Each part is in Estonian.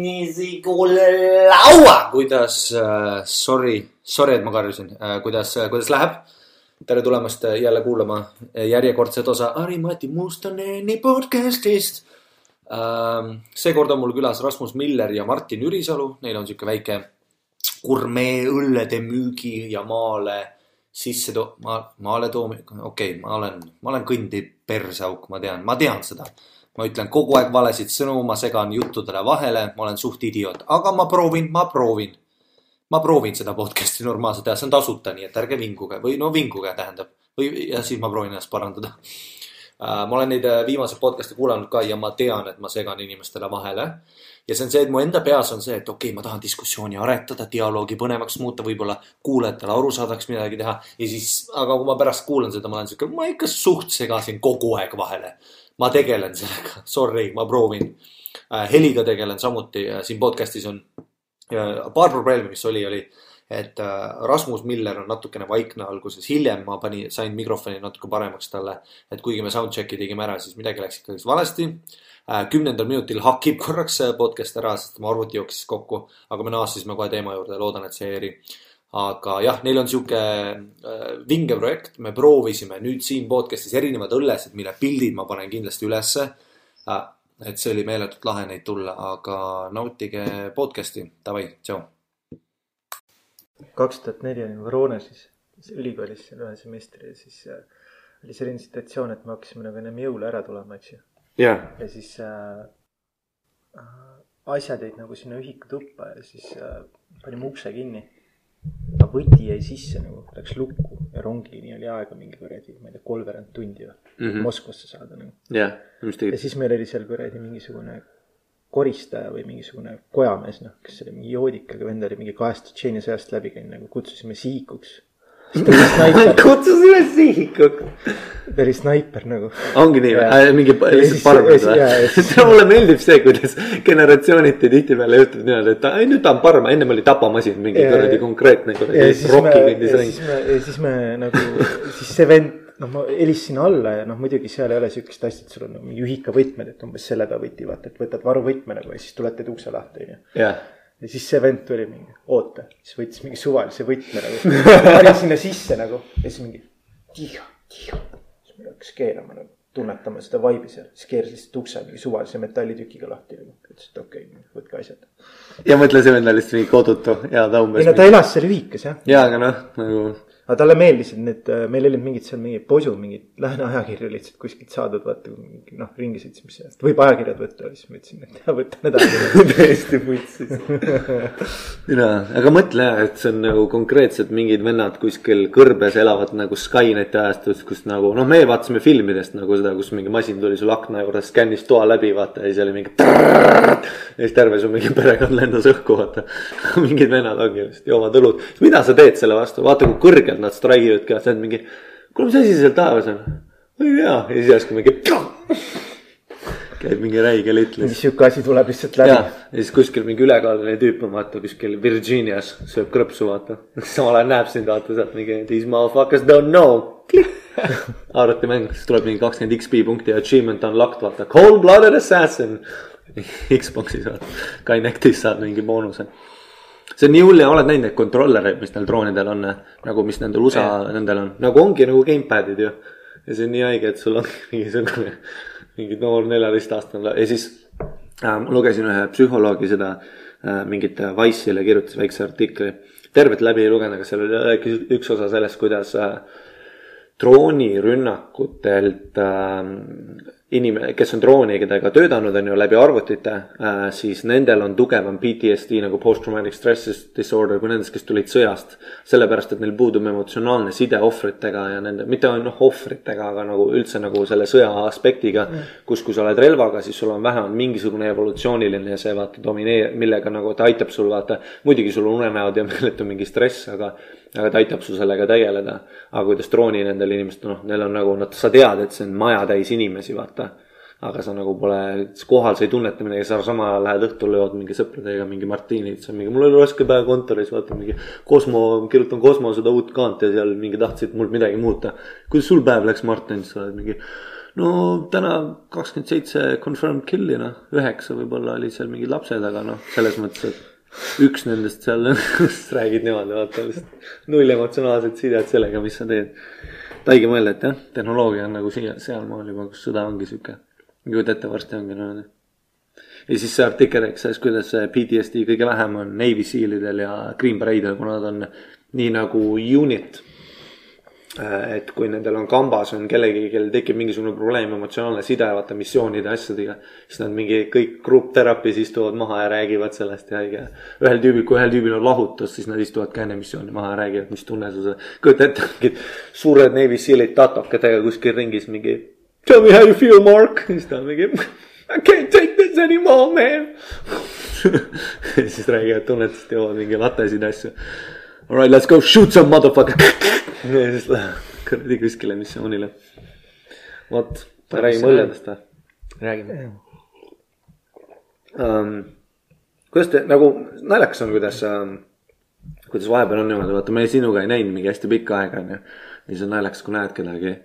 Niisiku laua, kuidas äh,, sorry, sorry, et ma karjusin äh,, kuidas äh,, kuidas läheb? tere tulemast äh, jälle kuulama äh, järjekordset osa Ari-Mati Mustoneni podcast'ist äh,. seekord on mul külas Rasmus Miller ja Martin Ürisalu, neil on sihuke väike gurmee õllede müügi ja maale sisse to-, ma, maale toomine, okei okay,, ma olen, ma olen kõndiv perseauk, ma tean, ma tean seda ma ütlen kogu aeg valesid sõnu, ma segan juttudele vahele, ma olen suht idioot, aga ma proovin, ma proovin. ma proovin seda podcast'i normaalselt teha, see on tasuta, nii et ärge vinguge või no vinguge tähendab või ja siis ma proovin ennast parandada uh,. ma olen neid äh, viimaseid podcast'e kuulanud ka ja ma tean, et ma segan inimestele vahele. ja see on see, et mu enda peas on see, et okei okay,, ma tahan diskussiooni aretada, dialoogi põnevaks muuta, võib-olla kuulajatele aru saadaks midagi teha ja siis, aga kui ma pärast kuulan seda, ma olen sihuke, ma ikka suht segasin kogu aeg vahele ma tegelen sellega, sorry, ma proovin. Äh, heliga tegelen samuti, siin podcast'is on paar probleemi, mis oli, oli, et äh, Rasmus Miller on natukene vaikne alguses, hiljem ma panin, sain mikrofoni natuke paremaks talle. et kuigi me soundcheck'i tegime ära, siis midagi läks ikkagi valesti. Äh, kümnendal minutil hakib korraks podcast ära, sest mu arvuti jooksis kokku, aga me naasisime kohe teema juurde, loodan, et see ei eri aga jah, neil on sihuke äh, vinge projekt, me proovisime nüüd siin podcast'is erinevad õllesed, mille pildid ma panen kindlasti ülesse äh,. et see oli meeletult lahe neid tulla, aga nautige podcast'i, davai, tšau. kaks tuhat neli olin Voronežis, ülikoolis seal ühe semestri ja siis äh, oli selline situatsioon, et me hakkasime nagu ennem jõule ära tulema, eks ju. yeah. ja siis äh, äh, asjad jäid nagu sinna ühikutuppa ja siis äh, panime ukse kinni aga võti jäi sisse nagu, läks lukku ja rongini oli aega mingi kuradi, ma ei tea, kolmveerand tundi või mm -hmm. Moskvasse saada nagu. jah, mis tegid? ja siis meil oli seal kuradi mingisugune koristaja või mingisugune kojamees, noh, kes oli mingi joodikaga vend oli mingi kahest Tšetšeenia sõjast läbi käinud, nagu kutsusime sihikuks kutsusime sihikuks. päris snaiper nagu. ongi nii või, mingi lihtsalt parmas või? mulle meeldib see, kuidas generatsiooniti tihtipeale juhtub niimoodi, et ei nüüd ta on parm, ennem oli tapamasin, mingi kuradi konkreetne kuradi roki kõndis ring. ja siis me nagu, siis see vend noh, ma helistasin alla ja noh, muidugi seal ei ole sihukest asja, et sul on nagu mingi ühikavõtmed, et umbes selle peale võti vaata, et võtad varuvõtme nagu ja siis tuled teed ukse lahti, onju. Ja siis see vend tuli mingi, oota, siis võttis mingi suvalise võtme nagu, pani sinna sisse nagu ja siis mingi tiha, tiha. siis me hakkas keerama nagu, tunnetama seda vaibi seal, siis keeras lihtsalt ukse mingi suvalise metallitükiga lahti nagu, ütles, et okei okay,, võtke asjad. ja mõtle, see vend oli lihtsalt mingi kodutu ja ta umbes. ei no ta elas seal ühikas jah. ja, aga noh, nagu aga talle meeldisid need, äh, meil olid mingid seal mingi posu, mingid lääne ajakirju lihtsalt kuskilt saadud, vaata noh, ringi sõitsimist sealt, võib ajakirjad võtta, siis ma ütlesin, et jaa, võta need ajakirjad täiesti vutsis jaa, aga mõtle et see on nagu konkreetselt mingid vennad kuskil kõrbes elavad nagu Skyneti ajastus, kus nagu noh, meie vaatasime filmidest nagu seda, kus mingi masin tuli sul akna juurde, skännis toa läbi, vaata ja siis oli mingi. ja siis terve su mingi perekond lendas õhku, vaata mingid vennad ongi lihtsalt joovad õlut, mida sa teed selle vastu, vaata kui kõrge et nad straigivad ka, sa oled mingi. kuule, mis asi seal taevas on? ma ei tea ja siis järsku mingi. käib mingi räige litt lihtsalt. sihuke asi tuleb lihtsalt läbi. ja siis kuskil mingi ülekaaluline tüüp on vaata kuskil Virginias sööb krõpsu vaata. samal ajal näeb sind vaata sealt mingi these motherfuckers don't know. arvutimäng, siis tuleb mingi kakskümmend XP punkti achievement unlocked vaata, cold blooded assassin. Xbox'is vaata, Kinectis saad mingi boonuse see on nii hull ja oled näinud neid kontrollereid, mis neil droonidel on, nagu mis nendel USA yeah. nendel on, nagu ongi nagu gamepad'id ju. ja see on nii haige, et sul on mingisugune, mingi noor neljateistaastane ja siis äh, ma lugesin ühe psühholoogi seda äh, mingit Wice'ile kirjutas väikse artikli. tervet läbi ei lugenud, aga seal oli üks osa sellest, kuidas äh, droonirünnakutelt äh, inim-, kes on droonidega töötanud, on ju, läbi arvutite äh,, siis nendel on tugevam PTSD nagu post-traumatic stress disorder kui nendest, kes tulid sõjast. sellepärast, et neil puudub emotsionaalne side ohvritega ja nende, mitte ainult noh, ohvritega, aga nagu üldse nagu selle sõja aspektiga mm.. kus, kui sa oled relvaga, siis sul on vähemalt mingisugune evolutsiooniline see vaata domineer-, millega nagu ta aitab sul vaata. muidugi sul on unenäod ja meeletu mingi stress, aga aga ta aitab sul sellega tegeleda. aga kuidas drooni nendel inimestel, noh, neil on nagu, nad, sa tead, et see on majatäis inimesi, vaata. Aga sa nagu pole kohal, sa ei tunneta midagi, sa samal ajal lähed õhtul, jood mingi sõpradega mingi martiinit, see on mingi, mul oli raske päev kontoris, vaata mingi. Cosmo, kirjutan Cosmo seda uut kaanti ja seal mingi tahtsid mult midagi muuta. kuidas sul päev läks, Martin, sa oled mingi no täna kakskümmend seitse confirmed kill'i noh, üheksa võib-olla olid seal mingid lapsed, aga noh, selles mõttes, et üks nendest seal räägid niimoodi, vaata lihtsalt null emotsionaalset sidet sellega, mis sa teed. haige mõelda, et jah, tehnoloogia on nagu siia, sealmaal juba, kus sõda ongi sihuke, kujutad ette, varsti ongi niimoodi ja siis see artikkel rääkis, kuidas PTSD kõige vähem on Navy Sealidel ja Green Bereidel, kuna nad on nii nagu unit. Äh, et kui nendel on kambas on kellegi, kellel tekib mingisugune probleem, emotsionaalne side, vaata missioonide asjadega. siis nad mingi kõik group terapies istuvad maha ja räägivad sellest ja õige. ühel tüübil, kui ühel tüübil on lahutus, siis nad istuvad ka enne missiooni maha ja räägivad, mis tunne sul see. kujuta ette, mingid suured Navy Sealid tatokatega kuskil ringis mingi. Tell me how you feel, Mark. siis ta on mingi I can't take this anymore, man ja siis räägivad tunnetest, joovad mingi latesid asju. Alright, let's go shoot some motherfucker ja siis läheb kuradi kuskile missioonile. vot, räägime õlledest või? räägime. um,. kuidas te nagu naljakas on, kuidas um,, kuidas vahepeal on niimoodi, vaata me sinuga ei näinud mingi hästi pikka aega onju. ja siis on naljakas, kui näed kedagi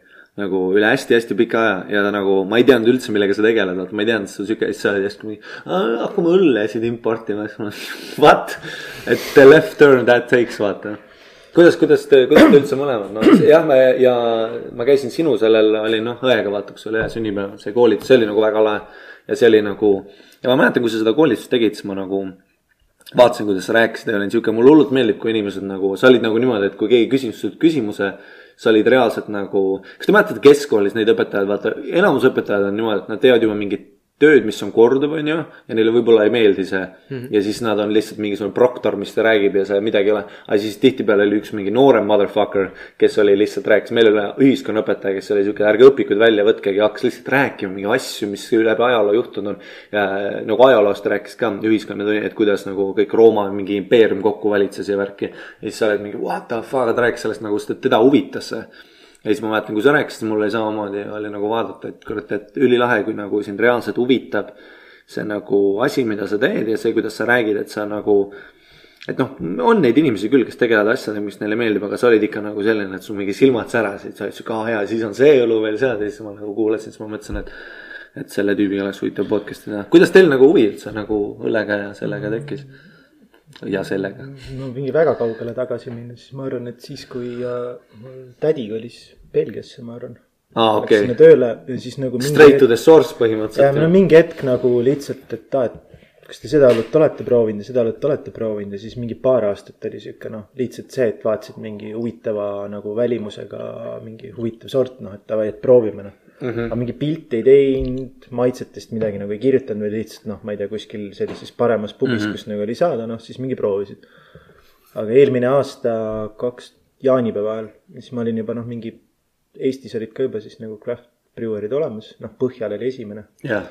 nagu üle hästi-hästi pika aja ja ta nagu, ma ei teadnud üldse, millega sa tegeled, vaata, ma ei teadnud, sa sihuke, siis sa oled järsku mingi, hakkame õllesid importima, siis ma what? et the left turn that takes, vaata. kuidas, kuidas te, kuidas te üldse mõlemad, no jah, me ja ma käisin sinu sellel, olin noh õega vaata, kus oli ühe sünnipäev, see koolitus, see oli nagu väga lahe. ja see oli nagu ja ma mäletan, kui sa seda koolitust tegid, siis ma nagu vaatasin, kuidas sa rääkisid ja olin sihuke, mulle hullult meeldib, kui inimesed nagu, sa olid nagu niimoodi, et kui keegi küsis sult küsimuse sa olid reaalselt nagu, kas te mäletate keskkoolis neid õpetajaid, vaata enamus õpetajad on niimoodi, et nad teevad juba mingit tööd, mis on korduv, on ju, ja neile võib-olla ei meeldi see mm. -hmm. ja siis nad on lihtsalt mingisugune proktor, mis ta räägib ja see midagi ei ole. aga siis tihtipeale oli üks mingi noorem motherfucker, kes oli lihtsalt rääkis, meil oli ühiskonnaõpetaja, kes oli siuke, ärge õpikuid välja võtkegi, hakkas lihtsalt rääkima mingi asju, mis läbi ajaloo juhtunud on. ja nagu ajaloost rääkis ka ühiskonnatunni, et kuidas nagu kõik Rooma mingi impeerium kokku valitses ja värki. ja siis sa oled mingi what the fuck, ta rääkis sellest nagu, sest teda huvitas see ja siis ma mäletan, kui sa rääkisid mulle samamoodi oli nagu vaadata, et kurat, et ülilahe, kui nagu sind reaalselt huvitab see nagu asi, mida sa teed ja see, kuidas sa räägid, et sa nagu. et noh, on neid inimesi küll, kes tegelevad asjadega, mis neile meeldib, aga sa olid ikka nagu selline, et sul mingi silmad särasid, sa olid siuke, aa jaa, siis on see õlu veel seal ja siis ma nagu kuulasin, siis ma mõtlesin, et. et selle tüübiga oleks huvitav podcast'i teha, kuidas teil nagu huvi üldse nagu õllega ja sellega tekkis? Ja sellega. no mingi väga kaugele tagasi minna, siis ma arvan, et siis, kui äh, tädi kolis Belgiasse, ma arvan. aa, okei. sinna tööle ja siis nagu. Straight to the source põhimõtteliselt. no mingi hetk nagu lihtsalt, et aa, et kas te seda õlut olete proovinud ja seda õlut olete proovinud ja siis mingi paar aastat oli sihuke noh, lihtsalt see, et vaatasid mingi huvitava nagu välimusega mingi huvitav sort, noh, et davai, et proovime noh mm. -hmm. aga mingi pilti ei teinud, maitsetest midagi nagu ei kirjutanud või lihtsalt noh, ma ei tea, kuskil sellises paremas pubis mm, -hmm. kus nagu oli saada, noh siis mingi proovisid. aga eelmine aasta, kaks jaanipäeva ajal, siis ma olin juba noh, mingi Eestis olid ka juba siis nagu craft brewery'd olemas, noh Põhjal oli esimene yeah..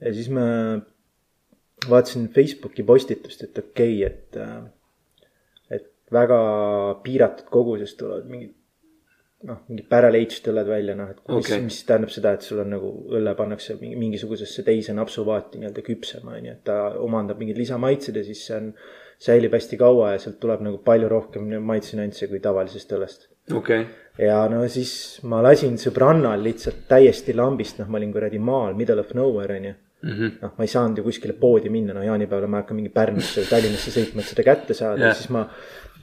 ja siis ma vaatasin Facebooki postitust, et okei okay,, et, et väga piiratud koguses tulevad mingid noh, mingid barrel aged õlled välja, noh, et mis okay., mis tähendab seda, et sul on nagu õlle pannakse mingisugusesse teise napsuvaati nii-öelda küpsema, on ju, et ta omandab mingeid lisamaitsed ja siis see on, säilib hästi kaua ja sealt tuleb nagu palju rohkem maitsenüansse kui tavalisest õllest. okay. ja no siis ma lasin sõbrannal lihtsalt täiesti lambist, noh, ma olin kuradi maal, middle of nowhere, on ju Mm -hmm. noh, ma ei saanud ju kuskile poodi minna, no jaanipäeval ma ei hakka mingi Pärnusse või Tallinnasse sõitma, et seda kätte saada yeah., siis ma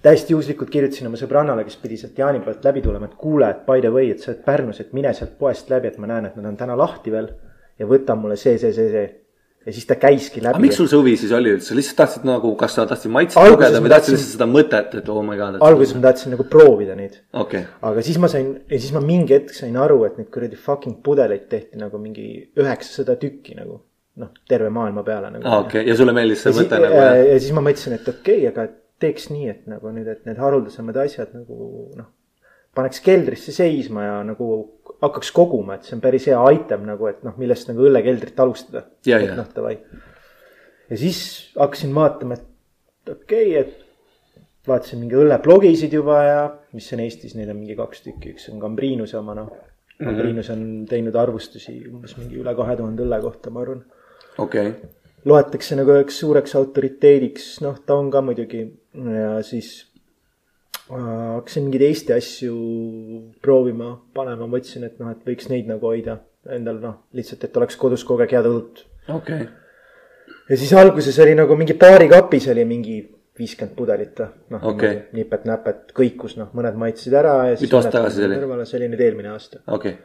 täiesti juhuslikult kirjutasin oma sõbrannale, kes pidi sealt jaanipäevalt läbi tulema, et kuule, et by the way, et sa oled Pärnus, et mine sealt poest läbi, et ma näen, et nad on täna lahti veel. ja võta mulle see, see, see, see. ja siis ta käiski läbi. aga miks sul see huvi siis oli üldse, lihtsalt tahtsid nagu, kas sa tahtsid maitset lugeda või tahtsid lihtsalt seda mõtet, et oh my god. alguses ma tahtsin nagu proovida neid okay.. aga siis ma sain ja siis ma mingi hetk sain aru, et neid kuradi fucking pudeleid tehti nagu mingi üheksasada tükki nagu noh, terve maailma peale nagu. aa, okei okay., ja sulle meeldis see mõte nagu jah? ja siis ma mõtlesin, et okei okay,, aga et teeks nii, et nagu nüüd, et need haruldasemad asjad nagu noh, paneks keldrisse seisma ja nagu hakkaks koguma, et see on päris hea item nagu, et noh, millest nagu õllekeldrit alustada. et noh, davai. ja siis hakkasin vaatama, et okei okay,, et vaatasin mingi õlleplogisid juba ja mis on Eestis, neid on mingi kaks tükki, üks on Cambriinuse oma noh. Cambriinus on teinud arvustusi umbes mingi üle kahe tuhande õlle kohta, ma arvan. okei okay loetakse nagu üheks suureks autoriteediks, noh, ta on ka muidugi ja siis äh, hakkasin mingeid Eesti asju proovima, panema, mõtlesin, et noh, et võiks neid nagu hoida. endal noh, lihtsalt, et oleks kodus kogu aeg head õlut. okei. ja siis alguses oli nagu mingi baarikapis oli mingi viiskümmend pudelit või, noh okay. nipet-näpet kõikus, noh, mõned maitsesid ära ja siis Mitu aastat tagasi see oli? see oli nüüd eelmine aasta. okei,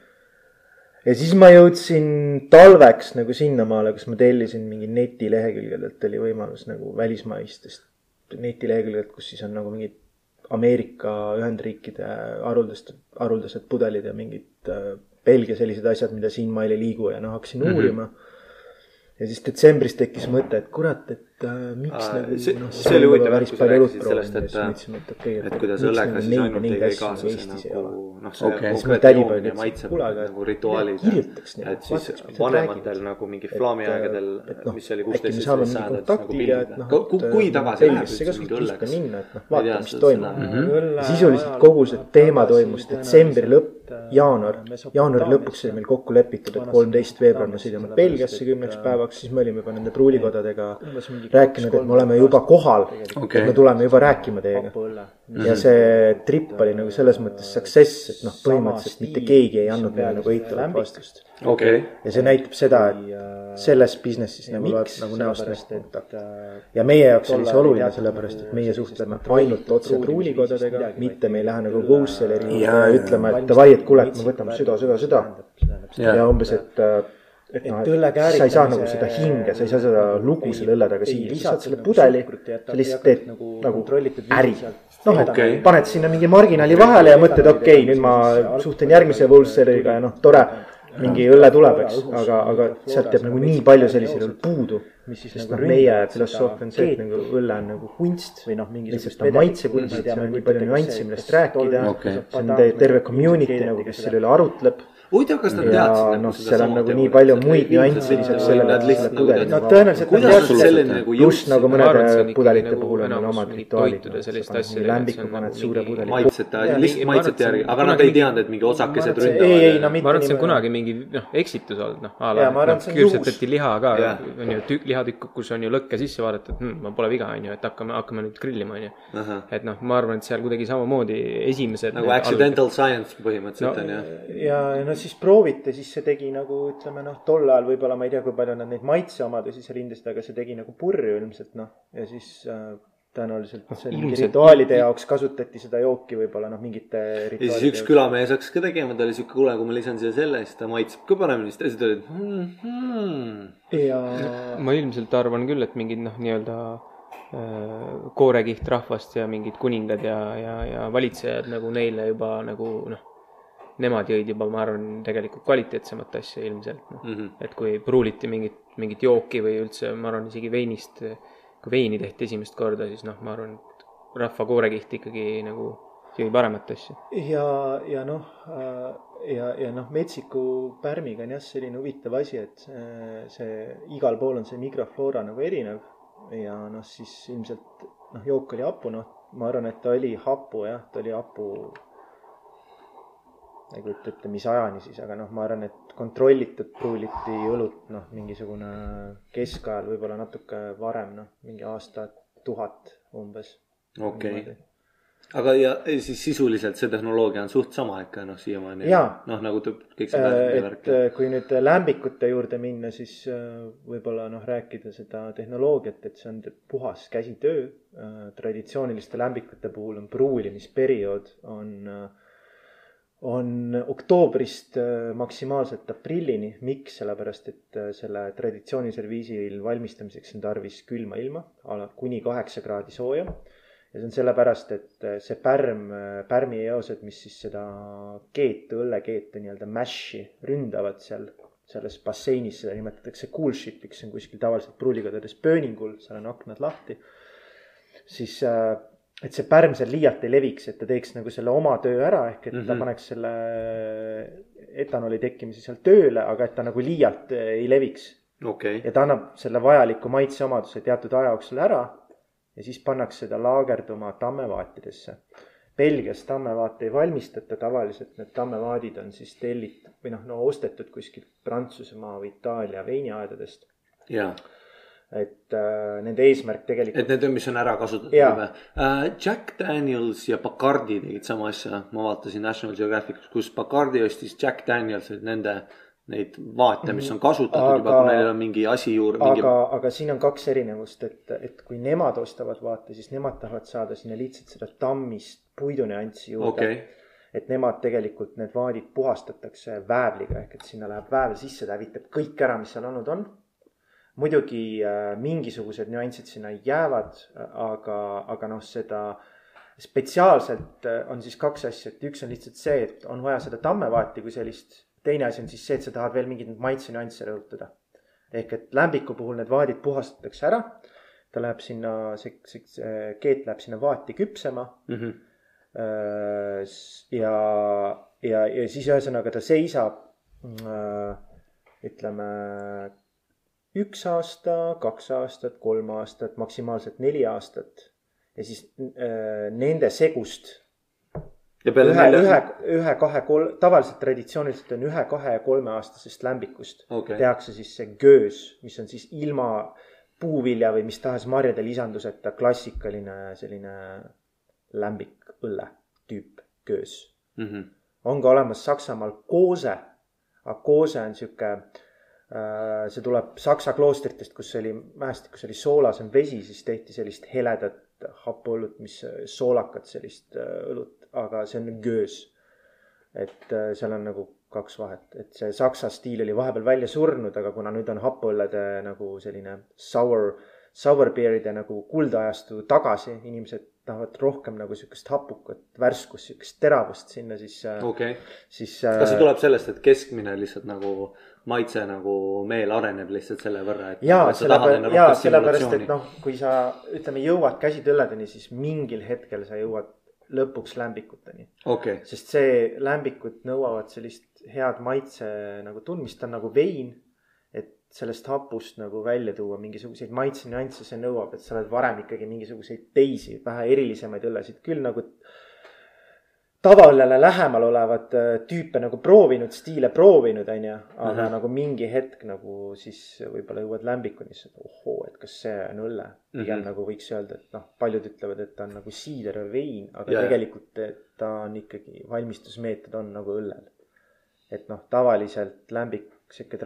ja siis ma jõudsin talveks nagu sinnamaale, kus ma tellisin mingi netilehekülgedelt oli võimalus nagu välismaistest netilehekülgedelt, kus siis on nagu mingid Ameerika Ühendriikide haruldased, haruldased pudelid ja mingid äh, Belgia sellised asjad, mida siinmaal ei liigu ja noh, hakkasin mm -hmm. uurima. ja siis detsembris tekkis mõte, et kurat, et äh, miks Aa, nagu see- noh, see oli huvitav, kui sa rääkisid sellest, et, et et kuidas õllega siis ainult ei käi kaasas nagu noh, see ma konkreetne tädipoeg joomine maitseb nagu rituaalid. et siis vanematel nagu mingi flaami aegadel et noh, mis oli kuusteist, seitseteist mingi sajand, nagu pildid noh, Ku- kui tagasi läheb üldse mingi õlleks noh, Ma ei tea, mis toimub. Mhm. sisuliselt kogu see teema toimus detsembri lõpp, jaanuar, jaanuari lõpuks oli meil kokku lepitud, et kolmteist veebruar me sõidame Belgiasse kümneks päevaks, siis me olime juba nende pruulikodadega rääkinud, et me oleme juba kohal. Et me tuleme juba rääkima teiega. Ja see trip oli nagu selles mõttes success, et noh, põhimõtteliselt mitte keegi ei andnud meile nagu eitavat vastust. okei, ja see näitab seda, et selles business'is nagu vaat nagu näost näost kontakt. ja meie jaoks oli see oluline, sellepärast et meie suhtleme ainult otse pruulikodadega, mitte me ei lähe nagu wholesaleri ja ütleme, et davai, et kuule, et me võtame süda, süda, süda. ja umbes, et, et noh, et sa ei saa nagu seda hinge, sa ei saa seda lugu selle õlle taga siia, sa saad selle pudeli, sa lihtsalt teed nagu äri. noh, et Okei. paned sinna mingi marginaali vahele ja mõtled, okei okay,, nüüd ma suhtlen järgmise wholesaleriga ja noh, tore, mingi õlle tuleb, eks, aga, aga sealt jääb nagu nii palju sellisel juhul puudu. sest noh, meie filosoofia on see, et nagu õlle on nagu kunst või noh, lihtsalt ta on maitsekunst, seal on nii palju nüansse, millest rääkida Okei. see on te- terve community nagu, kes selle üle arutleb huvitav, kas nad teadsid noh, seal on nagu nii palju muid nüansse lisaks sellele, et selle nagu pudeli. no tõenäoliselt nad teadsid seda nagu, pluss jõudsid? nagu mõnede on ikkagi pudelite nagu puhul on enamus omad rituaalid. lämbiku paned nagu suure pudeli. maitsete, lihtsalt maitsete järgi, aga nad ei teadnud, et mingi osakesed ei, ei, ründavad no. mitte ma arvan, et see on kunagi mingi noh, eksitus olnud, noh, a la Jaa, ma arvan, noh, küpsetati liha ka on ju, lihatükk, kus on ju lõkke sisse vaadatud hm,, ma pole viga, on ju, et hakkame, hakkame nüüd grillima, on ju. et noh, ma arvan, et seal kuidagi samamoodi esimesed. nagu accidental science põhimõtteliselt on ju. ja, ja no siis prooviti, siis see tegi nagu ütleme noh, tol ajal võib-olla ma ei tea, kui palju nad neid maitseomadusi seal hindasid, aga see tegi nagu purju ilmselt noh, ja siis äh, tõenäoliselt see mingi rituaalide jaoks kasutati seda jooki võib-olla noh, mingite ja siis üks külamees hakkas ka tegema, ta oli siuke, kuule, kui ma lisan siia selle, siis ta maitseb ka paremini, siis teised olid hmm,. Hmm. ja ma ilmselt arvan küll, et mingid noh, nii-öelda äh, koorekiht rahvast ja mingid kuningad ja, ja, ja valitsejad nagu neile juba nagu noh, nemad jõid juba, ma arvan, tegelikult kvaliteetsemat asja ilmselt noh mm. -hmm. et kui pruuliti mingit, mingit jooki või üldse, ma arvan, isegi veinist, kui veini tehti esimest korda, siis noh, ma arvan, et rahva koorekiht ikkagi nagu jõi paremat asja. ja, ja noh, ja, ja noh, metsiku pärmiga on jah selline huvitav asi, et see, see igal pool on see mikrofloora nagu erinev ja noh, siis ilmselt noh, jook oli hapu, noh, ma arvan, et ta oli hapu jah, ta oli hapu. Ma ei kujuta ette, mis ajani siis, aga noh, ma arvan, et kontrollitud pruuliti õlut noh, mingisugune keskajal, võib-olla natuke varem, noh, mingi aasta tuhat umbes. okei, aga ja siis sisuliselt see tehnoloogia on suht sama ikka noh, siiamaani noh, nagu ta kõik see Äh, värk et. äh, kui nüüd lämbikute juurde minna, siis äh, võib-olla noh, rääkida seda tehnoloogiat, et see on puhas käsitöö. traditsiooniliste lämbikute puhul on pruulimisperiood on, on oktoobrist äh, maksimaalselt aprillini. miks, sellepärast et äh, selle traditsioonilisel viisil valmistamiseks on tarvis külma ilma, kuni kaheksa kraadi sooja ja see on sellepärast, et äh, see pärm, pärmieosed, mis siis seda keetu, õllekeetu nii-öelda mash'i ründavad seal, selles basseinis, seda nimetatakse cool ship'iks, see on kuskil tavaliselt pruulikodades pööningul, seal on aknad lahti. siis, et see pärm seal liialt ei leviks, et ta teeks nagu selle oma töö ära, ehk et mm -hmm. ta Mhm. paneks selle etanooli tekkimise seal tööle, aga et ta nagu liialt äh, ei leviks okei, ja ta annab selle vajaliku maitseomaduse teatud aja jooksul ära ja siis pannakse ta laagerduma tammevaatidesse. Belgias tammevaate ei valmistata, tavaliselt need tammevaadid on siis tellitud või noh, no ostetud kuskilt Prantsusmaa või Itaalia veiniaedadest. jaa. Et äh, nende eesmärk tegelikult et need, mis on ära kasutatud juba uh,. Jack Daniels ja Bacardi tegid sama asja, ma vaatasin National Geographicus, kus Bacardi ostis Jack Danielsit nende neid vaate, mis on kasutatud Aga- juba, kui neil on mingi asi juurde, mingi aga, aga siin on kaks erinevust, et, et kui nemad ostavad vaate, siis nemad tahavad saada sinna lihtsalt seda tammist puidunüanssi juurde. Okei, et nemad tegelikult need vaadid puhastatakse väävliga ehk et sinna läheb väävl sisse, ta hävitab kõik ära, mis seal olnud on. Muidugi äh, mingisugused nüansid sinna jäävad, aga, aga noh, seda spetsiaalselt äh, on siis kaks asja, et üks on lihtsalt see, et on vaja seda tammevaati kui sellist. teine asi on siis see, et sa tahad veel mingeid maitsenüansse rõhutada. ehk et lämbiku puhul need vaadid puhastatakse ära. ta läheb sinna, see, see, see keet läheb sinna vaati küpsema. Äh, s- ja, ja, ja siis ühesõnaga ta seisab äh, ütleme üks aasta, kaks aastat, kolm aastat, maksimaalselt neli aastat. ja siis äh, nende segust ühe, ühe ühe, kahe, kolm, tavaliselt traditsiooniliselt on ühe, kahe ja kolmeaastasest lämbikust okei, tehakse siis see göös, mis on siis ilma puuvilja või mis tahes marjade lisanduseta klassikaline selline lämbikõlle tüüp göös. Mhm. on ka olemas Saksamaal koose, aga koose on sihuke, see tuleb Saksa kloostritest, kus oli mäestikus oli soolasem vesi, siis tehti sellist heledat hapuõlut, mis soolakat sellist äh, õlut, aga see on göös. et äh, seal on nagu kaks vahet, et see saksa stiil oli vahepeal välja surnud, aga kuna nüüd on hapuõllede nagu selline sour, sour beer'ide nagu kuldajastu tagasi, inimesed tahavad rohkem nagu sihukest hapukat värskust, sihukest teravust sinna, siis äh, okei. siis. kas see tuleb sellest, et keskmine lihtsalt nagu maitse nagu meel areneb lihtsalt selle võrra, et. jaa, sellepärast, jaa, sellepärast, et. noh, kui sa ütleme, jõuad käsitõlledeni, siis mingil hetkel sa jõuad lõpuks lämbikuteni. okei, sest see lämbikud nõuavad sellist head maitse nagu tundmist, ta on nagu vein. Sellest hapust nagu välja tuua mingisuguseid maitsenüansse, see nõuab, et sa oled varem ikkagi mingisuguseid teisi, vähe erilisemaid õllesid küll nagu tavaõllele lähemal olevat äh, tüüpe nagu proovinud, stiile proovinud, onju. aga mm. -hmm. nagu mingi hetk nagu siis võib-olla jõuad lämbikuni, siis ohoo, et kas see on õlle. pigem mm. -hmm. nagu võiks öelda, et noh, paljud ütlevad, et ta on nagu siider või vein, aga Ja, tegelikult ta on ikkagi, valmistusmeetod on nagu õllel. et noh, tavaliselt lämbik, sihuke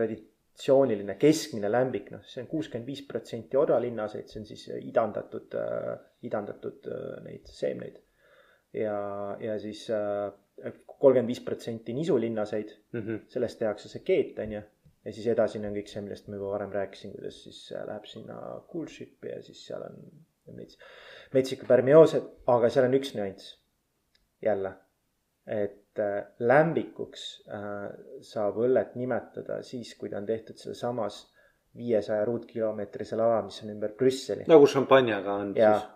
traditsiooniline keskmine lämbik, noh, see on kuuskümmend viis protsenti odalinnaseid, see on siis idandatud äh,, idandatud äh, neid seemneid. ja, ja siis kolmkümmend viis protsenti nisulinnaseid, Mhm. sellest tehakse see keet, on ju. ja siis edasine on kõik see, millest ma juba varem rääkisin, kuidas siis äh, läheb sinna coolship'i ja siis seal on mets-, metsikupermioosed, aga seal on üks nüanss. jälle, et äh, lämbikuks äh, saab õllet nimetada siis, kui ta on tehtud sealsamas viiesaja ruutkilomeetrisel alal, mis on ümber Brüsseli. nagu šampanjaga on ja siis,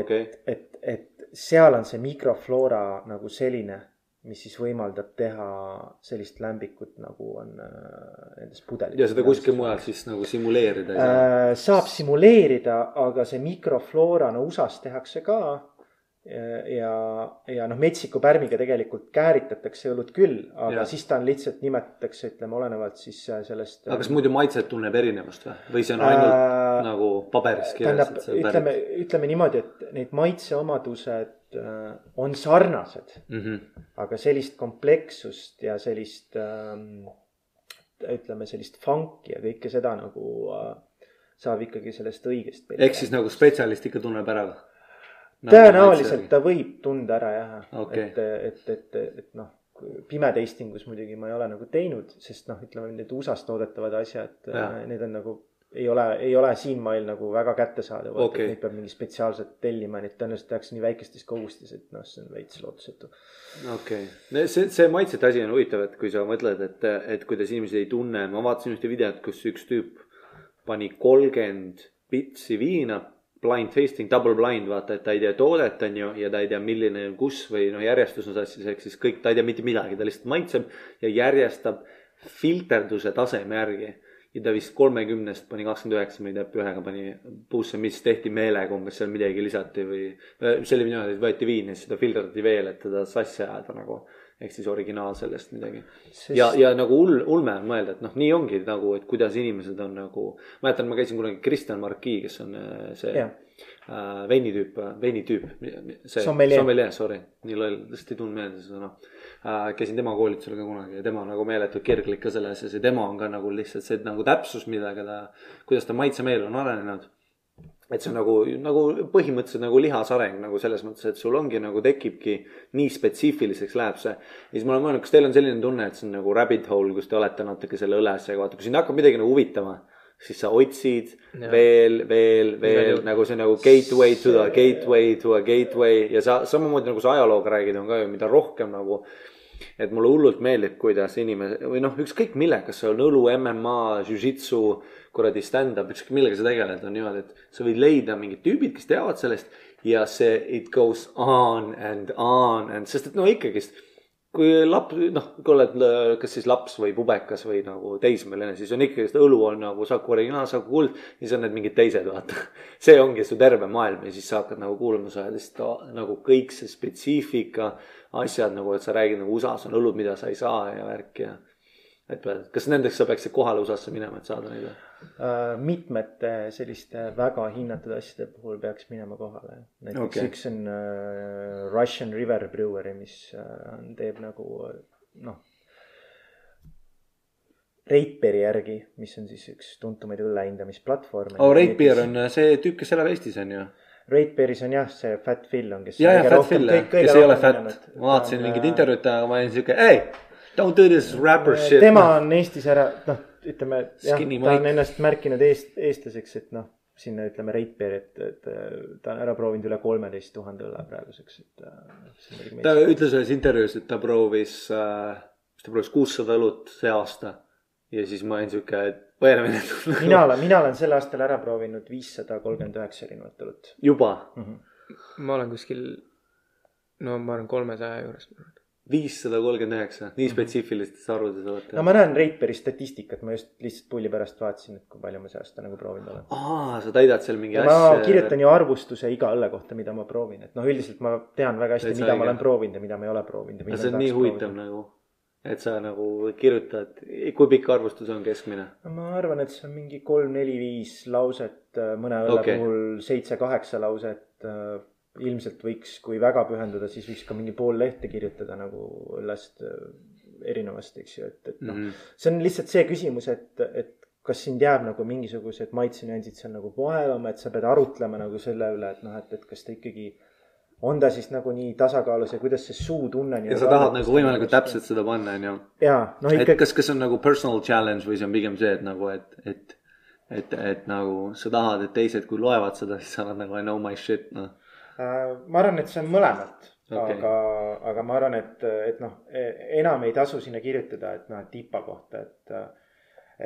okei, et, et, et seal on see mikrofloora nagu selline, mis siis võimaldab teha sellist lämbikut, nagu on äh, nendes pudelites. ja seda kuskil mujal siis nagu simuleerida ei saa. äh,. saab simuleerida, aga see mikrofloora, no USA-s tehakse ka. ja, ja noh, metsiku pärmiga tegelikult kääritatakse õlut küll, aga ja. siis ta on lihtsalt nimetatakse, ütleme olenevalt siis äh, sellest. aga kas muidu maitset tunneb erinevust või, või see on ainult äh, nagu paberis kirjas, tähendab ütleme ütleme niimoodi, et neid maitseomadused äh, on sarnased, Mm -hmm. aga sellist komplekssust ja sellist ähm, ütleme sellist funk'i ja kõike seda nagu äh, saab ikkagi sellest õigest. ehk siis nagu spetsialist ikka tunneb ära või? Tõenäoliselt ta võib tunda ära jah Okei. et, et, et, et noh, pimeteistingus muidugi ma ei ole nagu teinud, sest noh, ütleme need USA-s toodetavad asjad Jaa., need on nagu ei ole, ei ole siinmail nagu väga kättesaadavad Okei. et neid peab mingi spetsiaalselt tellima, neid tõenäoliselt tehakse nii väikestes kogustes, et noh, see on veits lootusetu. okei okay., see, see maitsete asi on huvitav, et kui sa mõtled, et, et kuidas inimesed ei tunne, ma vaatasin ühte videot, kus üks tüüp pani kolmkümmend pitsi viina, blind tasting, double blind, vaata, et ta ei tea toodet, on ju, ja ta ei tea, milline, kus või noh, järjestus on sassis, ehk siis kõik, ta ei tea mitte midagi, ta lihtsalt maitseb ja järjestab filterduse taseme järgi ja ta vist kolmekümnest pani kakskümmend üheksa, ma ei tea, ühega pani puusse, mis tehti meelega, umbes seal midagi lisati või. see oli niimoodi, et võeti viini siis seda filterdati veel, et teda sassi ajada nagu. Ehk siis originaal sellest midagi Sest- ja, ja nagu hull, ulme on mõelda, et noh, nii ongi nagu, et kuidas inimesed on nagu. mäletan, ma käisin kunagi Kristjan Marquis, kes on äh, see Jah. äh, veinitüüp, veinitüüp. see Sommelier. sommelier, sorry, nii loll, lihtsalt ei tulnud meelde see sõna äh,. käisin tema koolitusel ka kunagi ja tema nagu meeletult kirglik ka selle asjas ja tema on ka nagu lihtsalt see nagu täpsus, millega ta, kuidas ta maitsemeel on arenenud et see on nagu, nagu põhimõtteliselt nagu lihasareng nagu selles mõttes, et sul ongi nagu tekibki nii spetsiifiliseks läheb see. ja siis ma olen mõelnud, kas teil on selline tunne, et see on nagu rabbit hole, kus te olete natuke selle õles ja vaata, kui sind hakkab midagi nagu huvitama, siis sa otsid ja. veel, veel, veel juhul. nagu see nagu gateway to the gateway to a gateway ja sa samamoodi nagu sa ajalooga räägid, on ka ju, mida rohkem nagu et mulle hullult meeldib, kuidas inimene või noh, ükskõik millega, kas see on õlu, MMA, jujitsu, kuradi stand-up, ükskõik millega sa tegeled, on niimoodi, et sa võid leida mingid tüübid, kes teavad sellest ja see it goes on and on and sest et no ikkagist kui laps, noh, kui oled kas siis laps või pubekas või nagu teismeline, siis on ikkagi seda õlu on nagu Saku originaal, Saku kuld ja siis on need mingid teised, vaata. see ongi su terve maailm ja siis sa hakkad nagu kuulama, oled lihtsalt nagu kõik see spetsiifika, asjad nagu, et sa räägid nagu USA-s on õllud, mida sa ei saa ja värk ja. et kas nendeks sa peaksid kohale USA-sse minema, et saada neid või? Äh, mitmete selliste väga hinnatud asjade puhul peaks minema kohale. näiteks okay. üks on äh, Russian River Brewery, mis äh, teeb nagu noh. Reitberi järgi, mis on siis üks tuntumaid õlle hindamisplatvorme. oh, Rate Beer on see tüüp, kes elab Eestis on ju? Reitberis on jah, see Fat Phil on, kes. ja, ja Fat Phil, kes ei ole fat. ma vaatasin mingit. intervjuud temaga, ma olin siuke, ei, don't do this rapper shit. tema on Eestis ära, noh, ütleme jah, ta on ennast märkinud eest, eestlaseks, et noh, sinna ütleme Reitberi, et, et ta on ära proovinud üle kolmeteist tuhande õlle praeguseks, et äh,. ta ütles ühes intervjuus, et ta proovis äh,, ta proovis kuussada õlut see aasta ja siis ma olin siuke, et põenemine mina olen, mina olen sel aastal ära proovinud viissada kolmkümmend üheksa erinevat õlut. juba ma olen kuskil, no ma olen kolmesaja juures. Viissada kolmkümmend üheksa, nii spetsiifilistes arvudes olete no ma näen Reitberi statistikat, ma just lihtsalt pulli pärast vaatasin, et kui palju ma see aasta nagu proovinud olen. aa, sa täidad seal mingi ma asja. kirjutan ju arvustuse iga õlle kohta, mida ma proovin, et noh, üldiselt ma tean väga hästi, mida õige. ma olen proovinud ja mida ma ei ole proovinud. ja see on nii huvitav nagu, et sa nagu kirjutad, kui pikk arvustus on keskmine? no ma arvan, et see on mingi kolm, neli, viis lauset, mõne õlle okay. puhul seitse-kaheksa lauset. Ilmselt võiks, kui väga pühenduda, siis võiks ka mingi pool lehte kirjutada nagu õllest äh, erinevast, eks ju, et, et noh mm. -hmm. see on lihtsalt see küsimus, et, et kas sind jääb nagu mingisugused maitsenüansid seal nagu vaevama, et sa pead arutlema nagu selle üle, et noh, et, et kas ta ikkagi on ta siis nagu nii tasakaalus ja kuidas see suutunne. ja sa tahad nagu võimalikult täpselt seda panna, onju. jaa, noh et ikka, kas, kas see on nagu personal challenge või see on pigem see, et nagu, et, et, et, et nagu sa tahad, et teised, kui loevad seda, siis sa oled nagu I know my shit, noh. Äh, ma arvan, et see on mõlemat okay., aga, aga ma arvan, et, et noh, enam ei tasu sinna kirjutada, et noh, et tipa kohta, et,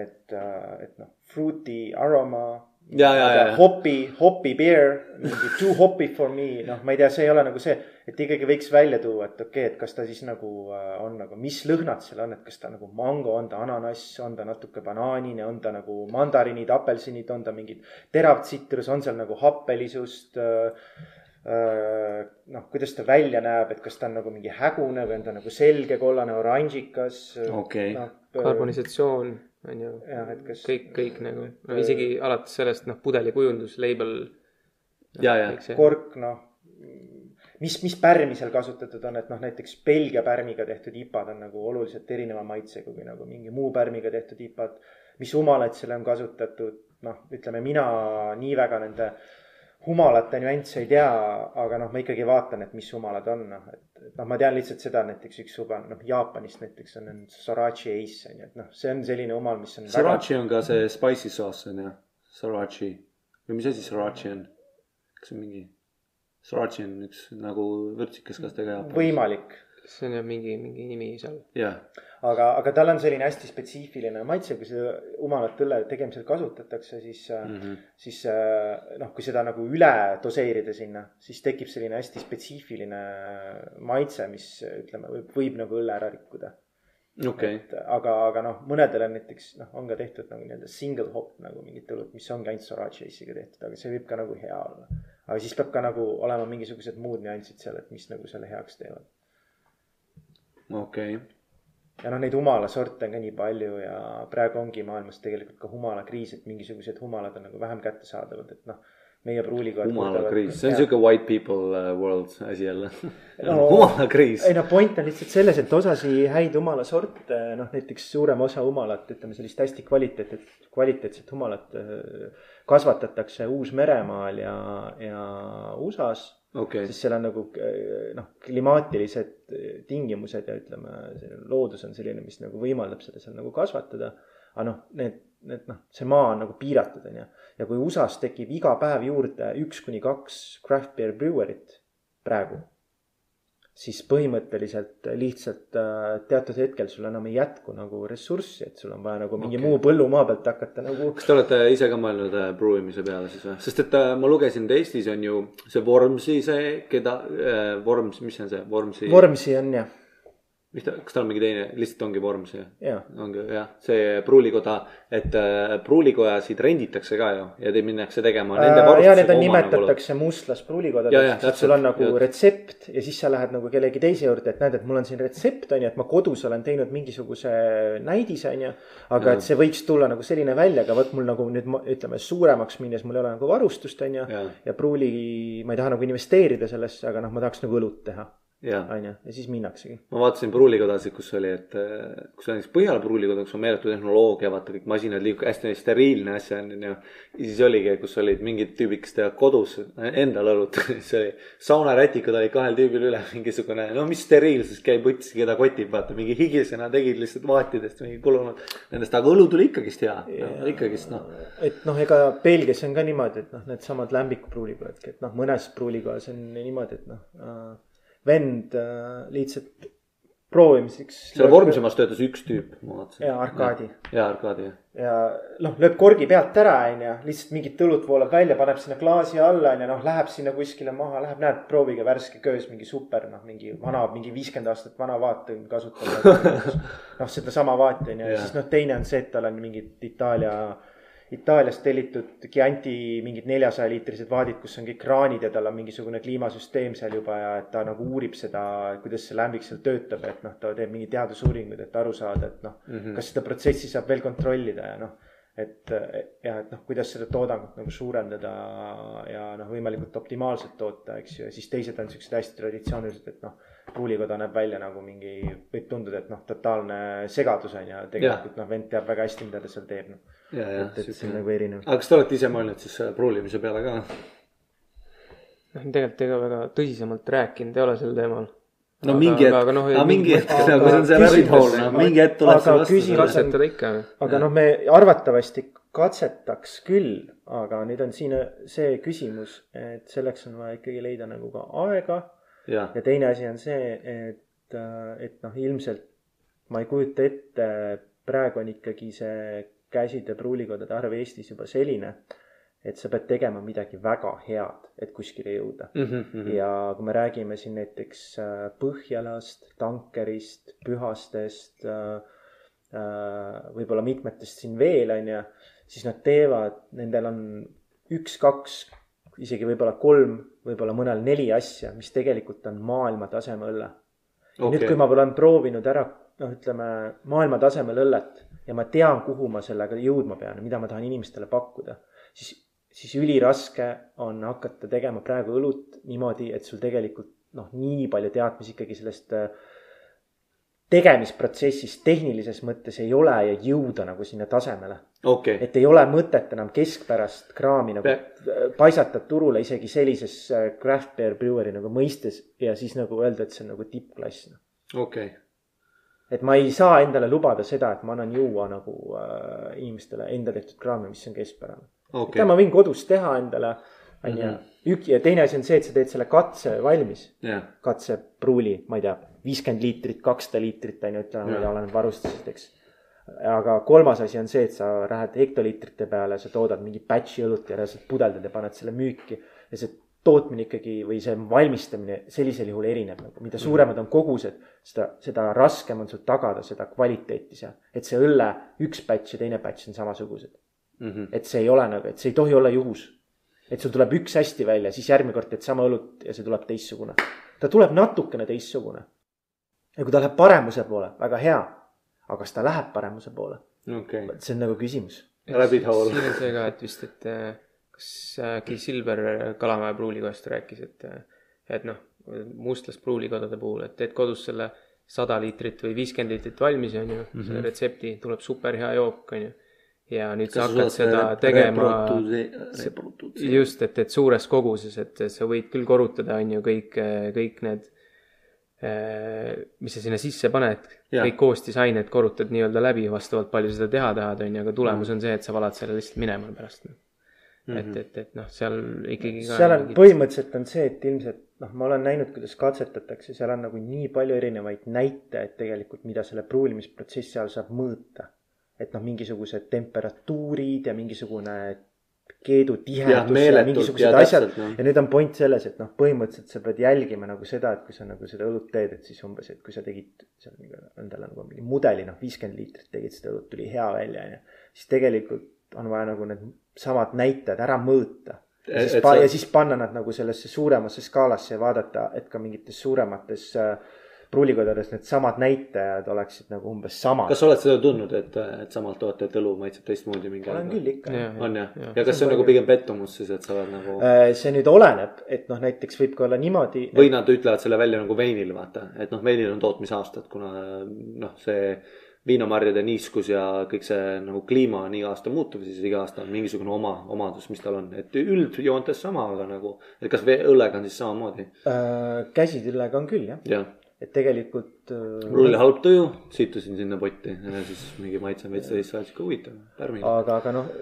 et, et noh, fruity aroma. Ja, ja, ja. Hopi, hopi beer, mingi too hoppy for me, noh, ma ei tea, see ei ole nagu see, et ikkagi võiks välja tuua, et okei okay,, et kas ta siis nagu äh, on nagu, mis lõhnad seal on, et kas ta nagu mango, on ta ananass, on ta natuke banaanine, on ta nagu mandariinid, apelsinid, on ta mingid terav tsitrus, on seal nagu happelisust äh, noh, kuidas ta välja näeb, et kas ta on nagu mingi hägune või on ta nagu selge kollane, oranžikas. Okei. noh, karbonisatsioon on ju, jah, et kas. kõik, kõik nagu, no isegi alates sellest noh, pudelikujundus, label. Ja, ja. kork, noh, mis, mis pärmi seal kasutatud on, et noh, näiteks Belgia pärmiga tehtud IPA-d on nagu oluliselt erineva maitsega kui nagu mingi muu pärmiga tehtud IPA-d. mis humalaid seal on kasutatud, noh, ütleme mina nii väga nende humalate nüansse ei tea, aga noh, ma ikkagi vaatan, et mis humalad on, noh, et, et noh, ma tean lihtsalt seda, näiteks üks suba, noh, Jaapanist näiteks on, Sorachi Ace on ju, et noh, see on selline humal, mis on Srirachi on ka see spicy sauce on ju, Srirachi või mis asi Srirachi on? kas see on mingi, Srirachi on üks nagu vürtsikas kastega väga jaapanis. võimalik see on jah mingi, mingi nimi seal. jah, aga, aga tal on selline hästi spetsiifiline maitse, kui seda humalat õlle tegemisel kasutatakse, siis mm. -hmm. siis äh, noh, kui seda nagu üle doseerida sinna, siis tekib selline hästi spetsiifiline maitse, mis ütleme, võib, võib nagu õlle ära rikkuda. okei, et aga, aga noh, mõnedel on näiteks noh, on ka tehtud nagu nii-öelda single hop nagu mingid õlut, mis ongi ainult Sorachi Ace'iga tehtud, aga see võib ka nagu hea olla. aga siis peab ka nagu olema mingisugused muud nüansid seal, et mis nagu selle heaks teevad. Okei okay.. ja noh, neid humalasorte on ka nii palju ja praegu ongi maailmas tegelikult ka humalakriis, et mingisugused humalad on nagu vähem kättesaadavad, et noh, meie pruulikohad. humalakriis, see on siuke white people uh, world asi jälle No- humalakriis ei. no point on lihtsalt selles, et osasi häid humalasorte, noh näiteks suurem osa humalat, ütleme sellist hästi kvaliteet, kvaliteetset humalat äh, kasvatatakse Uus-Meremaal ja, ja USA-s. okei, sest seal on nagu äh, noh, klimaatilised tingimused ja ütleme, loodus on selline, mis nagu võimaldab seda seal nagu kasvatada. aga noh, need, need noh, see maa on nagu piiratud, on ju. Ja kui USA-s tekib iga päev juurde üks kuni kaks craft beer brewery't praegu, siis põhimõtteliselt lihtsalt äh, teatud hetkel sul enam ei jätku nagu ressurssi, et sul on vaja nagu mingi okay. muu põllumaa pealt hakata nagu kas te olete ise ka mõelnud äh, brewimise peale siis või? sest et äh, ma lugesin, et Eestis on ju see Vormsi see, keda äh,, Vorms, mis see on see, Vormsi, vormsi on ja, mis ta, kas tal on mingi teine, lihtsalt ongi Vormsi? ja ongi jah, see pruulikoda, et äh, pruulikojasid renditakse ka ju ja te minnakse tegema nende Äh, ja need on, nagu nimetatakse Ja, ja, mustlasprülikodadeks, et sul on nagu täpselt, retsept ja siis sa lähed nagu kellegi teise juurde, et näed, et mul on siin retsept on ju, et ma kodus olen teinud mingisuguse näidise on ju. aga Ja. et see võiks tulla nagu selline välja, aga vot mul nagu nüüd ma- ütleme suuremaks minnes mul ei ole nagu varustust on ju. Ja. ja pruuli, ma ei taha nagu investeerida sellesse, aga noh, ma tahaks nagu õlut teha, ja on ju, ja siis minnaksegi. ma vaatasin pruulikodasid, kus oli, et kus on siis Põhjala pruulikoda, kus on meeletu tehnoloogia, vaata kõik masinad liiguvad, hästi steriilne asja on ju. ja siis oligi, kus olid mingid tüübid, kes teevad kodus endal õlut, siis oli saunarätikud olid kahel tüübil üle mingisugune, no mis steriilsus käib võtsi, keda kotib, vaata mingi higisena tegid lihtsalt vaatidest mingi kulunud nendest, aga õlu tuli ikkagist hea no,, ikkagist noh. et noh, ega Belgias on ka niimoodi, et noh, needsamad lämbikupruulikojadki, et noh, mõnes pruulikojas on niimoodi, et noh äh,, vend äh, lihtsalt proovimiseks. seal Vormsimas töötas üks tüüp, ma vaatasin. ja Arkadi ja Arkadi jah. ja noh, lööb korgi pealt ära, onju, lihtsalt mingit õlut voolab välja, paneb sinna klaasi alla, onju, noh, läheb sinna kuskile maha, läheb, näed, proovige värske köös, mingi super, noh, mingi vana, mingi viiskümmend aastat vana vaat on kasutanud. noh, sedasama vaati onju, ja siis noh, teine on see, et tal on mingid Itaalia, Itaaliast tellitud Chianti mingid neljasaja liitrised vaadid, kus on kõik kraanid ja tal on mingisugune kliimasüsteem seal juba ja et ta nagu uurib seda, kuidas see lämbik seal töötab, et noh, ta teeb mingeid teadusuuringuid, et aru saada, et noh mm, -hmm. kas seda protsessi saab veel kontrollida ja noh et ja et noh, kuidas seda toodangut nagu suurendada ja noh, võimalikult optimaalselt toota, eks ju, ja siis teised on siuksed hästi traditsioonilised, et noh. pruulikoda näeb välja nagu mingi, võib tunduda, et noh, totaalne segadus on ju, tegelikult noh, vend teab väga hästi, mida ta seal teeb, noh. ja, ja et, et see on nagu erinev. aga kas te olete ise mõelnud siis äh, pruulimise peale ka? noh, tegelikult ega väga tõsisemalt rääkinud ei ole sel teemal. no mingi hetk, aga noh, aga mingi hetk aga nagu see on see rabbit hole, küsimus- no mingi hetk tuleb see aga vastu katsetada ikka. aga noh, me arvatavasti katsetaks küll, aga nüüd on siin see küsimus, et selleks on vaja ikkagi leida nagu ka aega ja teine asi on see, et, et noh, ilmselt ma ei kujuta ette, praegu on ikkagi see käside pruulikodade arv Eestis juba selline, et sa pead tegema midagi väga head, et kuskile jõuda. Mhm, ja kui me räägime siin näiteks äh, Põhjalast, Tankerist, Pühastest, võib-olla mitmetest siin veel, on ju, siis nad teevad, nendel on üks-kaks, isegi võib-olla kolm, võib-olla mõnel neli asja, mis tegelikult on maailmataseme õlle. nüüd, kui ma olen proovinud ära, noh, ütleme maailma tasemel õllet ja ma tean, kuhu ma sellega jõudma pean, mida ma tahan inimestele pakkuda, siis, siis üliraske on hakata tegema praegu õlut niimoodi, et sul tegelikult noh, nii palju teadmisi ikkagi sellest äh, tegemisprotsessist tehnilises mõttes ei ole ja jõuda nagu sinna tasemele. okei, et ei ole mõtet enam keskpärast kraami nagu Pe- paisata turule isegi sellises äh, craft beer brewery nagu mõistes ja siis nagu öelda, et see on nagu tippklass noh. Okei, et ma ei saa endale lubada seda, et ma annan juua nagu äh, inimestele enda tehtud kraami, mis on keskpärane okay.. okei, ma võin kodus teha endale, on ju Mhm., ük- ja teine asi on see, et sa teed selle katse valmis, jah, katsepruuli, ma ei tea, viiskümmend liitrit, kakssada liitrit on ju, ütleme, Jah. oleneb varustusest, eks. aga kolmas asi on see, et sa lähed hektoliitrite peale, sa toodad mingi batch'i õlut ja reaalselt pudeldad ja paned selle müüki ja see tootmine ikkagi või see valmistamine sellisel juhul erineb nagu, mida suuremad on kogused, seda, seda raskem on sul tagada seda kvaliteeti seal. et see õlle üks batch ja teine batch on samasugused. Mhm. et see ei ole nagu, et see ei tohi olla juhus. et sul tuleb üks hästi välja, siis järgmine kord teed sama õlut ja see tuleb teistsugune. ta tuleb natukene teistsugune. ja kui ta läheb paremuse poole, väga hea. aga kas ta läheb paremuse poole, okei, see on nagu küsimus. rabbit hole. siin on see ka, et vist, et äh, kas äkki Silver Kalamaja pruulikojast rääkis, et, et noh, mustlaspruulikodade puhul, et teed kodus selle sada liitrit või viiskümmend liitrit valmis, on ju mm, -hmm. selle retsepti, tuleb super hea jook, on ju. ja nüüd sa hakkad seda tegema just, et, et suures koguses, et sa võid küll korutada, on ju, kõik, kõik need, mis sa sinna sisse paned, kõik koostisained korrutad nii-öelda läbi vastavalt, palju seda teha tahad, on ju, aga tulemus on see, et sa valad selle lihtsalt minema pärast. et, et, et noh, seal ikkagi ka seal on, põhimõtteliselt on see, et ilmselt noh, ma olen näinud, kuidas katsetatakse, seal on nagu nii palju erinevaid näitajaid tegelikult, mida selle pruulimisprotsessi all saab mõõta. et noh, mingisugused temperatuurid ja mingisugune keedu tihedus ja meeletult mingisugused ja asjad noh. ja nüüd on point selles, et noh, põhimõtteliselt sa pead jälgima nagu seda, et kui sa nagu seda õlut teed, et siis umbes, et kui sa tegid seal endale nagu mingi mudeli, noh, viiskümmend liitrit tegid seda õlut, tuli hea välja, onju. siis tegelikult on vaja nagu need samad näitajad ära mõõta. ja siis sa- ja siis panna nad nagu sellesse suuremasse skaalasse ja vaadata, et ka mingites suuremates äh, pruulikodades needsamad näitajad oleksid nagu umbes samad. kas sa oled seda tundnud, et, et samalt tootjat õlu maitseb teistmoodi mingi olen küll ikka. on jah, ja kas see on nagu pigem pettumus siis, et sa oled nagu Äh, see nüüd oleneb, et noh, näiteks võib ka olla niimoodi. või nad ütlevad selle välja nagu veinil, vaata, et noh, veinil on tootmisaastad, kuna noh, see viinamarjade niiskus ja kõik see nagu kliima on iga aasta muutuv, siis iga aasta on mingisugune oma omadus, mis tal on, et üldjoontes sama, aga nagu, et kas õllega on siis samamoodi? äh,. käsitillega on küll jah, jah, et tegelikult mul oli äh,. halb tuju, situsin sinna potti ja siis mingi maitse veits täis saad, sihuke huvitav, pärmiline. aga, aga noh,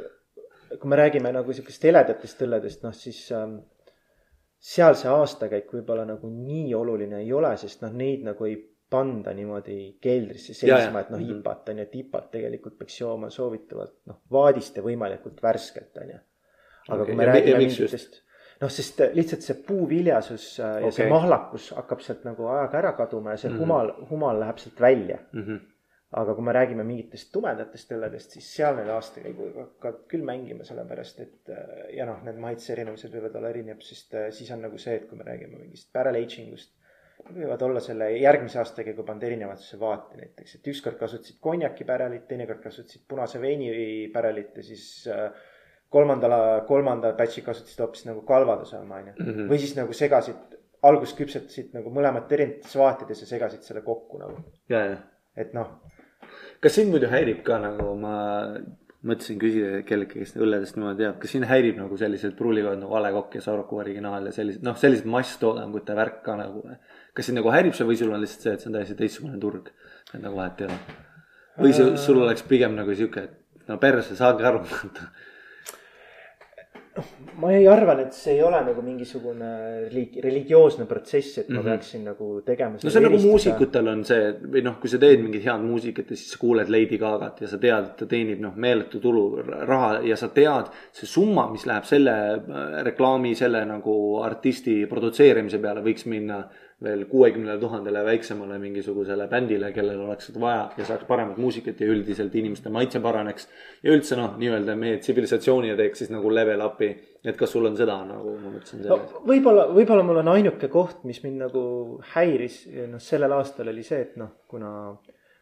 kui me räägime nagu sihukest heledatest õlledest, noh siis ähm, seal see aastakäik võib-olla nagu nii oluline ei ole, sest noh, neid nagu ei panda niimoodi keldrisse seisma, et noh. IPA-t on ju, et IPA-t tegelikult peaks jooma soovitavalt noh, vaadist ja võimalikult värskelt on ju. aga Okei, kui me ja räägime mingitest noh, sest äh, lihtsalt see puuviljasus äh, ja see Okei. mahlakus hakkab sealt nagu ajaga ära kaduma ja see Mhm. humal, humal läheb sealt välja Mhm. aga kui me räägime mingitest tumedatest õlledest, siis seal need aastakäigud hakkavad küll mängima, sellepärast et äh, ja noh, need maitseerinevused võivad olla erinevad, sest siis on nagu see, et kui me räägime mingist barrel aging ust, võivad olla selle järgmise aastakäigu pannud erinevatesse vaate näiteks, et ükskord kasutasid konjaki pärelit, teinekord kasutasid punase veini pärelit ja siis äh, kolmandala, kolmanda batch'i kasutasid hoopis nagu kalvaduse oma onju mm. -hmm. või siis nagu segasid, alguses küpsetasid nagu mõlemat erinevates vaatides ja segasid selle kokku nagu, et noh kas sind muidu häirib ka nagu ma mõtlesin küsida kellegi, kes õlledest niimoodi teab, kas sind häirib nagu sellised pruulikohad nagu A Le Coq ja Sauroku originaal ja sellised noh, sellised masstoodangute värk ka nagu. Kas sind nagu häirib see või sul on lihtsalt see, et see on täiesti teistsugune turg, et nagu vahet ei ole? või see, sul oleks pigem nagu sihuke, et no perse, saage aru. ma ei arvan, et see ei ole nagu mingisugune religi-, religioosne protsess, et ma mm -hmm. peaksin nagu tegema. no see on nagu muusikutel on see või noh, kui sa teed mingit head muusikat ja siis sa kuuled Lady Gaga't ja sa tead, et ta teenib noh, meeletu tulu, raha ja sa tead, see summa, mis läheb selle äh, reklaami, selle nagu artisti produtseerimise peale, võiks minna veel kuuekümnele tuhandele väiksemale mingisugusele bändile, kellel oleks seda vaja ja saaks paremat muusikat ja üldiselt inimeste maitse paraneks. ja üldse noh, nii-öelda meie tsivilisatsiooni ja teeks siis nagu level up'i, et kas sul on seda nagu ma mõtlesin no selle. võib-olla, võib-olla mul on ainuke koht, mis mind nagu häiris, noh, sellel aastal oli see, et noh, kuna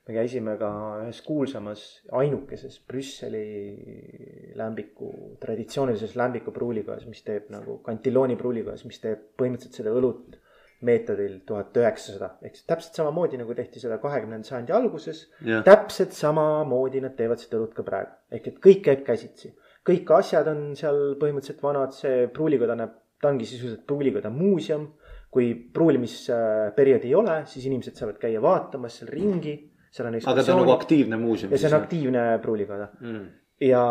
me käisime ka ühes kuulsamas ainukeses Brüsseli lämbiku, traditsioonilises lämbiku pruulikojas, mis teeb nagu kantilooni pruulikojas, mis teeb põhimõtteliselt seda õlut meetodil tuhat üheksasada ehk siis täpselt samamoodi nagu tehti seda kahekümnenda sajandi alguses täpselt samamoodi nad teevad seda õlut ka praegu, ehk et kõik käib käsitsi. kõik asjad on seal põhimõtteliselt vanad, see pruulikoda näeb, ta ongi sisuliselt pruulikoda muuseum. kui pruulimisperioodi ei ole, siis inimesed saavad käia vaatamas seal ringi, seal on aga ta on nagu aktiivne muuseum. ja see on aktiivne pruulikoda mm.. ja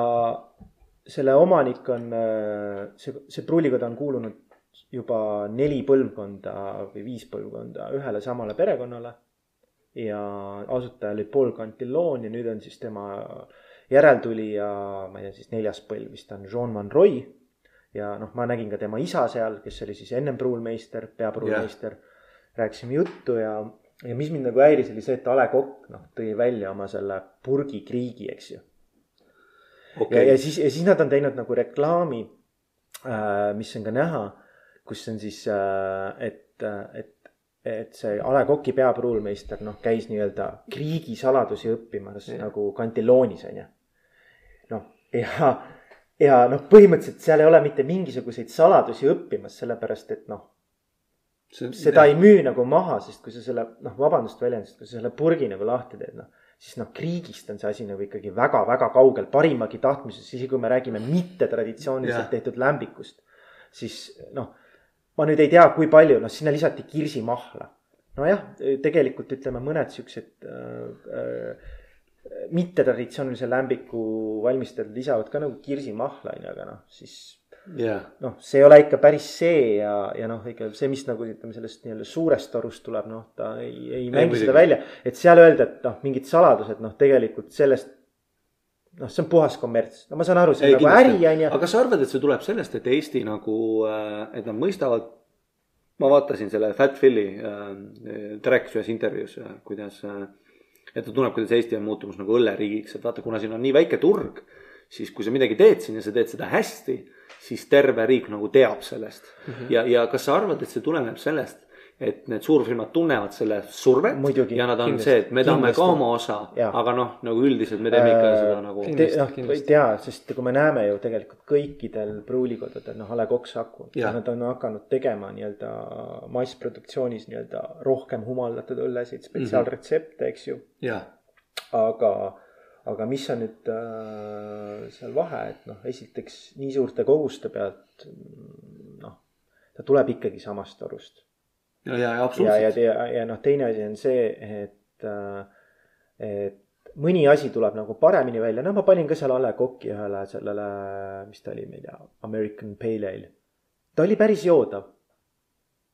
selle omanik on, see, see pruulikoda on kuulunud juba neli põlvkonda või viis põlvkonda ühele samale perekonnale. ja asutaja oli Paul Cantillon ja nüüd on siis tema järeltulija, ma ei tea siis neljas põlv vist on Jean Van Roy. ja noh, ma nägin ka tema isa seal, kes oli siis ennem pruulmeister, peapruulmeister yeah.. rääkisime juttu ja, ja mis mind nagu häiris, oli see, et A Le Coq noh, tõi välja oma selle purgikriigi, eks ju ja, okei ja, siis, ja siis nad on teinud nagu reklaami äh,, mis on ka näha, kus on siis äh,, et, et et see A Le Coq'i peapruulmeister noh, käis nii-öelda kriigisaladusi õppimas nagu Cantilloonis onju. noh, ja, ja noh, põhimõtteliselt seal ei ole mitte mingisuguseid saladusi õppimas, sellepärast et noh, seda ei müü nagu maha, sest kui sa selle noh, vabandust väljendust, kui sa selle purgi nagu lahti teed, noh siis noh, kriigist on see asi nagu ikkagi väga-väga kaugel, parimagi tahtmises, isegi kui me räägime mittetraditsiooniliselt Jah. tehtud lämbikust, siis noh, ma nüüd ei tea, kui palju, noh, sinna lisati kirsimahla. nojah, tegelikult ütleme mõned siuksed äh, äh, mittetraditsioonilise lämbiku valmistajad lisavad ka nagu kirsimahla onju, aga noh, siis jah, noh, see ei ole ikka päris see ja, ja noh, ikka see, mis nagu ütleme sellest nii-öelda suurest torust tuleb, noh, ta ei, ei mängi seda välja. et seal öelda, et noh, mingid saladused, noh, tegelikult sellest, noh, see on puhas kommerts, no ma saan aru, see on nagu äri, on ju. aga kas sa arvad, et see tuleb sellest, et Eesti nagu, et nad mõistavad, ma vaatasin selle Fat Philly äh,, ta rääkis ühes intervjuus, kuidas äh,, et ta tunneb, kuidas Eesti on muutumas nagu õlleriigiks, et vaata, kuna siin on nii väike turg, siis kui sa midagi teed siin ja sa teed seda hästi, siis terve riik nagu teab sellest mm. -hmm. ja, ja kas sa arvad, et see tuleneb sellest, et need suurfirmad tunnevad selle survet Muidugi, ja nad on kindlasti, see, et me tahame ka oma osa, aga noh, nagu üldiselt me teeme ikka Äh, seda nagu. Te, noh, tea, sest kui me näeme ju tegelikult kõikidel pruulikodadel, noh, A Le Coq Saku, nad on hakanud tegema nii-öelda massproduktsioonis nii-öelda rohkem humaldatud õllesid, spetsiaalretsepte, eks ju. aga, aga mis on nüüd äh, seal vahe, et noh, esiteks nii suurte koguste pealt mm, noh, ta tuleb ikkagi samast torust ja, ja, ja ja, ja absoluutselt, ja, ja noh, teine asi on see, et, et mõni asi tuleb nagu paremini välja, no ma panin ka seal A Le Coq'i ühele sellele, mis ta oli, ma ei tea, American Pale Ale. ta oli päris joodav.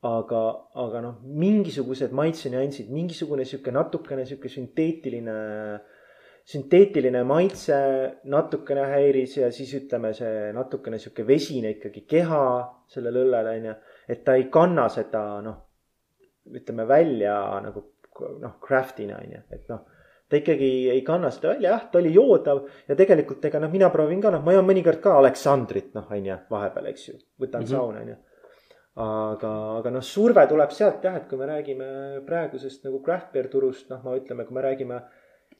aga, aga noh, mingisugused maitsenüansid, mingisugune sihuke natukene sihuke sünteetiline, sünteetiline maitse natukene häiris ja siis ütleme, see natukene sihuke vesine ikkagi keha sellel õllel on ju, et ta ei kanna seda noh, ütleme välja nagu noh, craft'ina on ju, et noh ta ikkagi ei kanna seda välja, jah, ta oli joodav ja tegelikult ega noh, mina proovin ka noh, ma joon mõnikord ka Aleksandrit noh, on ju, vahepeal, eks ju, võtan mm -hmm. sauna on ju. aga, aga noh, surve tuleb sealt jah, et kui me räägime praegusest nagu craft beer turust, noh, ma ütleme, kui me räägime.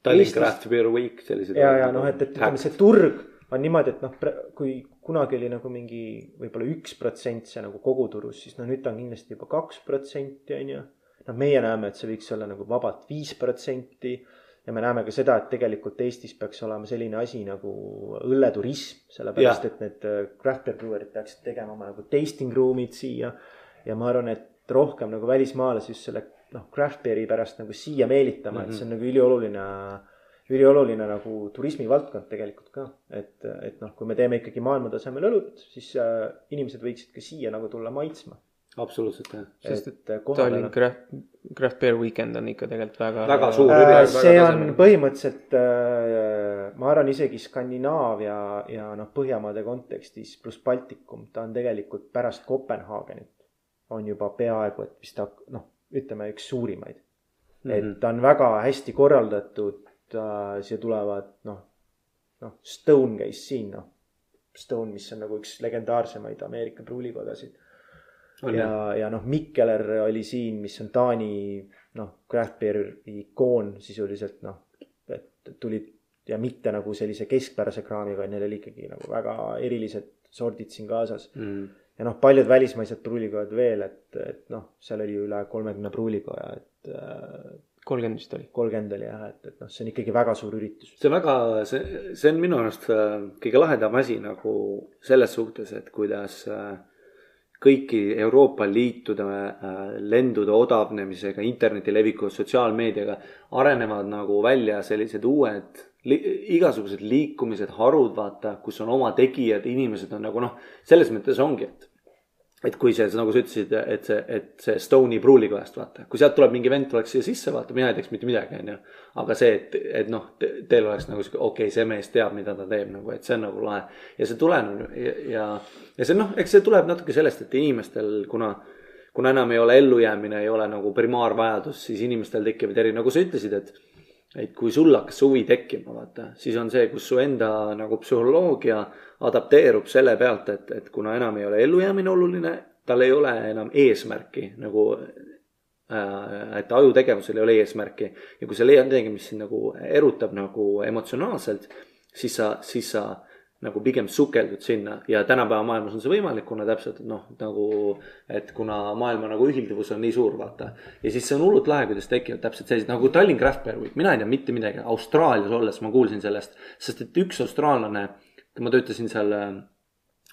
Tallinn Craft Beer Week, sellised. ja, ja noh, et, et ütleme, see turg on niimoodi, et noh, kui kunagi oli nagu mingi võib-olla üks protsent see nagu koguturust, siis no nüüd ta on kindlasti juba kaks protsenti on ju. noh, meie näeme, et see võiks olla nagu vabalt viis protsenti ja me näeme ka seda, et tegelikult Eestis peaks olema selline asi nagu õlleturism, sellepärast Jah. et need äh, craft beer brewerid peaksid tegema oma nagu tasting room'id siia. ja ma arvan, et rohkem nagu välismaalasi just selle noh, craft beer'i pärast nagu siia meelitama mm, -hmm. et see on nagu ülioluline, ülioluline nagu turismivaldkond tegelikult ka. et, et noh, kui me teeme ikkagi maailmatasemel õlut, siis äh, inimesed võiksid ka siia nagu tulla maitsma. absoluutselt jah. sest et et Tallinn Craft, Craft Beer Weekend on ikka tegelikult väga. Väga suur Äh, see on põhimõtteliselt, ma arvan isegi Skandinaavia ja noh, Põhjamaade kontekstis pluss Baltikum, ta on tegelikult pärast Kopenhaagenit on juba peaaegu, et vist noh, ütleme üks suurimaid mm. -hmm. et ta on väga hästi korraldatud, siia tulevad noh, noh, Stone käis siin noh, Stone, mis on nagu üks legendaarsemaid Ameerika pruulikodasid ja, ja noh, Mikkeler oli siin, mis on Taani noh, craft beer'i ikoon sisuliselt noh, et tulid ja mitte nagu sellise keskpärase kraamiga, vaid neil oli ikkagi nagu väga erilised sordid siin kaasas. mm.. ja noh, paljud välismaised pruulikojad veel, et, et noh, seal oli üle kolmekümne pruulikoja, et äh, kolmkümmend vist oli. kolmkümmend oli jah, et, et noh, see on ikkagi väga suur üritus. see on väga, see, see on minu arust äh, kõige lahedam asi nagu selles suhtes, et kuidas äh, kõiki Euroopa Liitude äh, lendude odavnemisega, interneti levikuga, sotsiaalmeediaga arenevad nagu välja sellised uued li igasugused liikumised, harud, vaata, kus on oma tegijad, inimesed on nagu noh, selles mõttes ongi, et et kui see, nagu sa ütlesid, et see, et see Stone'i pruulikojast vaata, kui sealt tuleb mingi vend tuleks siia sisse vaata, mina ei teeks mitte midagi, onju. aga see, et, et noh, teil oleks nagu sihuke, okei okay,, see mees teab, mida ta teeb nagu, et see on nagu lahe. ja see tuleneb ja, ja, ja see noh, eks see tuleb natuke sellest, et inimestel, kuna, kuna enam ei ole ellujäämine, ei ole nagu primaarvajadus, siis inimestel tekivad eri, nagu sa ütlesid, et et kui sul hakkas huvi tekkima, vaata, siis on see, kus su enda nagu psühholoogia adapteerub selle pealt, et, et kuna enam ei ole ellujäämine oluline, tal ei ole enam eesmärki nagu äh, et ajutegevusel ei ole eesmärki. Ja kui see leiad midagi, mis sind nagu erutab nagu emotsionaalselt, siis sa, siis sa nagu pigem sukeldud sinna. Ja tänapäeva maailmas on see võimalik, kuna täpselt noh, nagu, et kuna maailma nagu ühilduvus on nii suur, vaata. ja siis see on hullult lahe, kuidas tekivad täpselt sellised nagu Tallinn Craft Beer Week, mina ei tea mitte midagi, Austraalias olles ma kuulsin sellest, sest et üks austraallane, ma töötasin seal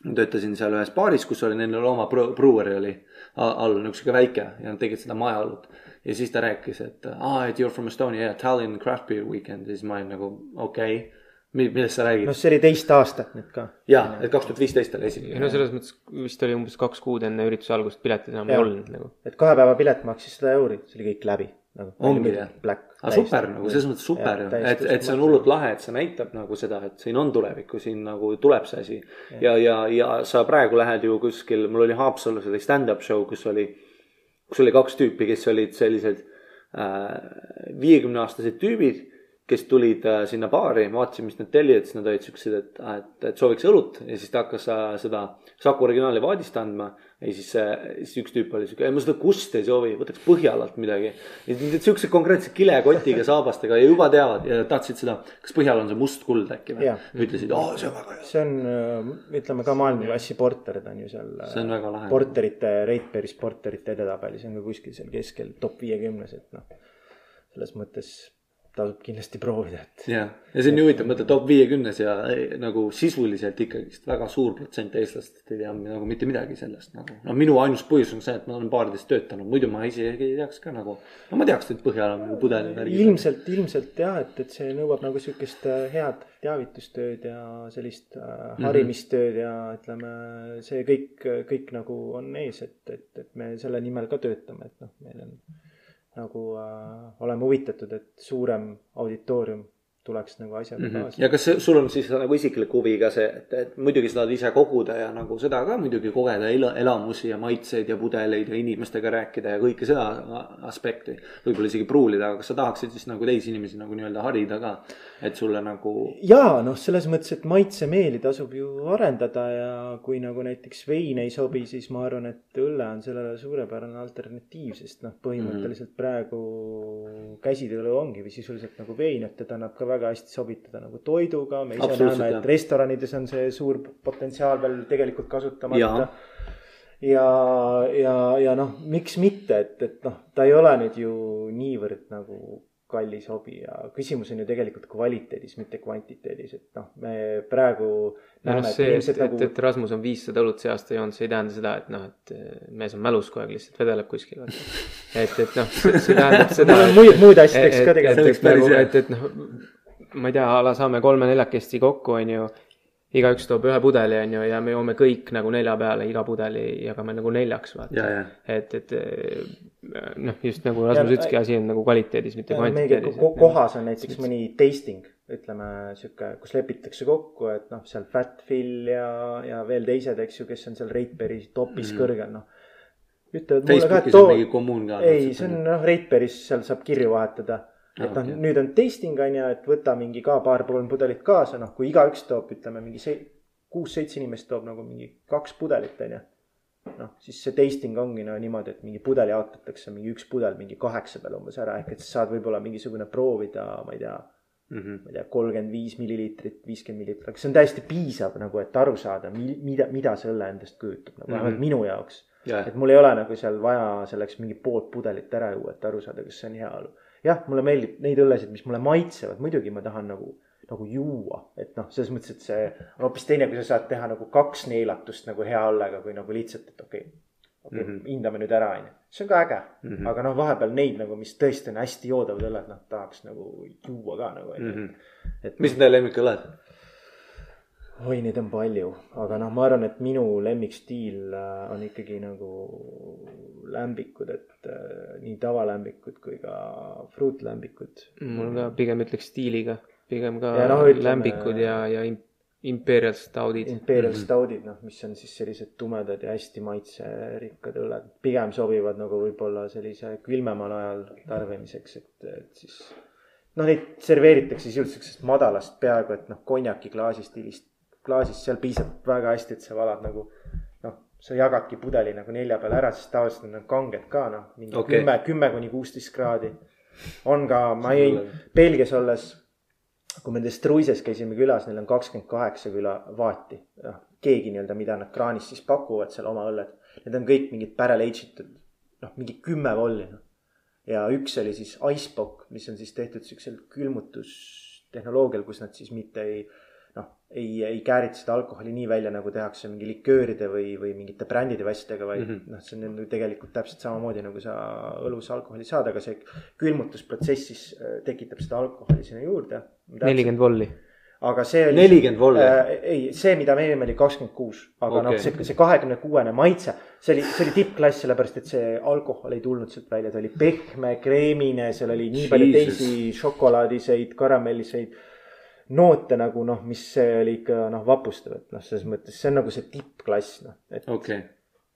ma töötasin seal ühes baaris, kus oli neil oma brewery oli all, sihuke väike ja nad tegid seda majaõlut. ja siis ta rääkis, et aa, et you are from Estonia yeah,, Tallinn Craft Beer Weekend ja siis ma olin nagu okei okay millest sa räägid? noh, see oli teist aastat nüüd ka. ja, et kaks tuhat viisteist oli esimene. no selles mõttes vist oli umbes kaks kuud enne ürituse algust piletid enam ei olnud nagu. et kahe päeva pilet maksis sada euri, see oli kõik läbi nagu. ongi jah. aga super nagu selles mõttes super ju, et, et see on hullult lahe, et see näitab nagu seda, et siin on tulevikku, siin nagu tuleb see asi. ja, ja, ja sa praegu lähed ju kuskil, mul oli Haapsalus oli stand-up show, kus oli, kus oli kaks tüüpi, kes olid sellised viiekümne äh, aastased tüübid kes tulid äh, sinna baari, ma vaatasin, mis nad tellivad, siis nad olid siuksed, et, et, et sooviks õlut ja siis ta hakkas äh, seda Saku originaali vaadist andma. ja siis, siis üks tüüp oli siuke, ma seda kust ei soovi, võtaks Põhjalalt midagi. siukse konkreetse kilekotiga, saabastega ja juba teavad ja tahtsid seda, kas Põhjal on see must kuld äkki või? ütlesid, aa see on väga hea. see on, äh, ütleme ka maailmaklassi porterid on ju seal. see on väga lahe. porterite, Reitberis porterite edetabelis on ka kuskil seal keskel top viiekümnes, et noh selles mõttes tasub kindlasti proovida, et. jah, ja see on nii huvitav, mõtle top viiekümnes ja eh, nagu sisuliselt ikkagist väga suur protsent eestlastest ei tea nagu mitte midagi sellest nagu. no minu ainus põhjus on see, et ma olen baarides töötanud, muidu ma isegi ei teaks ka nagu. no ma teaks, et Põhjal on nagu pudelid. ilmselt, ilmselt jah, et, et see nõuab nagu sihukest äh, head teavitustööd ja sellist äh, mhm. harimistööd ja ütleme, see kõik, kõik nagu on ees, et, et, et me selle nimel ka töötame, et noh, meil on nagu äh, oleme huvitatud, et suurem auditoorium tuleks nagu asjaga mm -hmm. kaasa. ja kas see, sul on siis nagu isiklik huvi ka see, et, et muidugi sa tahad ise koguda ja nagu seda ka muidugi kogeda el, elamusi ja maitseid ja pudeleid ja inimestega rääkida ja kõike seda aspekti. võib-olla isegi pruulida, aga kas sa tahaksid siis nagu teisi inimesi nagu nii-öelda harida ka, et sulle nagu. ja noh, selles mõttes, et maitsemeeli tasub ju arendada ja kui nagu näiteks vein ei sobi, siis ma arvan, et õlle on sellele suurepärane alternatiiv, sest noh, põhimõtteliselt mm. praegu käsitööõlu ongi või sisuliselt nagu vein, et teda annab ka väga hästi sobitada nagu toiduga, me ise näeme, et restoranides on see suur potentsiaal veel tegelikult kasutamata. ja, ja, ja noh, miks mitte, et, et noh, ta ei ole nüüd ju niivõrd nagu kallis hobi ja küsimus on ju tegelikult kvaliteedis, mitte kvantiteedis, et noh, me praegu. no noh, see, et, nagu... et, et Rasmus on viissada õlut see aasta joonud, see ei tähenda seda, et noh, et mees on mälus kogu aeg, lihtsalt vedeleb kuskil. et, et noh, see tähendab seda. muid, muid asjadeks ka tegelikult. Nagu, et, et noh ma ei tea, a la saame kolme-neljakesti kokku, on ju. igaüks toob ühe pudeli, on ju, ja me joome kõik nagu nelja peale, iga pudeli jagame nagu neljaks, vaata. et, et noh, just nagu Rasmus ütleski, asi on nagu kvaliteedis, mitte kvantiteedis. kohas on näiteks mõni tasting, ütleme sihuke, kus lepitakse kokku, et noh, seal Fatfill ja, ja veel teised, eks ju, kes on seal Reitberi topis mm. kõrgel, noh ütlevad mulle ka, et too. ei, see on noh, Reitberis, seal saab kirju vahetada et noh okay., nüüd on tasting on ju, et võta mingi ka paar-kolm pudelit kaasa, noh, kui igaüks toob, ütleme mingi see kuus-seitse inimest toob nagu mingi kaks pudelit on ju. noh, siis see tasting ongi no niimoodi, et mingi pudel jaotatakse mingi üks pudel mingi kaheksa peale umbes ära, ehk et sa saad võib-olla mingisugune proovida, ma ei tea mm. -hmm. ma ei tea, kolmkümmend viis milliliitrit, viiskümmend milliliitrit, aga see on täiesti piisav nagu, et aru saada, mida, mida see õlle endast kujutab, nagu vähemalt mm -hmm. minu jaoks. et mul ei ole nagu seal vaja selleks mingi poolt pudelit ära juua, et aru saada, kas see on hea õlu jah, mulle meeldib neid õllesid, mis mulle maitsevad, muidugi ma tahan nagu, nagu juua, et noh, selles mõttes, et see on hoopis teine, kui sa saad teha nagu kaks neelatust nagu hea õllega, kui nagu lihtsalt, et okei okay, okei okay, mm -hmm. hindame nüüd ära, onju. see on ka äge mm, -hmm. aga noh, vahepeal neid nagu, mis tõesti on hästi joodavad õlled, noh, tahaks nagu juua ka nagu, onju. Mhm. et. mis on teie lemmikõlled? Oi, neid on palju, aga noh, ma arvan, et minu lemmikstiil äh, on ikkagi nagu lämbikud, et äh, nii tavalämbikud kui ka fruutlämbikud. mul ka pigem ütleks stiiliga, pigem ka ja, no, ütleme, lämbikud ja, ja Imperial Stoutid. Imperial mm -hmm. Stoutid, noh, mis on siis sellised tumedad ja hästi maitserikkad õlled, pigem sobivad nagu võib-olla sellise külmemal ajal tarbimiseks, et, et siis noh, neid serveeritakse siis üldse sellisest madalast peaaegu et noh, konjaki klaasi stiilist klaasis, seal piisab väga hästi, et sa valad nagu noh, sa jagadki pudeli nagu nelja peale ära, siis tavaliselt need on kanged ka noh, mingi Okei. kümme, kümme kuni kuusteist kraadi. on ka, ma jõin Belgias olles, kui me nendes Truises käisime külas, neil on kakskümmend kaheksa küla vaati. noh, keegi nii-öelda, mida nad kraanis siis pakuvad seal oma õlled. Need on kõik mingid barrel aged itud, noh mingi kümme volli noh. ja üks oli siis Icebox, mis on siis tehtud siuksel külmutustehnoloogial, kus nad siis mitte ei noh, ei, ei käärita seda alkoholi nii välja, nagu tehakse mingi likööride või, või mingite brändide asjadega, vaid mm -hmm. noh, see on ju tegelikult täpselt samamoodi nagu sa õlus alkoholi saad, aga see külmutusprotsess siis äh, tekitab seda alkoholi sinna juurde. nelikümmend volli. aga see oli. 40 volli? ei, see, mida me jõime, oli kakskümmend kuus, aga okay. noh, see, see kahekümne kuuene maitse, see oli, see oli tippklass, sellepärast et see alkohol ei tulnud sealt välja, ta oli pehme, kreemine, seal oli nii palju Jesus. teisi šokolaadiseid, karamelliseid noote nagu noh, mis see oli ikka noh, vapustav, et noh, selles mõttes see on nagu see tippklass noh, et okei,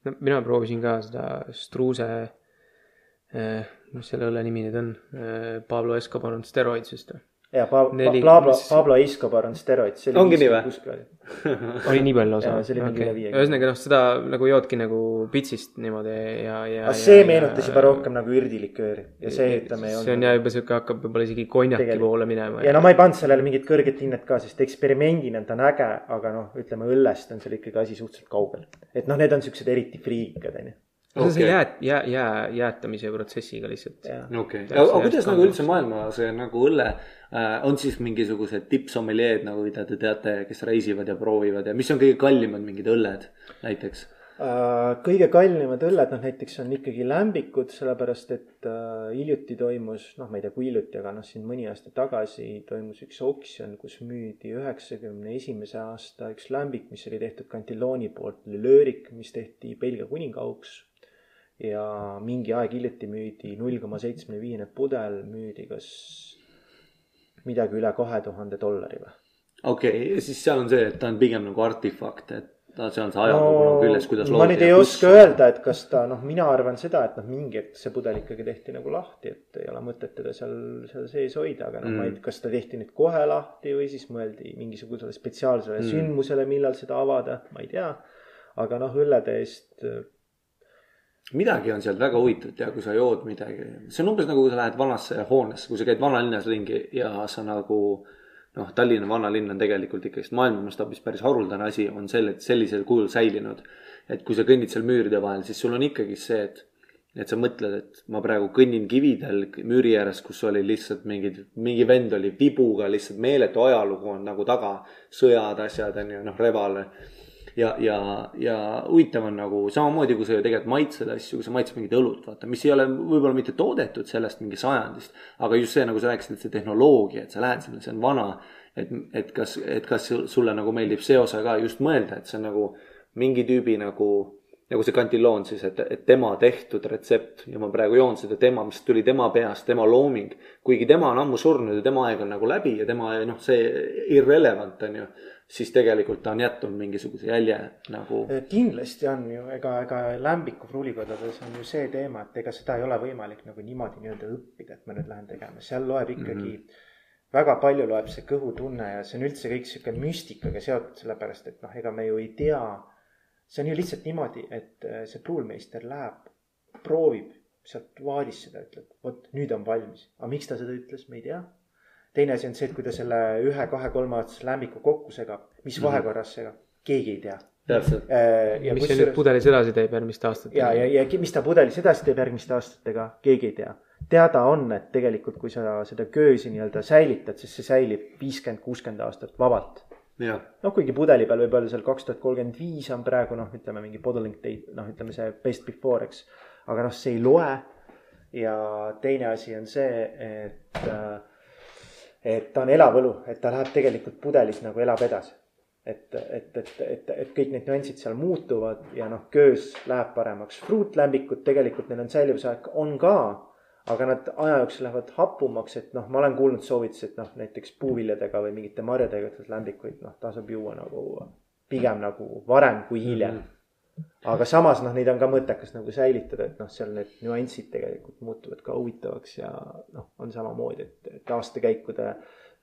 no mina proovisin ka seda Struuse eh,, mis selle õlle nimi nüüd on eh,, Pablo Escobar on steroids vist või? Ja Pa- Neli- Pa- Pablo, Pablo Escobar on steroid. Ongi nii või? oli nii palju lausa see oli mingi üle viiekümne. ühesõnaga noh, seda nagu joodki nagu pitsist niimoodi ja, ja. aga see meenutas juba rohkem nagu irdilikööri ja see ütleme see on jah juba sihuke, hakkab võib-olla isegi konjaki poole minema. ja no ma ei pannud sellele mingit kõrget hinnet ka, sest eksperimendina ta on äge, aga noh, ütleme õllest on seal ikkagi asi suhteliselt kaugel. et noh, need on siuksed eriti friikad onju. See on see jää, jää, jää, jäätamise protsessiga lihtsalt. okei, aga kuidas nagu on- üldse maailma see nagu õlle äh,, on siis mingisugused tippsommeljeed nagu, mida te teate, kes reisivad ja proovivad ja mis on kõige kallimad mingid õlled näiteks? Äh, kõige kallimad õlled, noh näiteks on ikkagi lämbikud, sellepärast et äh, hiljuti toimus, noh, ma ei tea, kui hiljuti, aga noh, siin mõni aasta tagasi toimus üks oksjon, kus müüdi üheksakümne esimese aasta üks lämbik, mis oli tehtud Cantilloni poolt, löörik, mis tehti Belgia kuningaauks. Ja mingi aeg hiljuti müüdi null koma seitsmekümne viiene pudel, müüdi kas midagi üle kahe tuhande dollari või? okei okay,, siis seal on see, et ta on pigem nagu artefakt, et ta, see on see ajalugu no, küljes, kuidas ma nüüd ei oska. öelda, et kas ta noh, mina arvan seda, et noh, mingi hetk see pudel ikkagi tehti nagu lahti, et ei ole mõtet teda seal, seal sees hoida, aga noh mm., ma ei tea, kas ta tehti nüüd kohe lahti või siis mõeldi mingisugusele spetsiaalsele mm. sündmusele, millal seda avada, ma ei tea. aga noh, õllede eest midagi on sealt väga huvitavat ja kui sa jood midagi, see on umbes nagu, kui sa lähed vanasse hoonesse, kui sa käid vanalinnas ringi ja sa nagu noh, Tallinna vanalinn on tegelikult ikkagist maailma mastaabis päris haruldane asi, on selle, sellisel kujul säilinud. et kui sa kõnnid seal müüride vahel, siis sul on ikkagi see, et, et sa mõtled, et ma praegu kõnnin kividel müüri ääres, kus oli lihtsalt mingid, mingi vend oli vibuga lihtsalt meeletu ajalugu on nagu taga, sõjad, asjad on ju, noh, Reval ja, ja, ja huvitav on nagu samamoodi, kui sa ju tegelikult maitsed asju, kui sa maitsed mingit õlut, vaata, mis ei ole võib-olla mitte toodetud sellest mingi sajandist. aga just see, nagu sa rääkisid, et see tehnoloogia, et sa lähed sinna, see on vana. et, et kas, et kas sulle nagu meeldib see osa ka just mõelda, et see on nagu mingi tüübi nagu, nagu see kantiloon siis, et, et tema tehtud retsept ja ma praegu joon seda tema, mis tuli tema peast, tema looming. kuigi tema on ammu surnud ja tema aeg on nagu läbi ja tema noh, see irrelevant on ju siis tegelikult ta on jätnud mingisuguse jälje nagu. kindlasti on ju, ega, ega lämbiku pruulikodades on ju see teema, et ega seda ei ole võimalik nagu niimoodi nii-öelda õppida, et ma nüüd lähen tegema, seal loeb ikkagi mm. -hmm väga palju loeb see kõhutunne ja see on üldse kõik sihuke müstikaga seotud, sellepärast et noh, ega me ju ei tea. see on ju lihtsalt niimoodi, et äh, see pruulmeister läheb, proovib sealt vaadist seda, ütleb, vot nüüd on valmis, aga miks ta seda ütles, me ei tea. Teine asi on see, et kui ta selle ühe, kahe, kolmeaastase lämbiku kokku segab, mis vahekorras segab, keegi ei tea. täpselt, ja mis see nüüd pudelis edasi teeb järgmiste aastatega. ja, ja, ja mis ta pudelis edasi teeb järgmiste aastatega, keegi ei tea. teada on, et tegelikult, kui sa seda köösi nii-öelda säilitad, siis see säilib viiskümmend, kuuskümmend aastat vabalt. jah, noh, kuigi pudeli peal võib olla seal kaks tuhat kolmkümmend viis on praegu noh, ütleme mingi bottling date, noh, ütleme see best before, eks. aga noh, see ei loe. ja teine asi on see, et, et ta on elav õlu, et ta läheb tegelikult pudelis nagu elab edasi. et, et, et, et, et kõik need nüansid seal muutuvad ja noh, köös läheb paremaks. fruutlämbikud tegelikult neil on säilivusaeg on ka, aga nad aja jooksul lähevad hapumaks, et noh, ma olen kuulnud soovitusi, et noh, näiteks puuviljadega või mingite marjadega tehtud lämbikuid, noh, tasub juua nagu pigem nagu varem kui hiljem. Aga samas noh, neid on ka mõttekas nagu säilitada, et noh, seal need nüansid tegelikult muutuvad ka huvitavaks ja noh, on samamoodi, et, et aastakäikude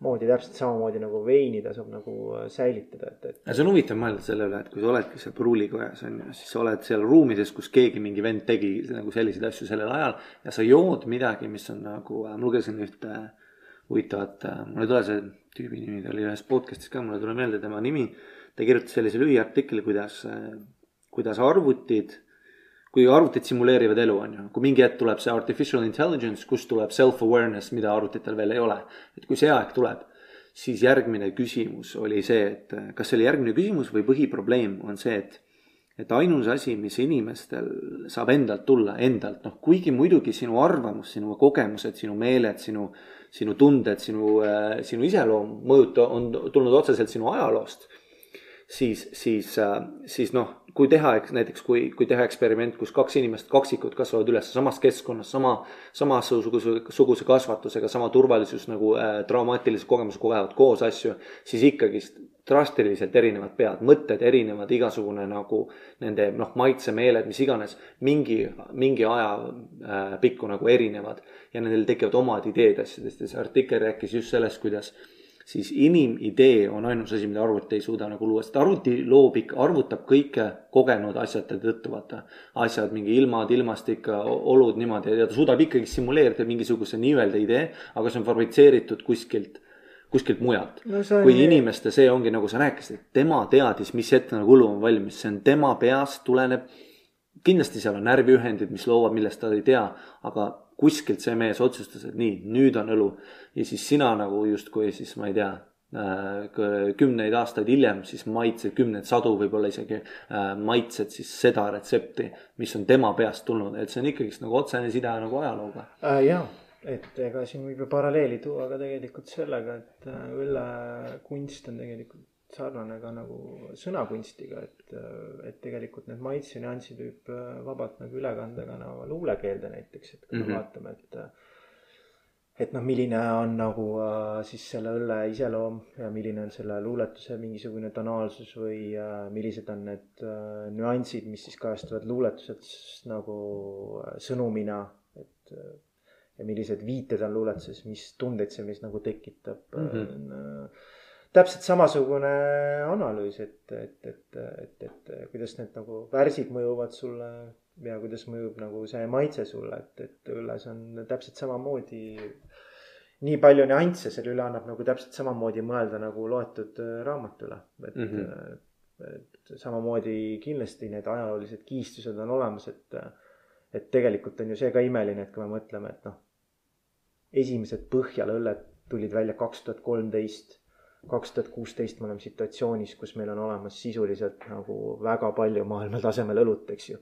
moodi täpselt samamoodi nagu veini tasub nagu äh, säilitada, et, et see on huvitav mõelda selle üle, et kui sa oledki seal pruulikojas on ju, siis sa oled seal ruumides, kus keegi, mingi vend tegi nagu selliseid asju sellel ajal ja sa jood midagi, mis on nagu, ma lugesin ühte huvitavat, mul ei tule see tüübi nimi, ta oli ühes podcast'is ka, mulle ei tule meelde tema nimi. ta kirjutas sellise lühiartikli, kuidas, kuidas arvutid, kui arvutid simuleerivad elu, on ju, kui mingi hetk tuleb see artificial intelligence, kust tuleb self-awareness, mida arvutitel veel ei ole. et kui see aeg tuleb, siis järgmine küsimus oli see, et kas see oli järgmine küsimus või põhiprobleem on see, et et ainus asi, mis inimestel saab endalt tulla, endalt, noh, kuigi muidugi sinu arvamus, sinu kogemused, sinu meeled, sinu, sinu tunded, sinu, sinu iseloom mõjuta, on tulnud otseselt sinu ajaloost siis, siis, siis noh, kui teha eks näiteks, kui, kui teha eksperiment, kus kaks inimest, kaksikud kasvavad üles samas keskkonnas, sama, samasuguse, suguse kasvatusega, sama turvalisus nagu äh, traumaatilise kogemuse kogevad koos asju, siis ikkagist drastiliselt erinevad pead, mõtted erinevad, igasugune nagu nende noh, maitse, meeled, mis iganes, mingi, mingi aja äh, pikku nagu erinevad. Ja nendel tekivad omad ideed asjadest. Ja see artikkel rääkis just sellest, kuidas siis inimidee on ainus asi, mida arvuti ei suuda nagu luua, sest arvuti loob ikka, arvutab kõike kogenud asjade tõttu, vaata. asjad, mingi ilmad, ilmastik, olud niimoodi ja ta suudab ikkagi simuleerida mingisuguse nii-öelda idee, aga see on fabritseeritud kuskilt, kuskilt mujalt No kui nii- inimeste see ongi nagu sa rääkisid, et tema teadis, mis hetk nagu õlu on valmis, see on tema peast tuleneb. kindlasti seal on närviühendid, mis loovad, millest ta ei tea, aga kuskilt see mees otsustas, et nii, nüüd on õlu ja siis sina nagu justkui siis ma ei tea äh, kümneid aastaid hiljem siis maitsed, kümneid sadu võib-olla isegi äh, maitsed siis seda retsepti, mis on tema peast tulnud, et see on ikkagist nagu otsene side nagu ajalooga. äh,. jaa, et ega siin võib ju paralleeli tuua ka tegelikult sellega, et äh, õllekunst on tegelikult sarnane ka nagu sõnakunstiga, et, et tegelikult need maitsenüansid võib äh, vabalt nagu üle kanda ka nagu luulekeelde näiteks, et kui me mm. -hmm. vaatame, et et noh, milline on nagu äh, siis selle õlle iseloom ja milline on selle luuletuse mingisugune tonaalsus või äh, millised on need äh, nüansid, mis siis kajastuvad luuletuses nagu äh, sõnumina, et äh, ja millised viited on luuletuses, mis tundeid see meis nagu tekitab mm. -hmm. Täpselt samasugune analüüs, et, et, et, et, et kuidas need nagu värsid mõjuvad sulle ja kuidas mõjub nagu see maitse sulle, et, et õlles on täpselt samamoodi nii palju nüansse, selle üle annab nagu täpselt samamoodi mõelda nagu loetud raamatu üle, et mm. -hmm. et samamoodi kindlasti need ajaloolised kiistused on olemas, et et tegelikult on ju see ka imeline, et kui me mõtleme, et noh, esimesed Põhjala õlled tulid välja kaks tuhat kolmteist, kaks tuhat kuusteist me oleme situatsioonis, kus meil on olemas sisuliselt nagu väga palju maailma tasemel õlut, eks ju.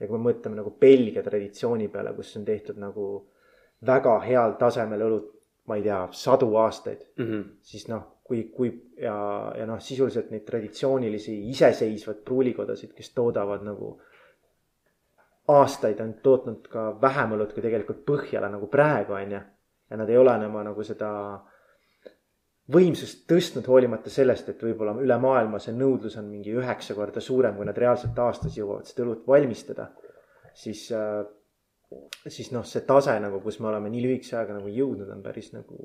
ja kui me mõtleme nagu Belgia traditsiooni peale, kus on tehtud nagu väga heal tasemel õlut, ma ei tea, sadu aastaid, Mm -hmm. siis noh, kui, kui ja, ja noh, sisuliselt neid traditsioonilisi iseseisvaid pruulikodasid, kes toodavad nagu aastaid on tootnud ka vähem õlut kui tegelikult Põhjala nagu praegu on ju. ja nad ei ole enam nagu seda võimsust tõstnud, hoolimata sellest, et võib-olla üle maailma see nõudlus on mingi üheksa korda suurem, kui nad reaalselt aastas jõuavad seda õlut valmistada. siis äh, siis noh, see tase nagu, kus me oleme nii lühikese ajaga nagu jõudnud, on päris nagu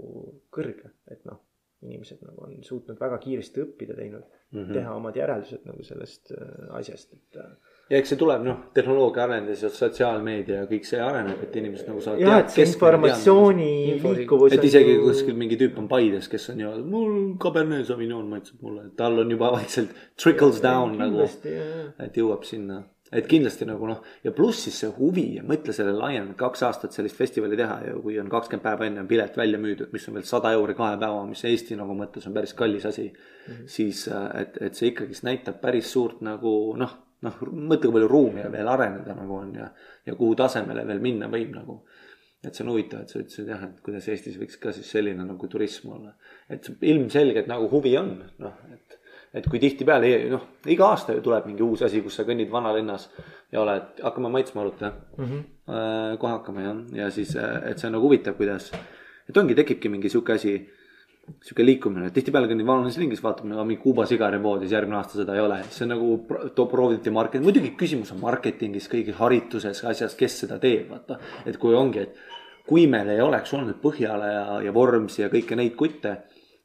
kõrge, et noh, inimesed nagu on suutnud väga kiiresti õppida, teinud mm, -hmm. teha omad järeldused nagu sellest äh, asjast, et äh, ja eks see tuleb noh, tehnoloogia arenedes ja sotsiaalmeedia ja kõik see areneb, et inimesed nagu saavad. jah, et see informatsiooni info- liikuvus et isegi kuskil mingi tüüp on Paides, kes on ju, mul Cabernet Sauvignon maitseb mulle, tal on juba vaikselt trickles down nagu, kindlasti jah, et jõuab sinna. et kindlasti nagu noh, ja pluss siis see huvi ja mõtle selle laiemalt, kaks aastat sellist festivali teha ja kui on kakskümmend päeva enne on pilet välja müüdud, mis on veel sada euri kahe päeva, mis Eesti nagu mõttes on päris kallis asi mm. -hmm. siis, et, et see ikkagist näitab päris suurt nagu noh, noh, mõtle, kui palju ruumi veel areneda nagu on ja, ja kuhu tasemele veel minna võib nagu et see on huvitav, et sa ütlesid jah, et kuidas Eestis võiks ka siis selline nagu turism olla. et ilmselgelt nagu huvi on, noh, et, et kui tihtipeale noh, iga aasta ju tuleb mingi uus asi, kus sa kõnnid vanalinnas ja oled, hakkame maitsma jah mm -hmm.. kohe hakkame jah, ja siis, et see on nagu huvitav, kuidas, et ongi, tekibki mingi sihuke asi sihuke liikumine, tihtipeale kõnnid vanalinnas ringis, vaatad nagu mingi Kuuba sigaripoodi, siis järgmine aasta seda ei ole, see on nagu too prooviti market, muidugi küsimus on marketingis, kõigis harituses, asjas, kes seda teeb, vaata. et kui ongi, et kui meil ei oleks olnud Põhjala ja, ja Vormsi ja kõiki neid kutte,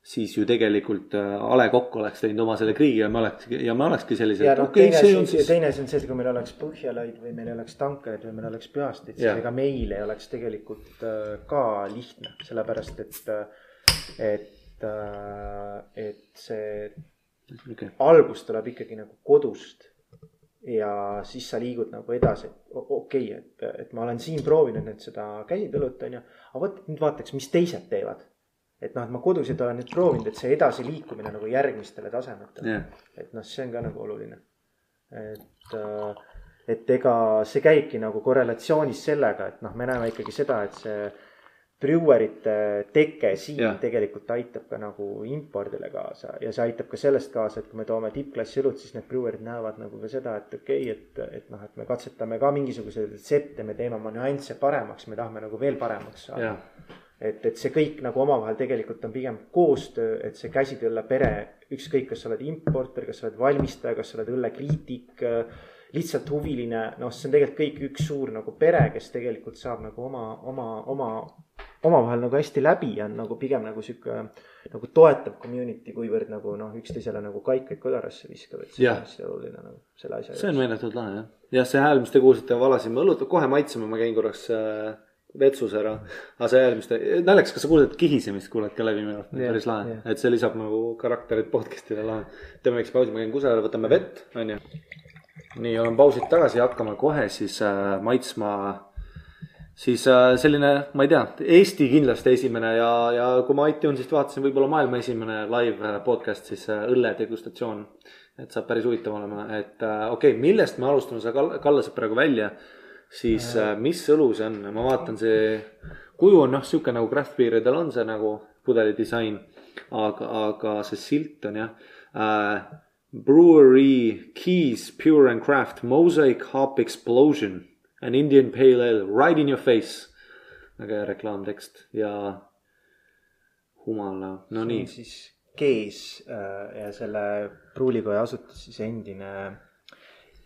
siis ju tegelikult äh, A Le Coq oleks teinud oma selle kriigi ja me oleks ja me olekski sellised, noh, okei teine okay,, see siis. teine asi on see, et kui meil oleks Põhjalaid või meil oleks tankereid või meil oleks Pühastid, siis ega meil ei oleks tegelikult äh, ka lihtne, sellepärast et, et, et see Okay. algus tuleb ikkagi nagu kodust. ja siis sa liigud nagu edasi, et okei okay,, et, et ma olen siin proovinud nüüd seda käsitõlut, onju. aga vot nüüd vaataks, mis teised teevad. et noh, et ma kodusid olen nüüd proovinud, et see edasiliikumine nagu järgmistele tasemetele jah, et noh, see on ka nagu oluline. et, et ega see käibki nagu korrelatsioonis sellega, et noh, me näeme ikkagi seda, et see brewerite teke siin ja. tegelikult aitab ka nagu impordile kaasa ja see aitab ka sellest kaasa, et kui me toome tippklassi õlut, siis need brewerid näevad nagu ka seda, et okei okay,, et, et noh, et me katsetame ka mingisuguseid retsepte, me teeme oma nüansse paremaks, me tahame nagu veel paremaks saada et, et see kõik nagu omavahel tegelikult on pigem koostöö, et see käsitööle pere, ükskõik, kas sa oled importer, kas sa oled valmistaja, kas sa oled õllekriitik, lihtsalt huviline, noh, see on tegelikult kõik üks suur nagu pere, kes tegelikult saab nagu oma, oma, oma, omavahel nagu hästi läbi ja on nagu pigem nagu sihuke nagu toetav community, kuivõrd nagu noh, üksteisele nagu kaikaid kodarasse viskab, et see on hästi oluline nagu selle asja see on meeletult lahe jah. jah, see hääl, mis te kuulsite, valasime õlut, kohe maitseme, ma käin korraks äh, vetsus ära. aga see hääl, mis te, naljakas, kas sa kuuled kihisemist, kuuled ka läbi minu arust, päris lahe jah., et see lisab nagu karakterit podcast'ile lahe. teeme väikse pausi, ma käin kusagile, võtame vett, onju. nii, oleme pausilt tagasi ja hakkame kohe siis äh, maitsma siis äh, selline, ma ei tea, Eesti kindlasti esimene ja, ja kui ma iTunesist vaatasin, võib-olla maailma esimene live äh, podcast, siis äh, õlle degustatsioon. et saab päris huvitav olema, et äh, okei okay,, millest me alustame, sa kall- kallased praegu välja, siis äh, mis õlu see on, ma vaatan, see kuju on noh, sihuke nagu craft beer'idel on see nagu pudeli disain, aga, aga see silt on jah äh,. Brewery Keys Pure and Craft Mosaic Hop Explosion An Indian Pale Ale right in your face. väga hea reklaamtekst ja humala, no see nii siis Kees äh, ja selle pruulikoja asutas siis endine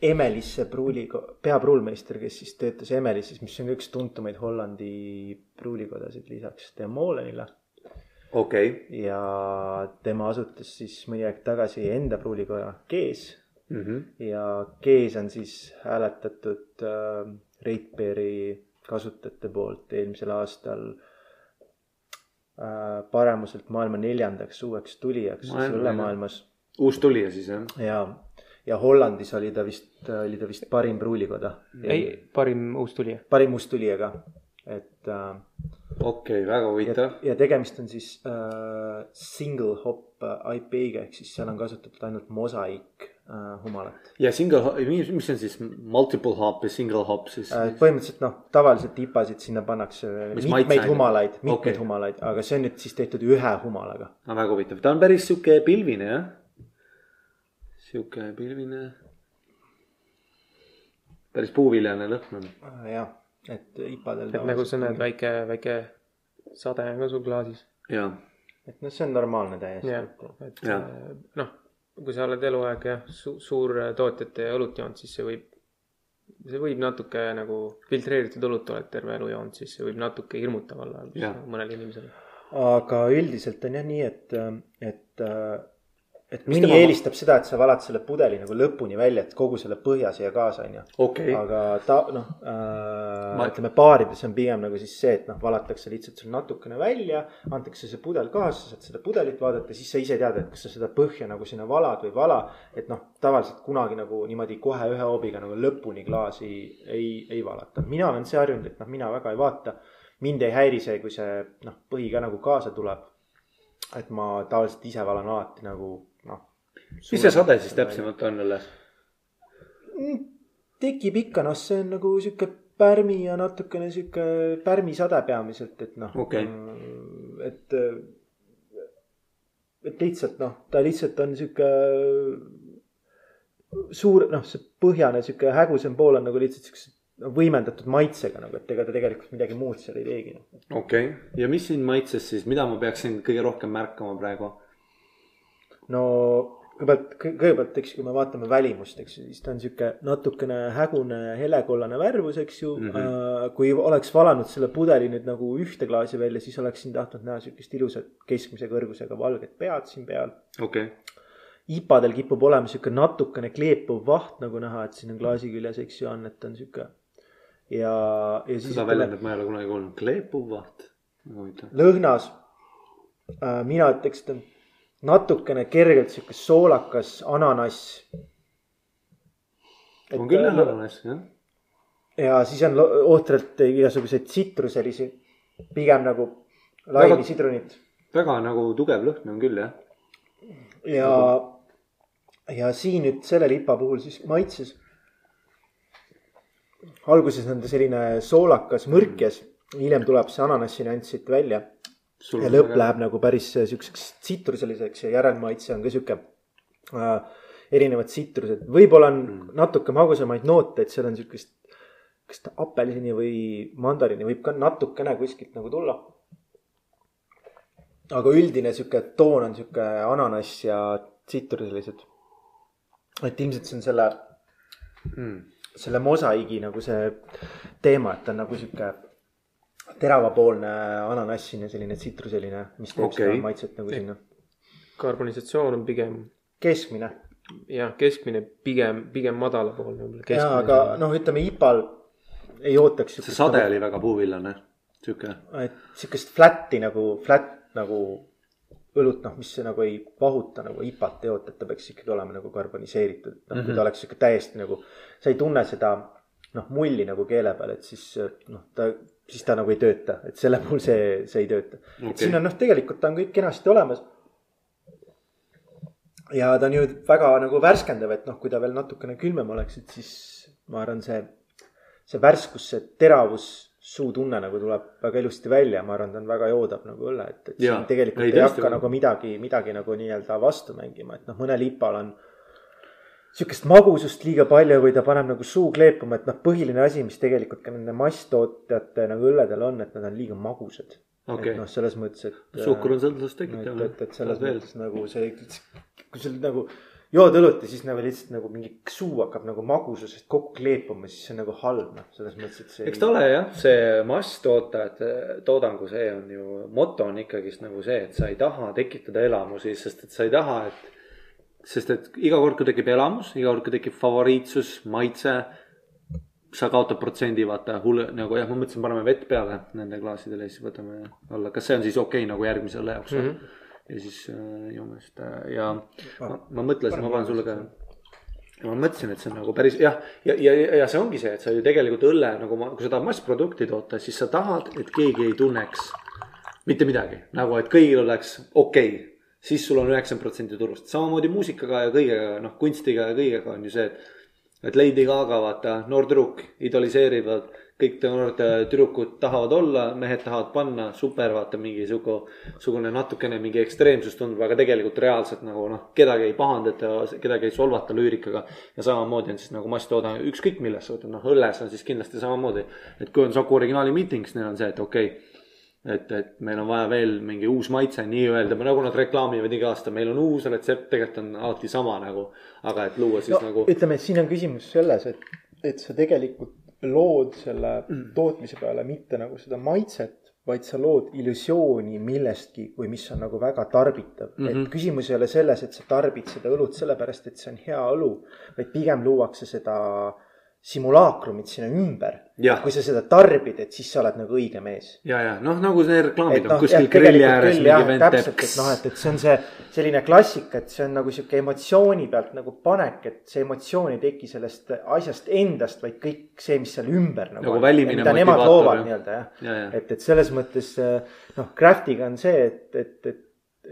Emelisse pruuliko-, peapruulmeister, kes siis töötas Emelisses, mis on üks tuntumaid Hollandi pruulikodasid lisaks Demolenile. Okei okay., ja tema asutas siis mõni aeg tagasi enda pruulikoja Kees mm -hmm. ja Kees on siis hääletatud äh, Reitberi kasutajate poolt eelmisel aastal äh, paremuselt maailma neljandaks uueks tulijaks õllemaailmas uus tulija siis jah? ja, ja Hollandis oli ta vist, oli ta vist parim pruulikoda. ei, parim uus tulija. parim uustulija ka, et äh, okei okay,, väga huvitav., ja tegemist on siis äh, single hop IPA-ga ehk siis seal on kasutatud ainult mosaik äh, humalat ja single, mis on siis multiple hop ja single hop siis äh,. põhimõtteliselt noh, tavaliselt IPA-sid sinna pannakse Mis mitmeid humalaid, mitmeid okay. humalaid, aga see on nüüd siis tehtud ühe humalaga. no väga huvitav, ta on päris sihuke pilvine jah. sihuke pilvine. päris puuviljane lõhn on. jah, et IPA-del et nagu sa näed, väike, väike sade on ka sul klaasis. ja, et noh, see on normaalne täiesti jah, et Jah. äh, noh, kui sa oled eluaeg jah su,, suurtootjate õlut joonud, siis see võib, see võib natuke nagu filtreeritud õlut oled terve elu joonud, siis see võib natuke hirmutav olla Jah. mõnele inimesele. aga üldiselt on jah nii, et, et, et mõni tema- eelistab seda, et sa valad selle pudeli nagu lõpuni välja, et kogu selle põhja siia kaasa, onju. okei, aga ta noh äh, Ma-, ütleme baarides on pigem nagu siis see, et noh, valatakse lihtsalt sul natukene välja, antakse see pudel kaasa, sa saad seda pudelit vaadata, siis sa ise tead, et kas sa seda põhja nagu sinna valad või ei vala. et noh, tavaliselt kunagi nagu niimoodi kohe ühe hoobiga nagu lõpuni klaasi ei, ei valata. mina olen see harjunud, et noh, mina väga ei vaata. mind ei häiri see, kui see noh, põhi ka nagu kaasa tuleb. et ma tavaliselt ise valan alati nagu noh. mis see sade siis? täpsemalt on jälle? tekib ikka, noh, see on nagu sihuke pärmi ja natukene sihuke pärmisade peamiselt, et noh Okei.. et, et lihtsalt noh, ta lihtsalt on sihuke suur, noh, see põhjane sihuke hägusam pool on nagu lihtsalt siukse võimendatud maitsega nagu, et ega ta tegelikult midagi muud seal ei teegi noh.. okei okay., ja mis sind maitses siis, mida ma peaksin kõige rohkem märkama praegu? No kõigepealt, kõigepealt, eks, kui me vaatame välimust, eks ju, siis ta on sihuke natukene hägune helekollane värvus, eks ju mm. -hmm. kui oleks valanud selle pudeli nüüd nagu ühte klaasi välja, siis oleksin tahtnud näha sihukest ilusat keskmise kõrgusega valget pead siin peal. okei okay., IPA-del kipub olema sihuke natukene kleepuv vaht nagu näha, et siin on klaasi küljes, eks ju, on, et on sihuke. ja, ja siis seda väljendit ma ei ole kunagi kuulnud, kleepuv vaht. väga huvitav. lõhnas äh,. mina ütleks, et on natukene kergelt sihuke soolakas ananass. on küll jah, ananas jah. ja siis on ohtralt igasuguseid tsitruselisi, pigem nagu laimi sidrunit väga nagu tugev lõhn on küll jah. ja, ja siin nüüd selle lipa puhul siis maitses. alguses on ta selline soolakas, mõrkjas, hiljem tuleb see ananassi nüanss siit välja ja lõpp läheb nagu päris siukseks tsitruseliseks ja järelmaitse on ka sihuke äh,. erinevad tsitrused, võib-olla on Mm. natuke magusamaid noote, et seal on siukest, kas ta apelsini või mandariini võib ka natukene kuskilt nagu tulla. aga üldine sihuke toon on sihuke ananass ja tsitruselised. et ilmselt see on selle mm.. selle mosaiigi nagu see teema, et ta on nagu sihuke teravapoolne ananassine, selline tsitruseline, mis teeb okay. Seda maitset nagu sinna. karbonisatsioon on pigem keskmine jah, keskmine pigem, pigem madalapoolne võib-olla. ja, aga noh, ütleme IPA-l ei ootaks. see sade oli väga puuvillane, sihuke. et sihukest flat'i nagu, flat nagu õlut, noh, mis see nagu ei vahuta nagu IPA-t ei oota, et ta peaks ikkagi olema nagu karboniseeritud, noh mm -hmm. kui ta oleks sihuke täiesti nagu, sa ei tunne seda noh, mulli nagu keele peal, et siis noh, ta, siis ta nagu ei tööta, et selle puhul see, see ei tööta okay.. Siin on noh, tegelikult ta on kõik kenasti olemas. ja ta on ju väga nagu värskendav, et noh, kui ta veel natukene külmem oleks, et siis ma arvan, see, see värskus, see teravus, suutunne nagu tuleb väga ilusti välja, ma arvan, ta on väga joodav nagu õlle, et, et Jaa. siin tegelikult Ei, ei, hakka väga. nagu midagi, midagi nagu nii-öelda vastu mängima, et noh, mõnel IPA-l on sihukest magusust liiga palju või ta paneb nagu suu kleepuma, et noh, põhiline asi, mis tegelikult ka nende masstootjate nagu õlledel on, et nad on liiga magusad Okei. et noh, selles mõttes, et. suhkur on sõltuvust et, tekitav. et, et selles mõttes nagu see, kui sul nagu jood õlut ja siis nagu lihtsalt nagu mingi suu hakkab nagu magususest kokku kleepuma, siis see on nagu halb noh, selles mõttes, et see. eks ta ole jah, see masstoodajate toodangu, see on ju, moto on ikkagist nagu see, et sa ei taha tekitada elamusi, sest et sa ei taha, et. Sest et iga kord, kui tekib elamus, iga kord, kui tekib favoriitsus, maitse. sa kaotad protsendi, vaata hull nagu jah, ma mõtlesin, paneme vett peale nende klaasidele ja siis võtame alla, kas see on siis okei okay, nagu järgmisele jaoks mm? -hmm. ja siis äh, joome seda ja ma, ma mõtlesin, ma panen sulle ka ja ma mõtlesin, et see on nagu päris jah, ja, ja, ja, ja see ongi see, et sa ju tegelikult õlle nagu kui sa tahad massprodukti toota, siis sa tahad, et keegi ei tunneks mitte midagi, nagu et kõigil oleks okei okay. Siis sul on üheksakümmend protsenti turust, samamoodi muusikaga ja kõigega, noh kunstiga ja kõigega on ju see, et. et Lady Gaga, vaata, noor tüdruk, idoliseerivad, kõik noored äh, tüdrukud tahavad olla, mehed tahavad panna, super, vaata mingi sihuke, sugune natukene mingi ekstreemsus tundub, aga tegelikult reaalselt nagu noh, kedagi ei pahandata, kedagi ei solvata lüürikaga. ja samamoodi on siis nagu masstoodang, ükskõik milles noh õlles on siis kindlasti samamoodi. et kui on Saku originaali miiting, siis neil on see, et okei okay, et, et meil on vaja veel mingi uus maitse nii-öelda, nagu nad reklaamivad iga aasta, meil on uus retsept, tegelikult on alati sama nagu. aga et luua siis no, nagu, ütleme, et siin on küsimus selles, et, et sa tegelikult lood selle tootmise peale mitte nagu seda maitset, vaid sa lood illusiooni millestki või mis on nagu väga tarbitav mm. -hmm. et küsimus ei ole selles, et sa tarbid seda õlut sellepärast, et see on hea õlu, vaid pigem luuakse seda simulaakrumit sinna ümber. Kui sa seda tarbid, et siis sa oled nagu õige mees ja, ja noh, nagu see reklaamid on noh, kuskil grilli ääres täpselt, et noh, et, et see on see selline klassika, et see on nagu sihuke emotsiooni pealt nagu panek, et see emotsioon ei teki sellest asjast endast, vaid kõik see, mis seal ümber nagu, Nagu on. mida nemad loovad nii-öelda jah Ja, ja. et, et selles mõttes äh, noh, craft'iga on see, et, et, et,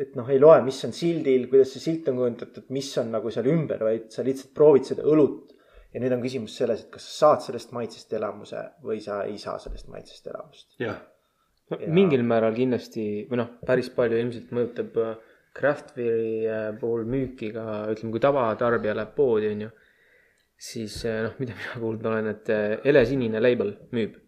et noh, ei loe, mis on sildil, kuidas see silt on kujundatud, mis on nagu seal ümber, vaid sa lihtsalt proovid seda õlut. Ja nüüd on küsimus selles, et kas sa saad sellest maitsest elamuse või sa ei saa sellest maitsest elamust. jah, no, Ja- mingil määral kindlasti või noh, päris palju ilmselt mõjutab äh, craft beer'i äh, puhul müüki ka ütleme, kui tavatarbija läheb poodi, onju. siis äh, noh, mida mina kuulnud olen, et helesinine label müüb.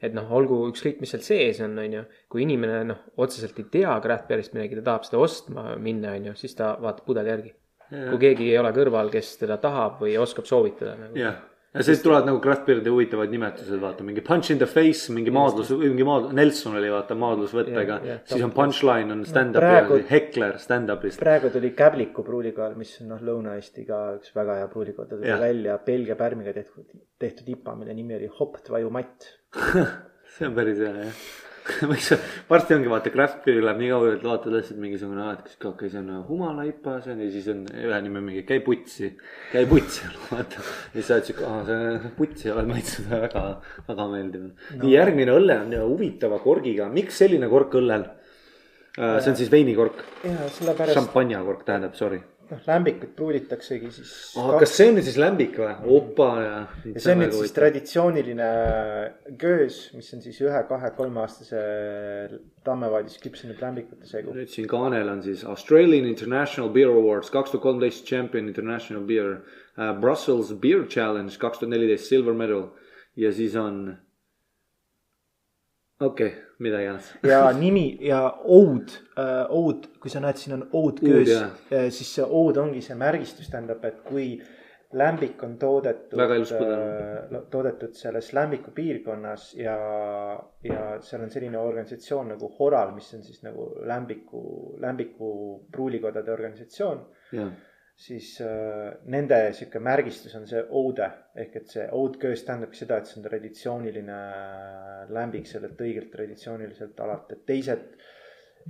et noh, olgu ükskõik, mis seal sees on, onju. kui inimene noh, otseselt ei tea craft beer'ist midagi, ta tahab seda ostma minna, onju, siis ta vaatab pudeli järgi. Kui keegi ei ole kõrval, kes teda tahab või oskab soovitada nagu. jah, ja siis tulevad nagu craft beer'ide huvitavad nimetused, vaata mingi punch in the face, mingi maadlus, mingi maadlus, Nelson oli vaata maadlusvõttega siis on punchline on stand-up praegu- ja Hekler stand-up'ist. praegu tuli Käbliku pruulikohal, mis on noh, Lõuna-Eesti ka üks väga hea pruulikoht, ta tuli Jah. välja Belgia pärmiga tehtud, tehtud IPA, mille nimi oli Hopp Tvaju Matt. see on päris hea jah. võiks, varsti ongi vaata craft beer läheb nii kaugele, et vaatad lihtsalt mingisugune, et kas okei okay,, see on humala IPA, see on ja siis on ühe nime mingi käi putsi, käi putsi, vaata. ja siis sa oled siuke, aa see putsi oled maitsnud, väga, väga meeldiv on no.. nii järgmine õlle on huvitava korgiga, miks selline kork õllel? see on siis veinikork, ja sellepärast, šampanjakork tähendab, sorry. noh, lämbikut pruulitaksegi siis. kas see on nüüd siis lämbik või? opa ja. ja see on nüüd siis traditsiooniline köös, mis on siis ühe, kahe, kolmeaastase tammevaadis küpsenud lämbikute segu. nüüd siin kaanel on siis Australian International Beer Awards kaks tuhat kolmteist Champion International Beer uh,, Brussels Beer Challenge kaks tuhat neliteist Silver Medal ja siis on. okei okay,, mida iganes. ja nimi ja oud äh,, oud, kui sa näed, siin on oud köös jah., siis see oud ongi see märgistus, tähendab, et kui lämbik on toodetud äh, toodetud selles lämbiku piirkonnas ja, ja seal on selline organisatsioon nagu Horal, mis on siis nagu lämbiku, lämbiku pruulikodade organisatsioon siis äh, nende sihuke märgistus on see oude ehk et see oudköös tähendabki seda, et see on traditsiooniline lämbik sellelt õigelt traditsiooniliselt alalt, et teised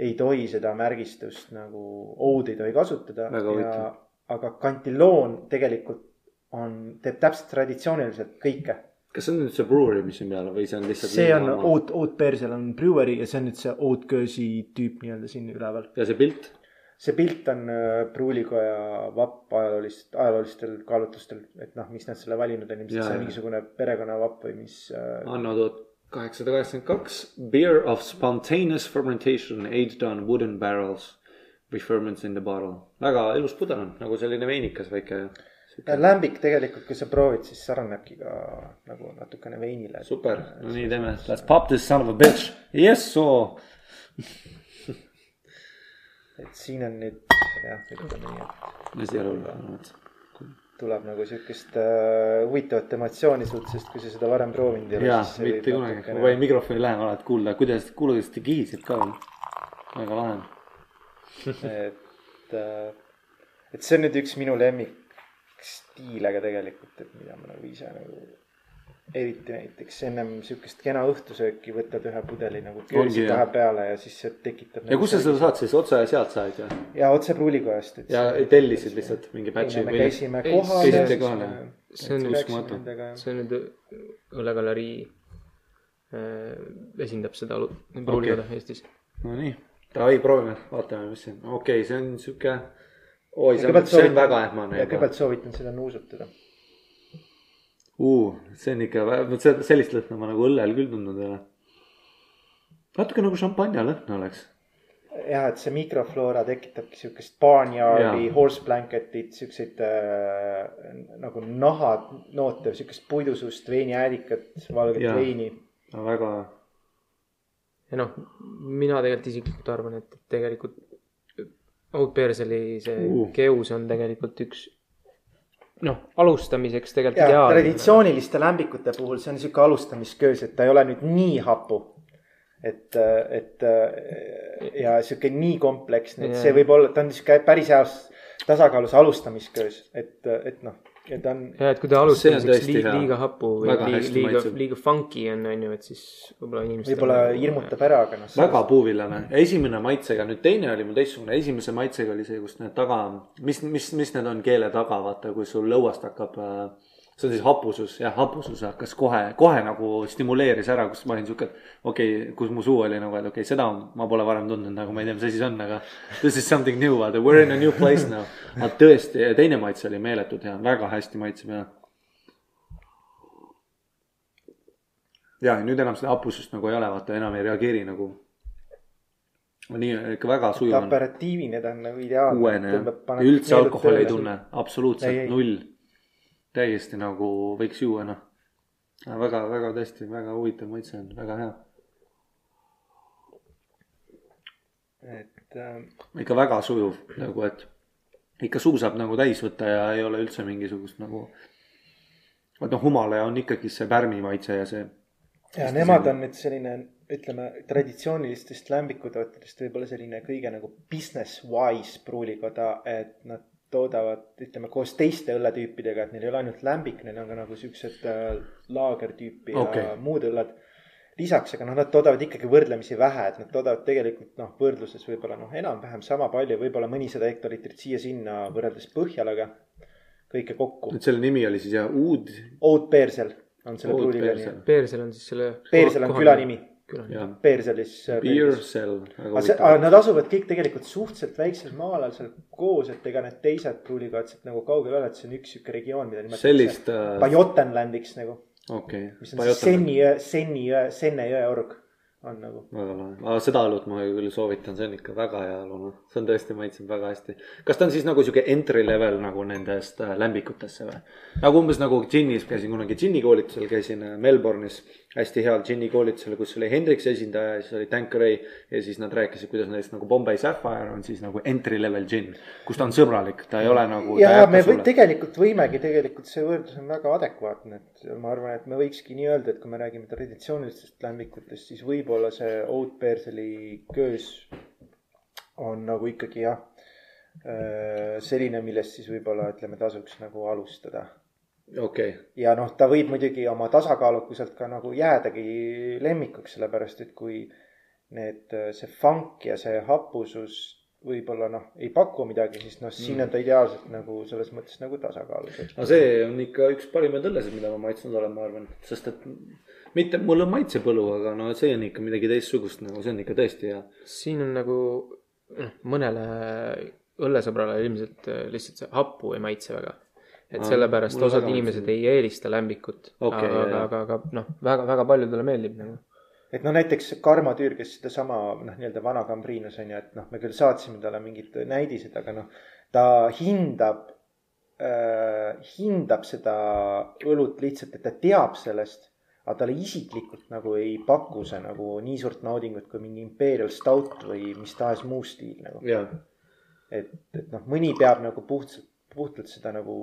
ei tohi seda märgistust nagu oud ei tohi kasutada aga kantiloon tegelikult on, teeb täpselt traditsiooniliselt kõike. kas see on nüüd see brewery, mis siin peal on või see on lihtsalt. see on oud, oud beer, seal on brewery ja see on nüüd see oudköösi tüüp nii-öelda siin üleval. ja see pilt, see pilt on äh, Pruulikoja vapp ajaloolist, ajaloolistel kaalutlustel, et noh, miks nad selle valinud on, ilmselt see on mingisugune perekonnavapp või mis äh,. anno tuhat kaheksasada kaheksakümmend kaks. Beer of spontaneous fermentation aged on wooden barrels. Referments in the bottle, väga ilus pudel on nagu selline veinikas väike. lämbik tegelikult, kui sa proovid, siis sarnebki ka nagu natukene veinile. super, no nii teeme, let's pop this son of a bitch, yes so. Et siin on nüüd jah, ütleme nii, et mis ei ole hullu. tuleb nagu siukest äh, huvitavat emotsiooni suht, sest kui sa seda varem proovinud ei ole. jaa, mitte kunagi, ma panin mikrofoni lähemale, et kuulda, kuidas, kuule, kuidas ta kihiseb ka veel. väga lahe et, et see on nüüd üks minu lemmikstiile ka tegelikult, et mida ma nagu ise nagu eriti näiteks ennem siukest kena õhtusööki võtad ühe pudeli nagu köösi kahe peale ja siis see tekitab. ja kus sa seda saad siis, otse sealt said või? ja otse pruulikojast. ja tellisid lihtsalt mingi batch'i me või? käisime kohal. käisite kohal, jah? see on uskumatu. see on nüüd õllegalerii äh, esindab seda pruulikoda okay. Eestis. Nonii, davai, proovime, vaatame, mis see on, okei okay,, see on sihuke. oi, see on, see on väga ähmane kõigepealt soovitan seda nuusutada. Uh, see on ikka, vot seda, sellist lõhna ma nagu õllel küll tundnud ei ole. natuke nagu šampanja lõhn oleks. jah, et see mikrofloora tekitabki siukest barnyardi horse blanket'it, siukseid äh, nagu nahanoote, siukest puidusust veiniäädikat, valget Jaa. veini. väga, ja noh, mina tegelikult isiklikult arvan, et tegelikult Oud Beerseli see Uh. uh. keus on tegelikult üks noh, alustamiseks tegelikult ideaalne. traditsiooniliste lämbikute puhul see on siuke alustamisköös, et ta ei ole nüüd nii hapu. et, et ja sihuke nii kompleksne, et see võib olla, ta on sihuke päris heas tasakaalus alustamisköös, et, et noh, et ta on ja et kui ta alustamiseks liiga, liiga hapu või liiga, liiga, liiga funky on, on ju, et siis võib-olla inimestel. võib-olla hirmutab ära, aga noh. väga puuvillane, esimene maitsega, nüüd teine oli mul teistsugune, esimese maitsega oli see, kus need taga, mis, mis, mis need on keele taga, vaata, kui sul lõuast hakkab äh, see on siis hapusus, jah, hapusus hakkas kohe, kohe nagu stimuleeris ära, kus ma olin sihuke, okei okay,, kus mu suu oli nagu, et okei okay,, seda ma pole varem tundnud, nagu ma ei tea, mis asi see on, aga this is something new, vaata, we are in a new place now. aga tõesti, teine maitse oli meeletult hea, väga hästi maitseb ja. ja nüüd enam seda hapusust nagu ei ole, vaata, enam ei reageeri nagu. nii ikka väga sujuv on aperatiivini ta on nagu ideaalne. kuuene, üldse alkoholi ei. tunne, absoluutselt Ei, ei. null. Täiesti nagu võiks juua noh. väga, väga tõesti väga huvitav maitse on, väga hea. et äh, ikka väga sujuv nagu, et ikka suu saab nagu täis võtta ja ei ole üldse mingisugust nagu. vot noh, Humala on ikkagi see pärmi maitse ja see. ja nemad on nüüd selline, ütleme traditsioonilistest lämbikutootjatest võib-olla selline kõige nagu business wise pruulikoda, et nad toodavad, ütleme koos teiste õlletüüpidega, et neil ei ole ainult lämbik, neil on ka nagu siuksed äh, laagertüüpi ja Okei. muud õlled. lisaks, aga noh, nad toodavad ikkagi võrdlemisi vähe, et nad toodavad tegelikult noh, võrdluses võib-olla noh, enam-vähem sama palju, võib-olla mõnisada hektoliitrit siia-sinna võrreldes Põhjalaga. kõike kokku. et selle nimi oli siis jah, Uud Oud Peersel on selle Peersel. nimi. Peersel on siis selle. Peersel on küla nimi, küla nimi. ja Peerselis. Beer Cell. aga see, aga nad asuvad kõik tegelikult suhteliselt väiksel maa-alal seal koos, et ega need teised pruulikatsed nagu kaugel ei ole, et see on üks sihuke regioon, mida nimetatakse sellist, äh, Bajotenlandiks nagu, okei. mis on siis Senni jõe, Senni jõe, Senne jõe org on nagu. väga lahe, aga seda õlut ma küll soovitan, see on ikka väga hea õlu, noh, see on tõesti maitsenud väga hästi. kas ta on siis nagu sihuke entry level nagu nendest äh, lämbikutesse või? nagu umbes nagu džinnis, käisin kunagi džinni koolitusel, käisin äh, Melbourne'is hästi heal džinni koolitusel, kus oli Hendrix esindaja ja siis oli Tanqueray ja siis nad rääkisid, kuidas näiteks nagu Bombay Sapphire on siis nagu entry level džinn, kus ta on sõbralik, ta ei ole nagu. ja me või, tegelikult võimegi, tegelikult see võrdlus on väga adekvaatne, et ma arvan, et me võikski nii öelda, et kui me räägime traditsioonilistest lämbikutest, siis võib-olla see Oud Peerseli köös on nagu ikkagi jah, selline, millest siis võib-olla ütleme, tasuks nagu alustada okei, ja noh, ta võib muidugi oma tasakaalukuselt ka nagu jäädagi lemmikuks, sellepärast et kui need, see funk ja see hapusus võib-olla noh, ei paku midagi, siis noh, siin on ta ideaalselt nagu selles mõttes nagu tasakaalus. aga see on ikka üks parimaid õllesid, mida ma maitsnud olen, ma arvan, sest et mitte, mul on maitsepõlu, aga no see on ikka midagi teistsugust nagu, see on ikka tõesti hea. siin on nagu noh, mõnele õllesõbrale ilmselt äh, lihtsalt see happu ei maitse väga. Et sellepärast osad inimesed ei eelista lämbikut Okei, aga, aga, aga, aga noh, väga, väga paljudele meeldib nagu. et noh, näiteks Karmo Tüür, kes sedasama noh, nii-öelda vana Cambrinos on ju, et noh, me küll saatsime talle mingid näidised, aga noh, ta hindab äh,, hindab seda õlut lihtsalt, et ta teab sellest. aga talle isiklikult nagu ei paku see nagu nii suurt naudingut kui mingi Imperial Stout või mis tahes muu stiil nagu. et, et noh, mõni peab nagu puhtalt, puhtalt seda nagu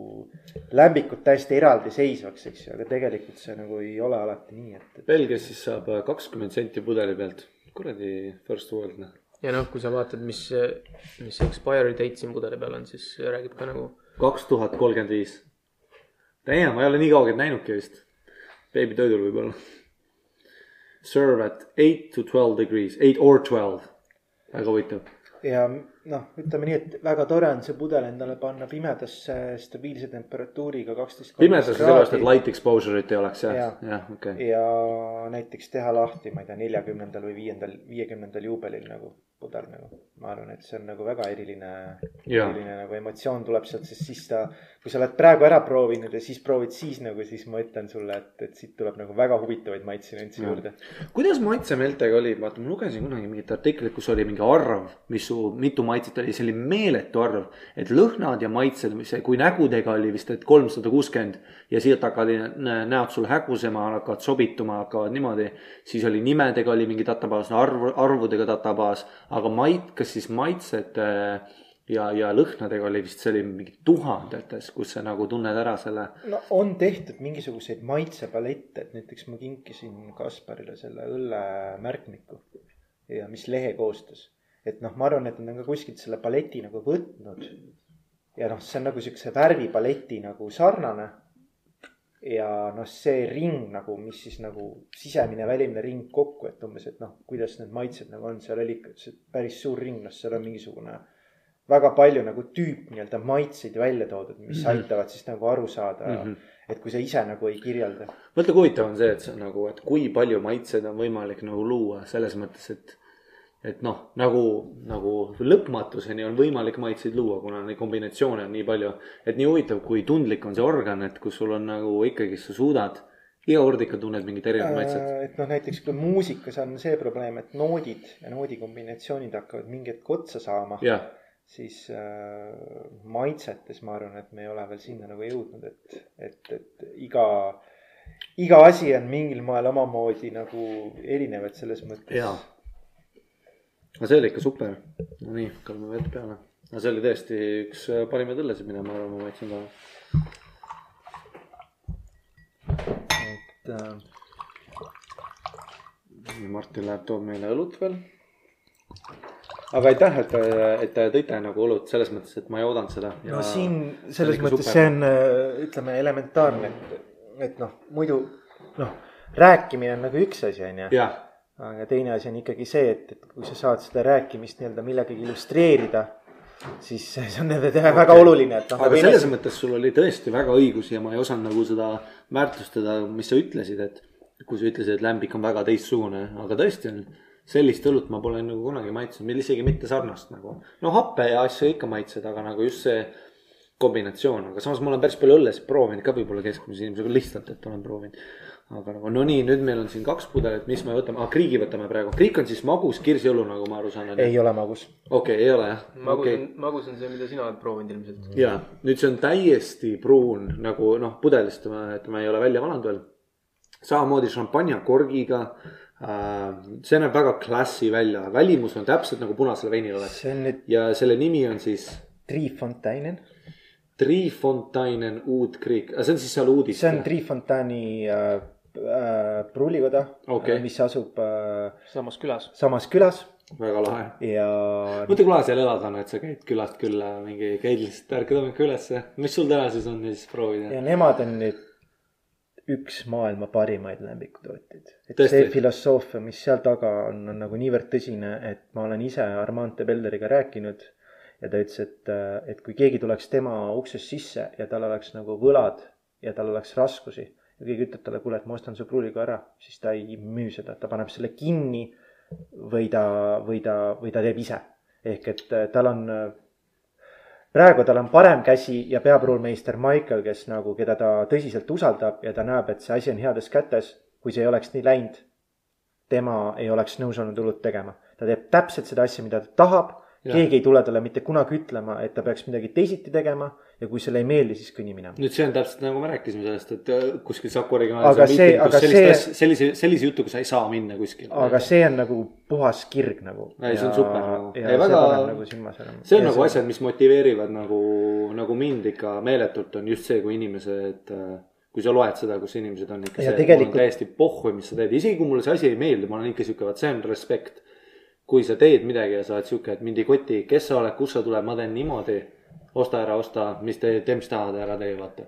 lämbikut täiesti eraldiseisvaks, eks ju, aga tegelikult see nagu ei ole alati nii, et, et Belgias siis saab äh, kakskümmend senti pudeli pealt. kuradi first world noh. ja noh, kui sa vaatad, mis, mis expiry date siin pudeli peal on, siis räägib ka nagu kaks tuhat kolmkümmend viis. Damn, ma ei ole nii kaugelt näinudki vist. beebitoidul võib-olla. Serve at eight to twelve degrees, eight or twelve. väga huvitav. ja noh, ütleme nii, et väga tore on see pudel endale panna pimedasse stabiilse temperatuuriga kaksteist. pimedas sellepärast, et light exposure'it ei oleks jah jah, okei okay.. ja näiteks teha lahti, ma ei tea, neljakümnendal või viiendal, viiekümnendal juubelil nagu pudel nagu. ma arvan, et see on nagu väga eriline, eriline nagu emotsioon tuleb sealt, sest siis ta, kui sa oled praegu ära proovinud ja siis proovid siis nagu, siis ma ütlen sulle, et, et siit tuleb nagu väga huvitavaid maitsenüansse juurde. kuidas maitsemeeltega oli, vaata ma lugesin kunagi mingit artiklit, kus oli mingi arv, mis su, mitu maitset see oli meeletu arv. et lõhnad ja maitsed, mis, kui nägudega oli vist, et kolmsada kuuskümmend ja siit hakkavad nä- näod sul hägusema, hakkavad sobituma, hakkavad niimoodi. siis oli nimedega oli mingi databaas, arv, arvudega databaas, aga mait-, kas siis maitsed äh, ja, ja lõhnadega oli vist, see oli mingi tuhandetes, kus sa nagu tunned ära selle. no on tehtud mingisuguseid maitsepalette, et näiteks ma kinkisin Kasparile selle õllemärkmiku ja mis lehe koostas. Et noh, ma arvan, et nad on ka kuskilt selle paleti nagu võtnud. ja noh, see on nagu siukse värvipaleti nagu sarnane. ja noh, see ring nagu, mis siis nagu sisemine, välimine ring kokku, et umbes, et noh, kuidas need maitsed nagu on, seal oli ikka see päris suur ring, noh, seal on mingisugune väga palju nagu tüüp nii-öelda maitseid välja toodud, mis mm -hmm. aitavad siis nagu aru saada mm, -hmm. et kui sa ise nagu ei kirjelda. mõtle, kui huvitav on see, et sa nagu, et kui palju maitseid on võimalik nagu luua selles mõttes, et et noh, nagu, nagu lõpmatuseni on võimalik maitseid luua, kuna neid kombinatsioone on nii palju. et nii huvitav, kui tundlik on see organ, et kus sul on nagu ikkagi, sa suudad iga kord ikka tunned mingit erinevat maitset. Äh, et noh, näiteks kui muusikas on see probleem, et noodid ja noodikombinatsioonid hakkavad mingi hetk otsa saama, siis äh, maitsetes ma arvan, et me ei ole veel sinna nagu jõudnud, et, et, et iga, iga asi on mingil moel omamoodi nagu erinev, et selles mõttes. Aga see oli ikka super. Nonii, hakkame vett peale. no see oli tõesti üks äh, parimaid õllesid, mida ma arvan, ma maitsen ka. et äh, Martin läheb, toob meile õlut veel. aga aitäh, et, et te tõite nagu õlut selles mõttes, et ma ei oodanud seda. no siin selles mõttes see on, ütleme elementaarne, et, et noh, muidu noh, rääkimine on nagu üks asi, onju. jah, aga teine asi on ikkagi see, et, et kui sa saad seda rääkimist nii-öelda millegagi illustreerida, siis see on väga okay. oluline, et noh. aga selles mõttes sul oli tõesti väga õigus ja ma ei osanud nagu seda väärtustada, mis sa ütlesid, et kui sa ütlesid, et lämbik on väga teistsugune, aga tõesti on. sellist õlut ma pole nagu kunagi maitsnud, isegi mitte sarnast nagu. no happe ja asju ikka maitsed, aga nagu just see kombinatsioon, aga samas ma olen päris palju õllesid proovinud ka võib-olla keskmise inimesega lihtsalt, et olen proovinud. Aga nagu no nii, nüüd meil on siin kaks pudelit, mis me võtame ah,, kriigi võtame praegu, kriik on siis magus kirsiõlu, nagu ma aru saan. ei ole magus. okei okay,, ei ole jah. magus okei on, magus on see, mida sina oled proovinud ilmselt. ja nüüd see on täiesti pruun nagu noh, pudelist, et ma ei ole välja valanud veel. samamoodi šampanjakorgiga äh,. see näeb väga klassi välja, välimus on täpselt nagu punasel veinil oleks nüüd ja selle nimi on siis Trifontainen, Trifontainen Uud Creek, see on siis seal uudis. see on Trifontani äh, äh, pruulikoda Okei. mis asub äh, samas külas. samas külas väga lahe. ja mõtle, kui lahe seal elada on, et sa käid külast külla mingi, käid lihtsalt ärkad hommikul ülesse, mis sul täna siis on ja siis proovida ja. nemad on nüüd üks maailma parimaid lemmikutootjaid. et Tõesti? see filosoofia, mis seal taga on, on nagu niivõrd tõsine, et ma olen ise Armand de Belderiga rääkinud ja ta ütles, et, et kui keegi tuleks tema uksest sisse ja tal oleks nagu võlad ja tal oleks raskusi ja keegi ütleb talle, kuule, et ma ostan su pruuliga ära, siis ta ei müü seda, ta paneb selle kinni või ta, või ta, või ta teeb ise. ehk et äh, tal on äh, praegu tal on parem käsi ja peapruulmeister Michael, kes nagu, keda ta tõsiselt usaldab ja ta näeb, et see asi on heades kätes. kui see ei oleks nii läinud, tema ei oleks nõus olnud õlut tegema. ta teeb täpselt seda asja, mida ta tahab. Keegi ei tule talle mitte kunagi ütlema, et ta peaks midagi teisiti tegema ja kui sulle ei meeldi, siis kõnni minema. nüüd see on täpselt nagu me rääkisime sellest, et äh, kuskil Saku originaalis see- aga see- sellise, sellise jutuga sa ei saa minna kuskile. aga see on nagu puhas kirg nagu. Ei, see on super nagu. ja Ei, see väga- nagu see on nagu asjad, mis motiveerivad nagu, nagu mind ikka meeletult on just see, kui inimesed, kui sa loed seda, kus inimesed on ikka Ja see, tegelikult- mul on täiesti pohhu, mis sa teed, isegi kui mulle see asi ei meeldi, ma olen ikka sihuke, vaat see on respekt. Kui sa teed midagi ja sa oled sihuke, et mind ei koti, kes sa oled, kust sa tuled, ma teen niimoodi. osta ära, osta, mis te, tee, mis tahad, ära tee, vaata.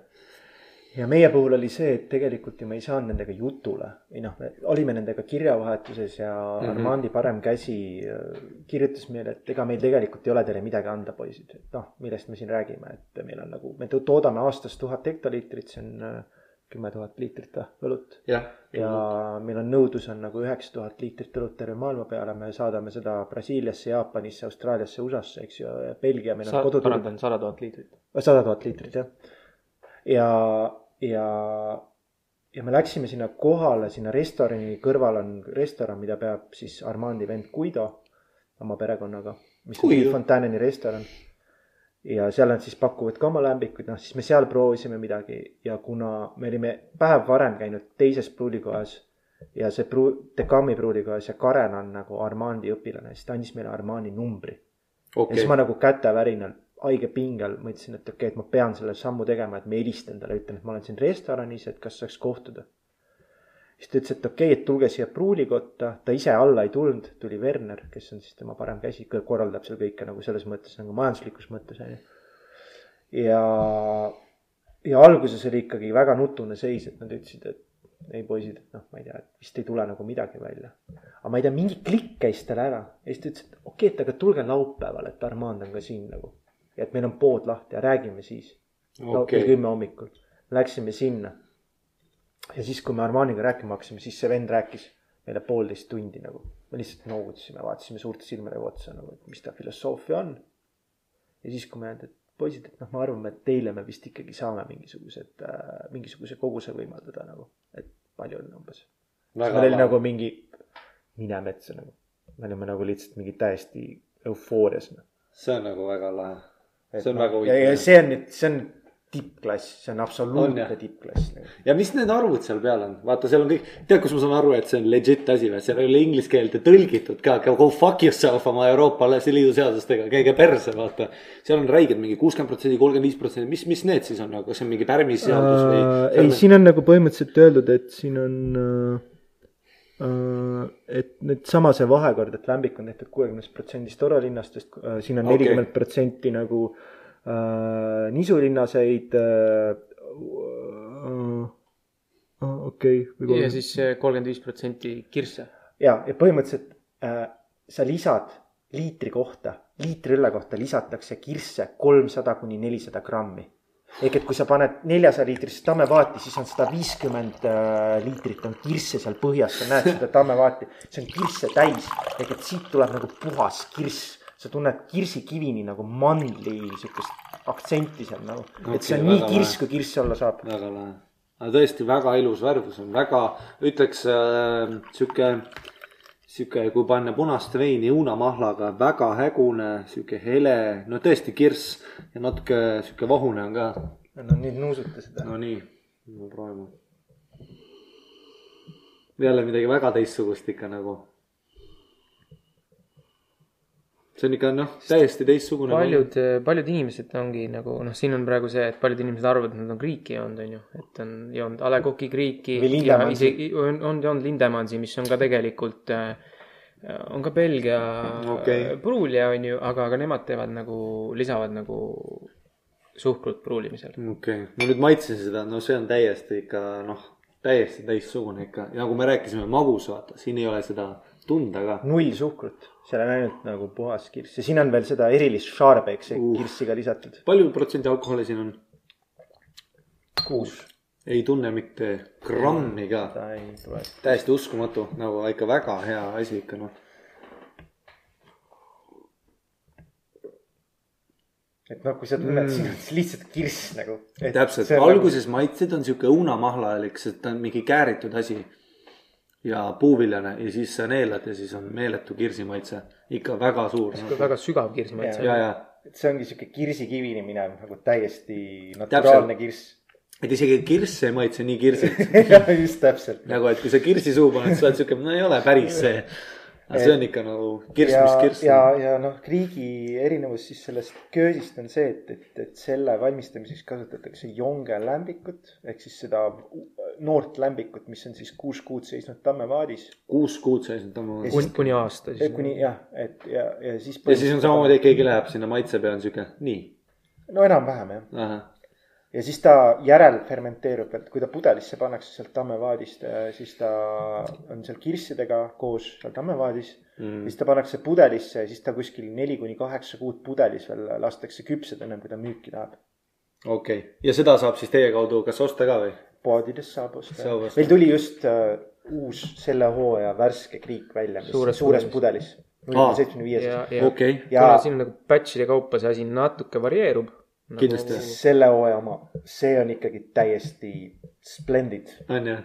ja meie puhul oli see, et tegelikult ju me ei saanud nendega jutule või noh, me olime nendega kirjavahetuses ja mm -hmm. Armandi parem käsi äh, kirjutas meile, et ega meil tegelikult ei ole teile midagi anda, poisid, et noh, millest me siin räägime, et meil on nagu, me to- toodame aastas tuhat hektoliitrit, see on äh, kümme tuhat liitrit õlut. jah, ja meil on nõudlus on nagu üheksa tuhat liitrit õlut terve maailma peale, me saadame seda Brasiiliasse, Jaapanisse, Austraaliasse, USA-sse, eks ju, Belgia, meil on sa, koduturg parandan, sada tuhat liitrit. sada tuhat liitrit jah. ja, ja, ja me läksime sinna kohale, sinna restorani kõrval on restoran, mida peab siis Armandi vend Guido oma perekonnaga, mis on Guido? Fontaneni restoran. Ja seal nad siis pakuvad ka oma lämbikuid, noh siis me seal proovisime midagi ja kuna me olime päev varem käinud teises pruulikojas ja see pruu-, Decami pruulikojas ja Karen on nagu Armandi õpilane, siis ta andis meile Armani numbri ja okei siis ma nagu kätevärinal, haige pingel mõtlesin, et okei okay,, et ma pean selle sammu tegema, et ma helistan talle, ütlen, et ma olen siin restoranis, et kas saaks kohtuda. Siis ta ütles, et okei okay,, et tulge siia pruulikotta, ta ise alla ei tulnud, tuli Werner, kes on siis tema parem käsi, korraldab seal kõike nagu selles mõttes nagu majanduslikus mõttes on ju. ja, ja alguses oli ikkagi väga nutune seis, et nad ütlesid, et ei poisid, et noh, ma ei tea, et vist ei tule nagu midagi välja. aga ma ei tea, mingi klikk käis tal ära ja siis ta ütles, et okei okay,, et aga tulge laupäeval, et Armand on ka siin nagu. ja et meil on pood lahti ja räägime siis. kell kümme hommikul, läksime sinna. Ja siis, kui me Armandiga rääkima hakkasime, siis see vend rääkis meile poolteist tundi nagu. me lihtsalt noogutasime, vaatasime suurte silmadega otsa nagu, et mis ta filosoofia on. ja siis, kui me öeldi, et poisid, et noh, me arvame, et teile me vist ikkagi saame mingisugused äh,, mingisuguse koguse võimaldada nagu, et palju on umbes. Meil oli lahe. nagu mingi, mine metsa nagu, me olime nagu lihtsalt mingi täiesti eufoorias noh. see on nagu väga lahe. see on väga huvitav. see on nüüd, see on tippklass, see on absoluutne tippklass nagu.. ja mis need arvud seal peal on, vaata, seal on kõik, tead, kus ma saan aru, et see on legit asi või, seal ei ole inglise keelde tõlgitud ka, go fuck yourself oma Euroopa Liidu seadustega, käige perse, vaata. seal on räiged mingi kuuskümmend protsenti, kolmkümmend viis protsenti, mis, mis need siis on, kas see on mingi pärmisseadus või Äh,? ei, siin on nagu põhimõtteliselt öeldud, et siin on äh, äh,, et nüüd sama see vahekord, et lämbik on tehtud kuuekümnest protsendist oralinnastest siin on nelikümmend protsenti nagu äh, nisulinnaseid äh,. okei okay,, ja siis kolmkümmend viis protsenti kirsse. ja, ja põhimõtteliselt äh, sa lisad liitri kohta, liitri õlle kohta lisatakse kirsse kolmsada kuni nelisada grammi. ehk et kui sa paned neljasaja liitrist tammevaati, siis on sada viiskümmend liitrit on kirsse seal põhjas, sa näed seda tammevaati, see on kirsse täis. ehk et siit tuleb nagu puhas kirss, sa tunned kirsikivini nagu mandli siukest aktsenti seal nagu, et see on nii kirss, kui kirss olla saab. väga lahe, aga tõesti väga ilus värvus on, väga ütleks äh, sihuke, sihuke, kui panna punast veini õunamahlaga, väga hägune, sihuke hele, no tõesti kirss ja natuke sihuke vahune on ka. no nüüd nuusuta seda. no nii, proovime. jälle midagi väga teistsugust ikka nagu. See on ikka noh, täiesti teistsugune. paljud, paljud inimesed ongi nagu noh, siin on praegu see, et paljud inimesed arvavad, et nad on kriiki joonud, onju, et on joonud A Le Coq'i kriiki on, on joonud Lindemansi, mis on ka tegelikult äh, on ka Belgia okay. pruulija, onju, aga, aga nemad teevad nagu, lisavad nagu suhkrut pruulimisel. okei okay., ma nüüd maitsesin seda, no see on täiesti ikka noh, täiesti teistsugune ikka ja nagu me rääkisime, magus vaata, siin ei ole seda tunda ka. null suhkrut, seal on ainult nagu puhas kirss ja siin on veel seda erilist Scharbeck'i Uh. kirssi ka lisatud. palju protsenti alkoholi siin on? kuus. ei tunne mitte grammi ka, täiesti uskumatu, nagu ikka väga hea asi ikka noh. et noh, kui sa tunned mm., siin on lihtsalt kirss nagu. täpselt, alguses maitsed on sihuke õunamahlalik, sest ta on mingi kääritud asi. Ja puuviljane ja siis sa neelad ja siis on meeletu kirsimaitse, ikka väga suur. väga sügav kirsimaitse. ja, ja, et see ongi sihuke kirsikivini minev nagu täiesti naturaalne kirss. et isegi kirss ei maitse nii kirsilt just täpselt. nagu, et kui sa kirsi suhu paned, sa oled siuke, no ei ole päris see. aga see on ikka nagu kirss, ja mis, kirss ja, ja noh, kriigi erinevus siis sellest köösist on see, et, et, et selle valmistamiseks kasutatakse jonge lämbikut ehk siis seda noort lämbikut, mis on siis kuus kuud seisnud tammevaadis. kuus kuud seisnud tammamas. kuni, kuni aasta siis. kuni jah, et ja, ja siis. ja siis on samamoodi, et keegi läheb sinna maitse peale siuke, nii. no enam-vähem jah, ja siis ta järel fermenteerub, et kui ta pudelisse pannakse sealt tammevaadist, siis ta on seal kirssidega koos seal tammevaadis mm.. siis ta pannakse pudelisse ja siis ta kuskil neli kuni kaheksa kuud pudelis veel lastakse küpseda, enne kui ta müüki läheb. okei okay., ja seda saab siis teie kaudu kas osta ka või? poodides saab osta meil tuli just uh, uus selle hooaja värske kriik välja, mis Suures suures, pudelis. null koma seitsmekümne viies ja, ja okei, ja kuna siin on nagu batch'ide kaupa see asi natuke varieerub. Kindlasti selle hooaja oma, see on ikkagi täiesti splendid. on jah,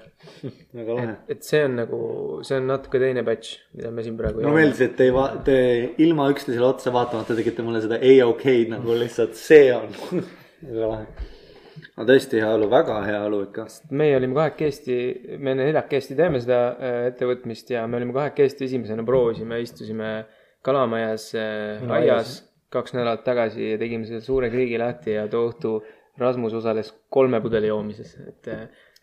väga lahe. et see on nagu, see on natuke teine batch, mida me siin praegu mulle meeldis, et te ei va-, te ilma üksteisele otsa vaatamata tegite mulle seda A-OK-d nagu lihtsalt see on. väga lahe. aga tõesti hea õlu, väga hea õlu ikka. meie olime kahekesti, me neljakesti teeme seda äh, ettevõtmist ja me olime kahekesti esimesena proovisime, istusime Kalamajas äh, Minu aias aias. Kaks nädalat tagasi ja tegime selle suure kriigi lahti ja too õhtu Rasmus osales kolme pudeli joomises, et,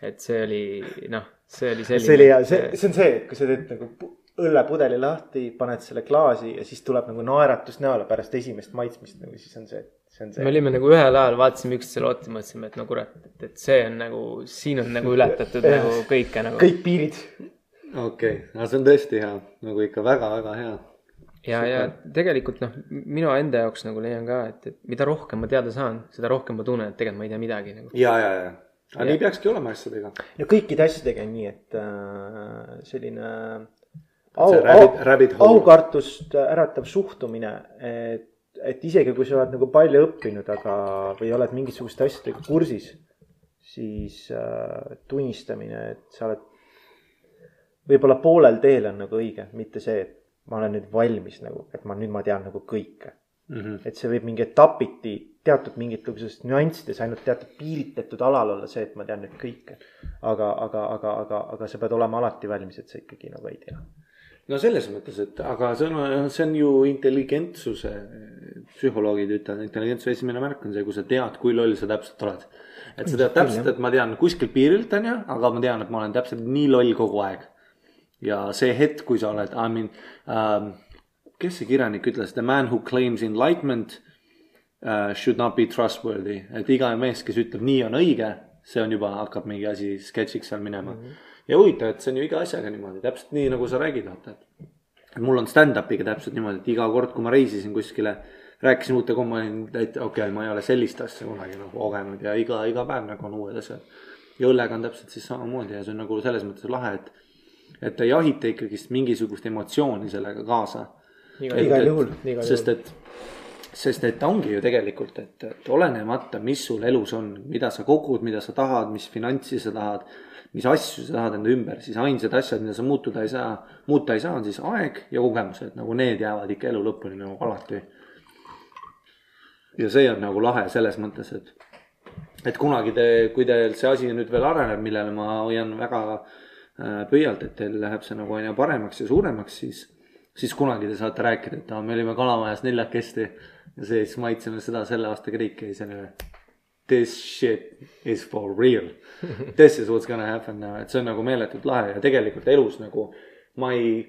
et see oli noh, see oli selline. see oli hea, see, see on see, et kui sa teed nagu pu- õllepudeli lahti, paned selle klaasi ja siis tuleb nagu naeratus näole pärast esimest maitsmist nagu siis on see, see on me see. olime nagu ühel ajal, vaatasime üksteisele otsa, mõtlesime, et no kurat, et, et see on nagu, siin on nagu ületatud nagu kõike nagu. kõik piirid. okei okay., aga see on tõesti hea, nagu ikka väga-väga hea. ja, ja tegelikult noh, mina enda jaoks nagu leian ka, et, et mida rohkem ma teada saan, seda rohkem ma tunnen, et tegelikult ma ei tea midagi nagu. ja, ja, ja, aga nii peakski olema asjadega. no kõikide asjadega on nii, et äh, selline au, au, aukartust äratav suhtumine, et, et isegi kui sa oled nagu palju õppinud, aga, või oled mingisuguste asjadega kursis, siis äh, tunnistamine, et sa oled võib-olla poolel teel on nagu õige, mitte see, et ma olen nüüd valmis nagu, et ma nüüd ma tean nagu kõike mm. -hmm. et see võib mingi etapiti teatud mingites nüanssides ainult teatud piiritletud alal olla see, et ma tean nüüd kõike. aga, aga, aga, aga, aga sa pead olema alati valmis, et sa ikkagi nagu ei tea. no selles mõttes, et aga see on, see on ju intelligentsuse, psühholoogid ütlevad, intelligentsuse esimene märk on see, kui sa tead, kui loll sa täpselt oled. et sa tead täpselt, et ma tean kuskilt piirilt on ju, aga ma tean, et ma olen täpselt nii loll kogu aeg. Ja see hetk, kui sa oled, I mean um,, kes see kirjanik ütles, the man who claims enlightenment uh, should not be trustworthy, et iga mees, kes ütleb, nii on õige, see on juba, hakkab mingi asi sketšiks seal minema mm. -hmm. ja huvitav, et see on ju iga asjaga niimoodi, täpselt nii, nagu sa räägid, vaata, et. mul on stand-up'iga täpselt niimoodi, et iga kord, kui ma reisisin kuskile, rääkisin uute komponentidega, et okei okay,, ma ei ole sellist asja kunagi nagu kogenud ja iga, iga päev nagu on uued asjad. ja õllega on täpselt siis samamoodi ja see on nagu selles mõttes lahe, et, et te jahite ikkagist mingisugust emotsiooni sellega kaasa. igal juhul. sest et sest et ongi ju tegelikult, et, et olenemata, mis sul elus on, mida sa kogud, mida sa tahad, mis finantsi sa tahad, mis asju sa tahad enda ümber, siis ainsad asjad, mida sa muutuda ei saa, muuta ei saa, on siis aeg ja kogemused, nagu need jäävad ikka elu lõpuni nagu alati. ja see on nagu lahe selles mõttes, et, et kunagi te, kui teil see asi nüüd veel areneb, millele ma hoian väga äh, pöialt, et teil läheb see nagu aina paremaks ja suuremaks, siis siis kunagi te saate rääkida, et aa, me olime kalamajas neljakesti ja siis maitseme seda selle aasta kriiki ja siis on ju. This shit is for real. This is what's gonna happen now, et see on nagu meeletult lahe ja tegelikult elus nagu ma ei,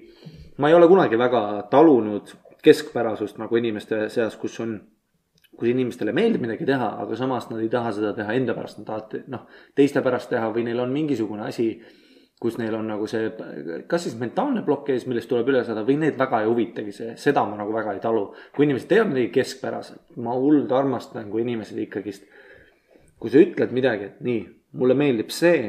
ma ei ole kunagi väga talunud keskpärasust nagu inimeste seas, kus on kui inimestele meeldib midagi teha, aga samas nad ei taha seda teha enda pärast, nad tahavad noh, teiste pärast teha või neil on mingisugune asi kus neil on nagu see, kas siis mentaalne plokk ees, millest tuleb üle saada või neid väga ei huvitagi see, seda ma nagu väga ei talu. kui inimesed teevad midagi keskpäraselt, ma hullult armastan, kui inimesed ikkagist, kui sa ütled midagi, et nii, mulle meeldib see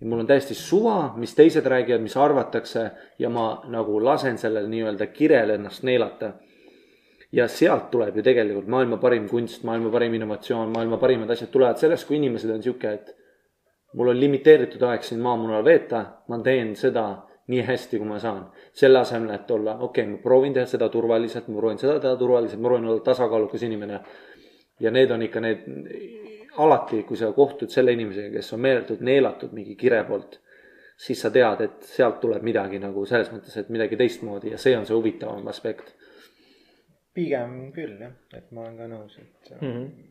ja mul on täiesti suva, mis teised räägivad, mis arvatakse ja ma nagu lasen sellel nii-öelda kirel ennast neelata. ja sealt tuleb ju tegelikult maailma parim kunst, maailma parim innovatsioon, maailma parimad asjad tulevad sellest, kui inimesed on sihuke, et mul on limiteeritud aeg siin maamunal veeta, ma teen seda nii hästi, kui ma saan. selle asemel, et olla, okei okay,, ma proovin teha seda turvaliselt, ma proovin seda teha turvaliselt, ma proovin olla tasakaalukas inimene. ja need on ikka need, alati, kui sa kohtud selle inimesega, kes on meeletult neelatud mingi kire poolt, siis sa tead, et sealt tuleb midagi nagu selles mõttes, et midagi teistmoodi ja see on see huvitavam aspekt. pigem küll jah, et ma olen ka nõus, et mm. -hmm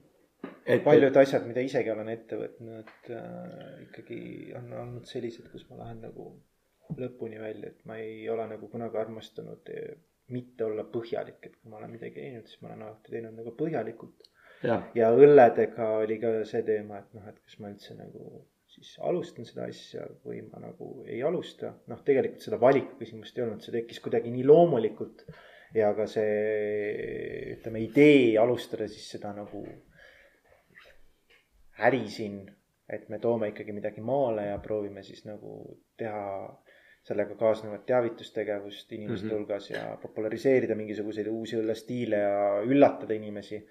et paljud et... asjad, mida isegi olen ette võtnud äh,, ikkagi on olnud sellised, kus ma lähen nagu lõpuni välja, et ma ei ole nagu kunagi armastanud eh, mitte olla põhjalik, et kui ma olen midagi teinud, siis ma olen alati teinud nagu põhjalikult. ja õlledega oli ka see teema, et noh, et kas ma üldse nagu siis alustan seda asja või ma nagu ei alusta. noh, tegelikult seda valiku küsimust ei olnud, see tekkis kuidagi nii loomulikult. ja ka see, ütleme, idee alustada siis seda nagu äri siin, et me toome ikkagi midagi maale ja proovime siis nagu teha sellega kaasnevat teavitustegevust inimeste mm -hmm. hulgas ja populariseerida mingisuguseid uusi õllestiile ja üllatada inimesi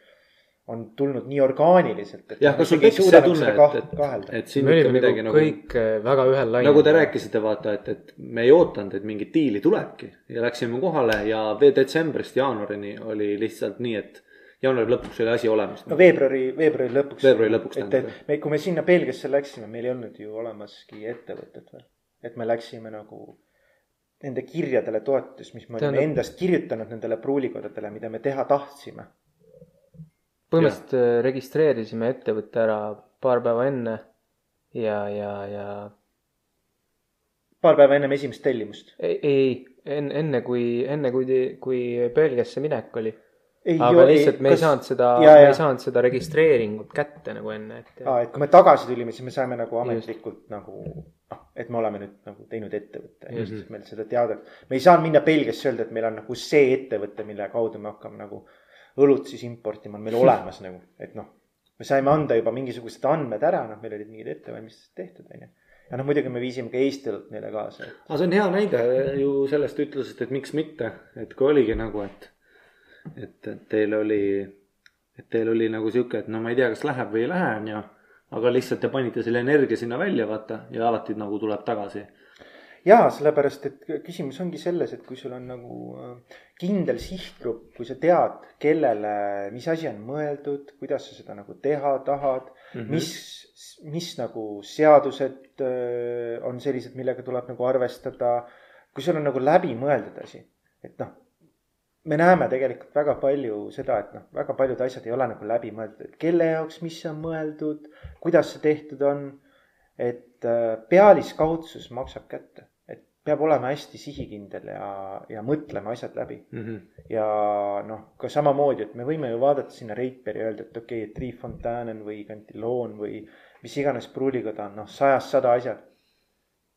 on tulnud nii orgaaniliselt, et. jah, kas sul tekkis see tunne, et, et, et siin ikka midagi nagu. kõik äh, väga ühel lainel. nagu te rääkisite, vaata, et, et me ei ootanud, et mingit diili tulebki ja läksime kohale ja detsembrist jaanuarini oli lihtsalt nii, et jaanuari lõpuks oli asi olemas. no veebruari, veebruari lõpuks. veebruari lõpuks. et, et me, kui me sinna Belgiasse läksime, meil ei olnud ju olemaski ettevõtet veel. et me läksime nagu nende kirjadele toetus, mis me olime endast kirjutanud nendele pruulikodadele, mida me teha tahtsime. põhimõtteliselt. Äh, registreerisime ettevõtte ära paar päeva enne ja, ja, ja. paar päeva ennem esimest tellimust? ei, ei, enne, enne kui, enne kui, kui Belgiasse minek oli ei, aga jo, lihtsalt me kas... ei saanud seda, me ei saanud seda registreeringut kätte nagu enne, et. aa, et kui me tagasi tulime, siis me saime nagu ametlikult Just. nagu noh, et me oleme nüüd nagu teinud ettevõtte ja siis meil seda teadet. me ei saanud minna Belgiasse öelda, et meil on nagu see ettevõte, mille kaudu me hakkame nagu õlut siis importima, on meil olemas nagu, et noh. me saime anda juba mingisugused andmed ära, noh, meil olid mingid ettevalmistused tehtud, onju ja noh, muidugi me viisime ka Eesti õlut neile kaasa. aga see on hea näide ju sellest ütlusest, et miks mitte, et kui oligi nagu, et et, et teil oli, et teil oli nagu sihuke, et no ma ei tea, kas läheb või ei lähe, onju. aga lihtsalt te panite selle energia sinna välja, vaata, ja alati nagu tuleb tagasi. ja sellepärast, et küsimus ongi selles, et kui sul on nagu äh, kindel sihtgrupp, kui sa tead, kellele, mis asi on mõeldud, kuidas sa seda nagu teha tahad mm, -hmm. mis, mis nagu seadused öö, on sellised, millega tuleb nagu arvestada. kui sul on nagu läbimõeldud asi, et noh, me näeme tegelikult väga palju seda, et noh, väga paljud asjad ei ole nagu läbimõeldud, et kelle jaoks, mis on mõeldud, kuidas see tehtud on et äh, pealiskaudsus maksab kätte, et peab olema hästi sihikindel ja, ja mõtlema asjad läbi mm. -hmm. ja noh, ka samamoodi, et me võime ju vaadata sinna Reitberi ja öelda, et okei okay,, et Triin Fontanen või Cantillon või mis iganes pruulikoda on noh, sajast sada asjad.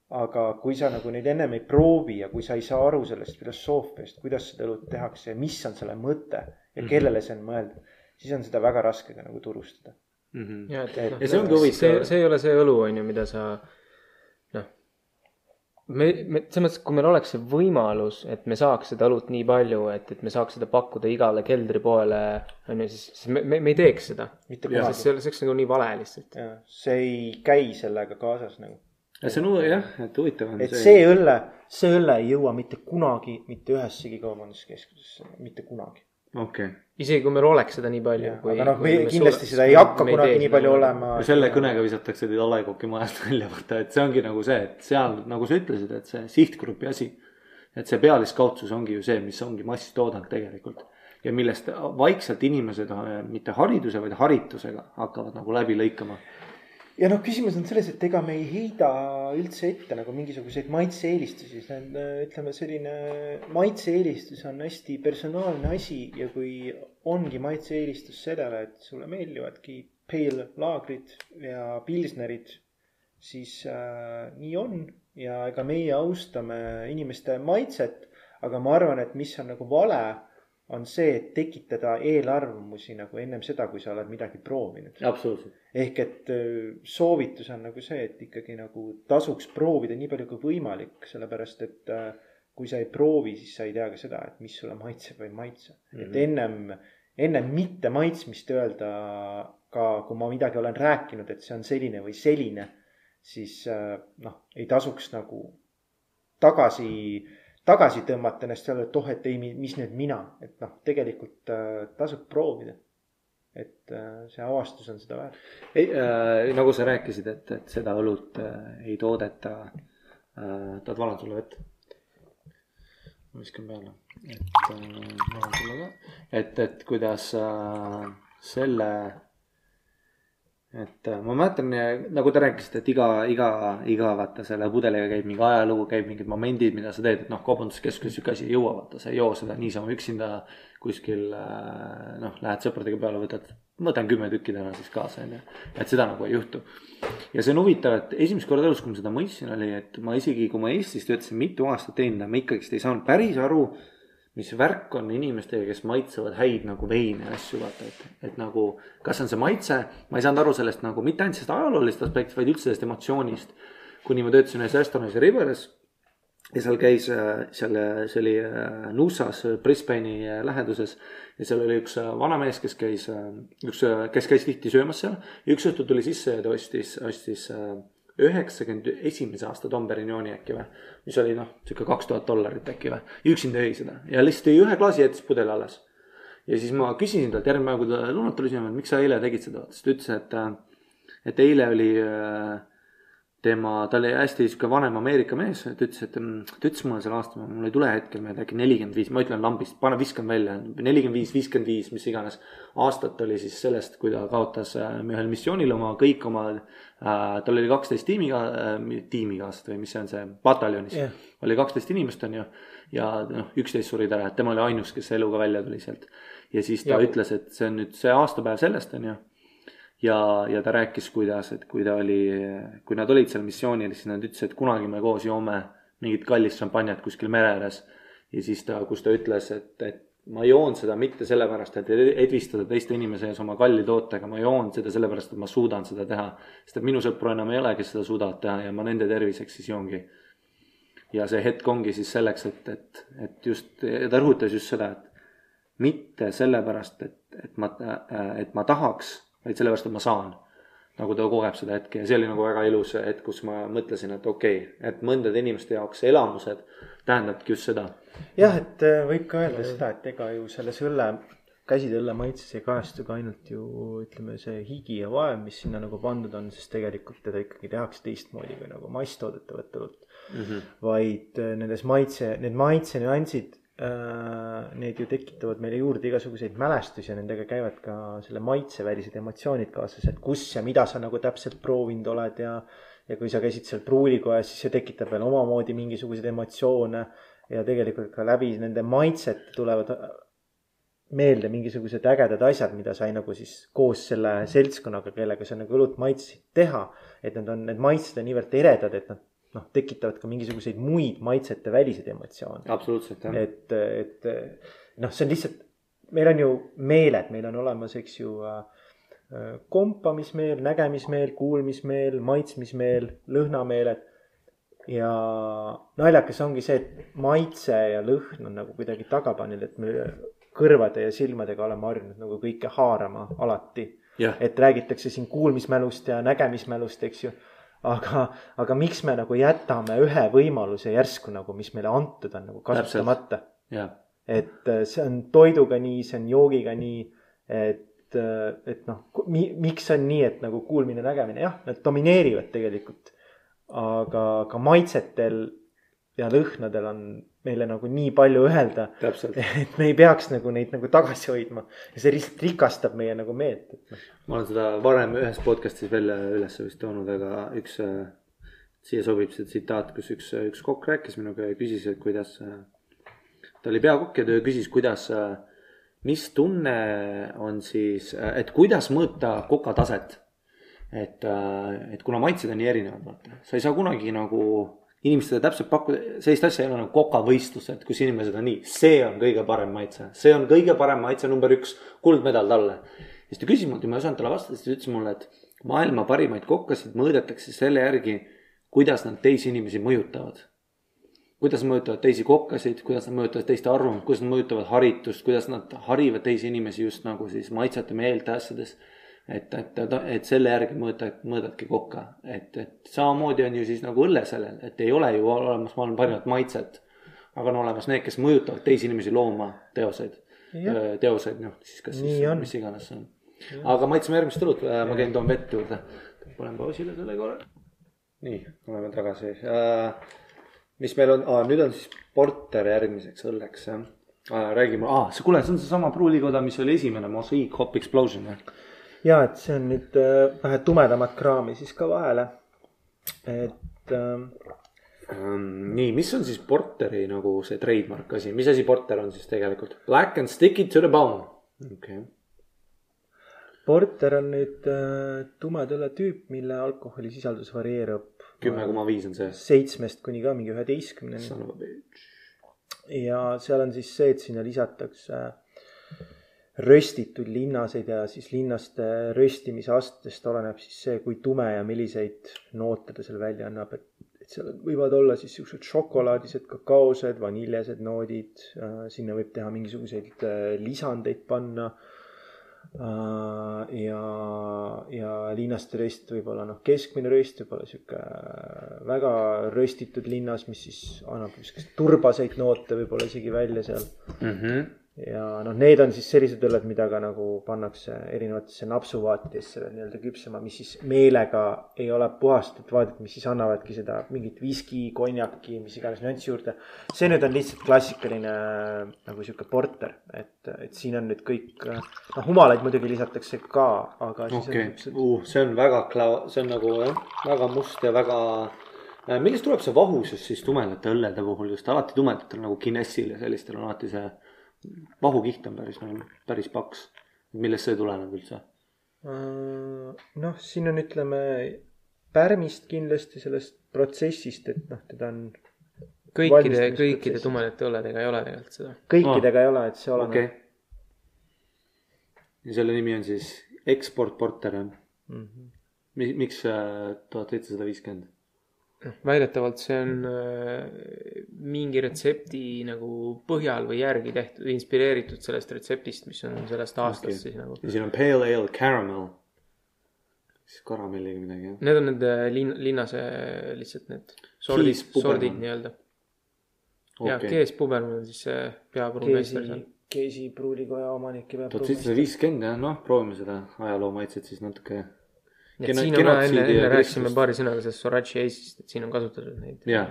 Aga kui sa nagu neid ennem ei proovi ja kui sa ei saa aru sellest filosoofiast, kuidas seda õlut tehakse ja mis on selle mõte ja kellele see on mõeldud, siis on seda väga raske ka nagu turustada. Mm -hmm. ja, et, et noh, Ja see ongi huvitav. see, see ei ole see õlu, on ju, mida sa noh. me, me selles mõttes, kui meil oleks see võimalus, et me saaks seda õlut nii palju, et, et me saaks seda pakkuda igale keldripoele, on ju, siis, siis me, me, me ei teeks seda. sest see oleks nagu nii vale lihtsalt. see ei käi sellega kaasas nagu. Ja see on jah, et huvitav on et see õlle, see õlle ei jõua mitte kunagi mitte ühessegi kaubanduskeskusesse, mitte kunagi. okei okay.. isegi kui meil oleks seda nii palju. aga noh, kindlasti seda ei hakka kunagi nii palju. olema selle kõnega visatakse teid Alekoki majast välja, vaata, et see ongi nagu see, et seal, nagu sa ütlesid, et see sihtgrupi asi. et see pealiskaudsus ongi ju see, mis ongi masstoodang tegelikult ja millest vaikselt inimesed mitte hariduse, vaid haritusega hakkavad nagu läbi lõikama. Ja noh, küsimus on selles, et ega me ei heida üldse ette nagu mingisuguseid maitse-eelistusi, see on, ütleme, selline maitse-eelistus on hästi personaalne asi ja kui ongi maitse-eelistus sellele, et sulle meeldivadki pale laagrid ja pilsnerid, siis äh, nii on. Ja ega meie austame inimeste maitset, aga ma arvan, et mis on nagu vale, on see, et tekitada eelarvamusi nagu ennem seda, kui sa oled midagi proovinud absoluutselt. ehk et soovitus on nagu see, et ikkagi nagu tasuks proovida nii palju kui võimalik, sellepärast et äh, kui sa ei proovi, siis sa ei tea ka seda, et mis sulle maitseb või ei maitse mm. -hmm. et ennem, ennem mitte maitsmist öelda ka, kui ma midagi olen rääkinud, et see on selline või selline, siis äh, noh, ei tasuks nagu tagasi, tagasi tõmmata ennast seal, et oh, et ei, mis nüüd mina, et noh, tegelikult äh, tasub proovida. et äh, see avastus on seda väärt. ei äh,, nagu sa rääkisid, et, et seda õlut äh, ei toodeta äh,. tahad vala sulle vett? ma viskan peale, et äh, vala sulle ka, et, et kuidas äh, selle, et äh, ma mäletan, nagu te rääkisite, et iga, iga, iga vaata selle pudeliga käib mingi ajalugu, käib mingid momendid, mida sa teed, et noh, kaubanduskeskuses sihuke asi ei jõua, vaata, sa ei joo seda niisama üksinda kuskil äh, noh, lähed sõpradega peale, võtad, võtan kümme tükki täna siis kaasa, onju. et seda nagu ei juhtu. ja see on huvitav, et esimest korda elus, kui ma seda mõistsin, oli, et ma isegi, kui ma Eestis töötasin mitu aastat teinud, ma ikkagist ei saanud päris aru, mis värk on inimestega, kes maitsevad häid nagu veine ja asju, vaata, et, et nagu, kas on see maitse, ma ei saanud aru sellest nagu mitte ainult sellest ajaloolisest aspektist, vaid üldse sellest emotsioonist. kuni ma töötasin ühes restoranis Riveres ja seal käis äh, seal, see oli äh, Nuusas, Brisbane'i äh, läheduses ja seal oli üks äh, vanamees, kes käis, üks, kes käis tihti söömas seal. Ja üks õhtu tuli sisse ja ta ostis, ostis äh, üheksakümmend esimese aasta Dom Perignoni äkki või, mis oli noh, sihuke kaks tuhat dollarit äkki või, üksinda jõi seda. Ja lihtsalt jõi ühe klaasi, jättis pudeli alles. ja siis ma küsisin talt järgmine päev, kui ta lõunat tuli sööma, et miks sa eile tegid seda, siis ta ütles, et, et eile oli äh, tema, ta oli hästi sihuke vanem Ameerika mees, ta ütles, et mm, ta ütles mulle selle aasta, mul ei tule hetkel meelde, äkki nelikümmend viis, ma ütlen lambist, pane, viskan välja, nelikümmend viis, viiskümmend viis, mis iganes. aastat oli siis sellest, kui ta kaotas äh, ühel missioonil oma kõik oma äh,, tal oli kaksteist tiimiga äh,, tiimikaaslased või mis see on see, pataljonis yeah. oli kaksteist inimest, on ju. ja noh, üksteist surid ära, et tema oli ainus, kes eluga välja tuli sealt. ja siis ta ja. ütles, et see on nüüd see aastapäev sellest, on ju ja, ja ta rääkis, kuidas, et kui ta oli, kui nad olid seal missioonil, siis nad ütlesid, et kunagi me koos joome mingit kallist šampanjat kuskil mere ääres. ja siis ta, kus ta ütles, et, et ma joon seda mitte sellepärast, et edvistada teiste inimese ees oma kalli tootega, ma joon seda sellepärast, et ma suudan seda teha. sest et minu sõpru enam ei ole, kes seda suudavad teha ja ma nende terviseks siis joongi. ja see hetk ongi siis selleks, et, et, et just, ta rõhutas just seda, et mitte sellepärast, et, et ma, et ma tahaks, vaid sellepärast, et ma saan. nagu ta kogeb seda hetke ja see oli nagu väga ilus hetk, kus ma mõtlesin, et okei okay,, et mõndade inimeste jaoks elamused tähendabki just seda. jah, et äh, võib ka öelda seda, et ega ju selles õlle, käsitöölle maitses ei kajastu ka ainult ju ütleme, see higi ja vaev, mis sinna nagu pandud on, sest tegelikult teda ikkagi tehakse teistmoodi kui nagu masstoodetavat õlut mm. -hmm. vaid äh, nendes maitse, need maitsenüansid äh,, need ju tekitavad meile juurde igasuguseid mälestusi ja nendega käivad ka selle maitsevälised emotsioonid kaasas, et kus ja mida sa nagu täpselt proovinud oled ja ja kui sa käisid seal pruulikojas, siis see tekitab veel omamoodi mingisuguseid emotsioone ja tegelikult ka läbi nende maitsete tulevad meelde mingisugused ägedad asjad, mida sai nagu siis koos selle seltskonnaga, kellega sa nagu õlut maitsesid teha. et need on, need maitsed on niivõrd eredad, et nad noh, tekitavad ka mingisuguseid muid maitsete väliseid emotsioone. absoluutselt jah. et, et noh, see on lihtsalt, meil on ju meeled, meil on olemas, eks ju äh, kompamismeel, nägemismeel, kuulmismeel, maitsmismeel, lõhnameeled. Ja naljakas ongi see, et maitse ja lõhn on nagu kuidagi tagaplaanil, et me kõrvade ja silmadega oleme harjunud nagu kõike haarama alati. Et räägitakse siin kuulmismälust ja nägemismälust, eks ju aga, aga miks me nagu jätame ühe võimaluse järsku nagu, mis meile antud on nagu kasutamata. et äh, see on toiduga nii, see on joogiga nii, et, et noh, miks on nii, et nagu kuulmine, nägemine, jah, nad domineerivad tegelikult. Aga ka maitsetel ja lõhnadel on meile nagu nii palju öelda, et me ei peaks nagu neid nagu tagasi hoidma ja see lihtsalt rikastab meie nagu meelt, noh. ma olen seda varem ühes podcast'is välja üles vist toonud, aga üks, siia sobib see tsitaat, kus üks, üks kokk rääkis minuga ja küsis, et kuidas. ta oli peakokk ja ta küsis, kuidas, mis tunne on siis, et kuidas mõõta koka taset. et, et kuna maitsed on nii erinevad, vaata, sa ei saa kunagi nagu inimestele täpselt pakkuda, sellist asja ei ole nagu kokavõistlused, kus inimesed on nii, see on kõige parem maitse, see on kõige parem maitse number üks, kuldmedal talle. siis ta küsis mult ja ma ei osanud talle vastata, siis ta ütles mulle, et maailma parimaid kokkasid mõõdetakse selle järgi, kuidas nad teisi inimesi mõjutavad. kuidas nad mõjutavad teisi kokkasid, kuidas nad mõjutavad teiste arvamust, kuidas nad mõjutavad haritust, kuidas nad harivad teisi inimesi just nagu siis maitsete meelte asjades et, et, et selle järgi mõõdad, mõõdadki kokka, et, et samamoodi on ju siis nagu õlle sellel, et ei ole ju olemas maailma parimat maitset. aga on olemas need, kes mõjutavad teisi inimesi looma teoseid, teoseid, noh siis kas Nii siis on. mis iganes see on. aga maitseme järgmist õlut, ma käin toon vett juurde, panen pausile selle korra. nii, oleme tagasi uh,. mis meil on ah,, nüüd on siis porter järgmiseks õlleks jah uh,. räägime ah,, see, kuule, see on seesama pruulikoda, mis oli esimene, Mosaic Hop Explosion jah ja et see on nüüd äh, vähe tumedamat kraami siis ka vahele. et äh, um,. nii, mis on siis Porteri nagu see trademark asi, mis asi Porter on siis tegelikult? Black and stick it to the bone. okei okay., porter on nüüd äh, tumeda õlle tüüp, mille alkoholisisaldus varieerub kümme koma viis on see. seitsmest kuni ka mingi üheteistkümneni ja seal on siis see, et sinna lisatakse röstitud linnaseid ja siis linnaste röstimise astest oleneb siis see, kui tume ja milliseid noote ta seal välja annab, et, et seal võivad olla siis siuksed šokolaadised, kakaosed, vaniljesed noodid, sinna võib teha mingisuguseid äh, lisandeid panna. ja, ja linnaste röst võib olla noh, keskmine röst võib olla sihuke väga röstitud linnas, mis siis annab siukest turbaseid noote võib-olla isegi välja seal Mm -hmm. Ja noh, need on siis sellised õlled, mida ka nagu pannakse erinevatesse napsuvaatidesse nii-öelda küpsema, mis siis meelega ei ole puhastatud vaadid, mis siis annavadki seda mingit viski, konjaki, mis iganes nüanssi juurde. see nüüd on lihtsalt klassikaline nagu sihuke porter, et, et siin on nüüd kõik, noh humalaid muidugi lisatakse ka, aga okei uh,, see on väga kla-, see on nagu jah, väga must ja väga. millest tuleb see vahusus siis tumedate õllede puhul just alati tumedatel nagu Guinnessil ja sellistel on alati see vahukiht on päris nagu päris paks. millest see tuleneb üldse? noh, siin on, ütleme pärmist kindlasti sellest protsessist, et noh, teda on kõikide, kõikide tumedate õlledega ei ole tegelikult seda. kõikidega ei ole, et see oleneb okei okay.. ja selle nimi on siis Export Porter jah mm. -hmm. Mi,? miks äh, tuhat seitsesada viiskümmend? Väidetavalt see on äh, mingi retsepti nagu põhjal või järgi tehtud, inspireeritud sellest retseptist, mis on sellest aastast okay. siis nagu. ja siin on Pale Ale Caramel. siis karamelliga midagi jah. Need on need äh, linn, linnase lihtsalt need sordid, sordid nii-öelda. ja okei, Kees Pubermann on siis see peapruumeister seal., Keisi pruulikoja omanik ja tuhat peab. seitsesada viiskümmend jah, noh, proovime seda ajaloomaitset siis natuke. Geno- siin on enne, enne rääkisime paari sõnaga sellest Sorachi Ace'ist, et siin on kasutatud neid Jaa.,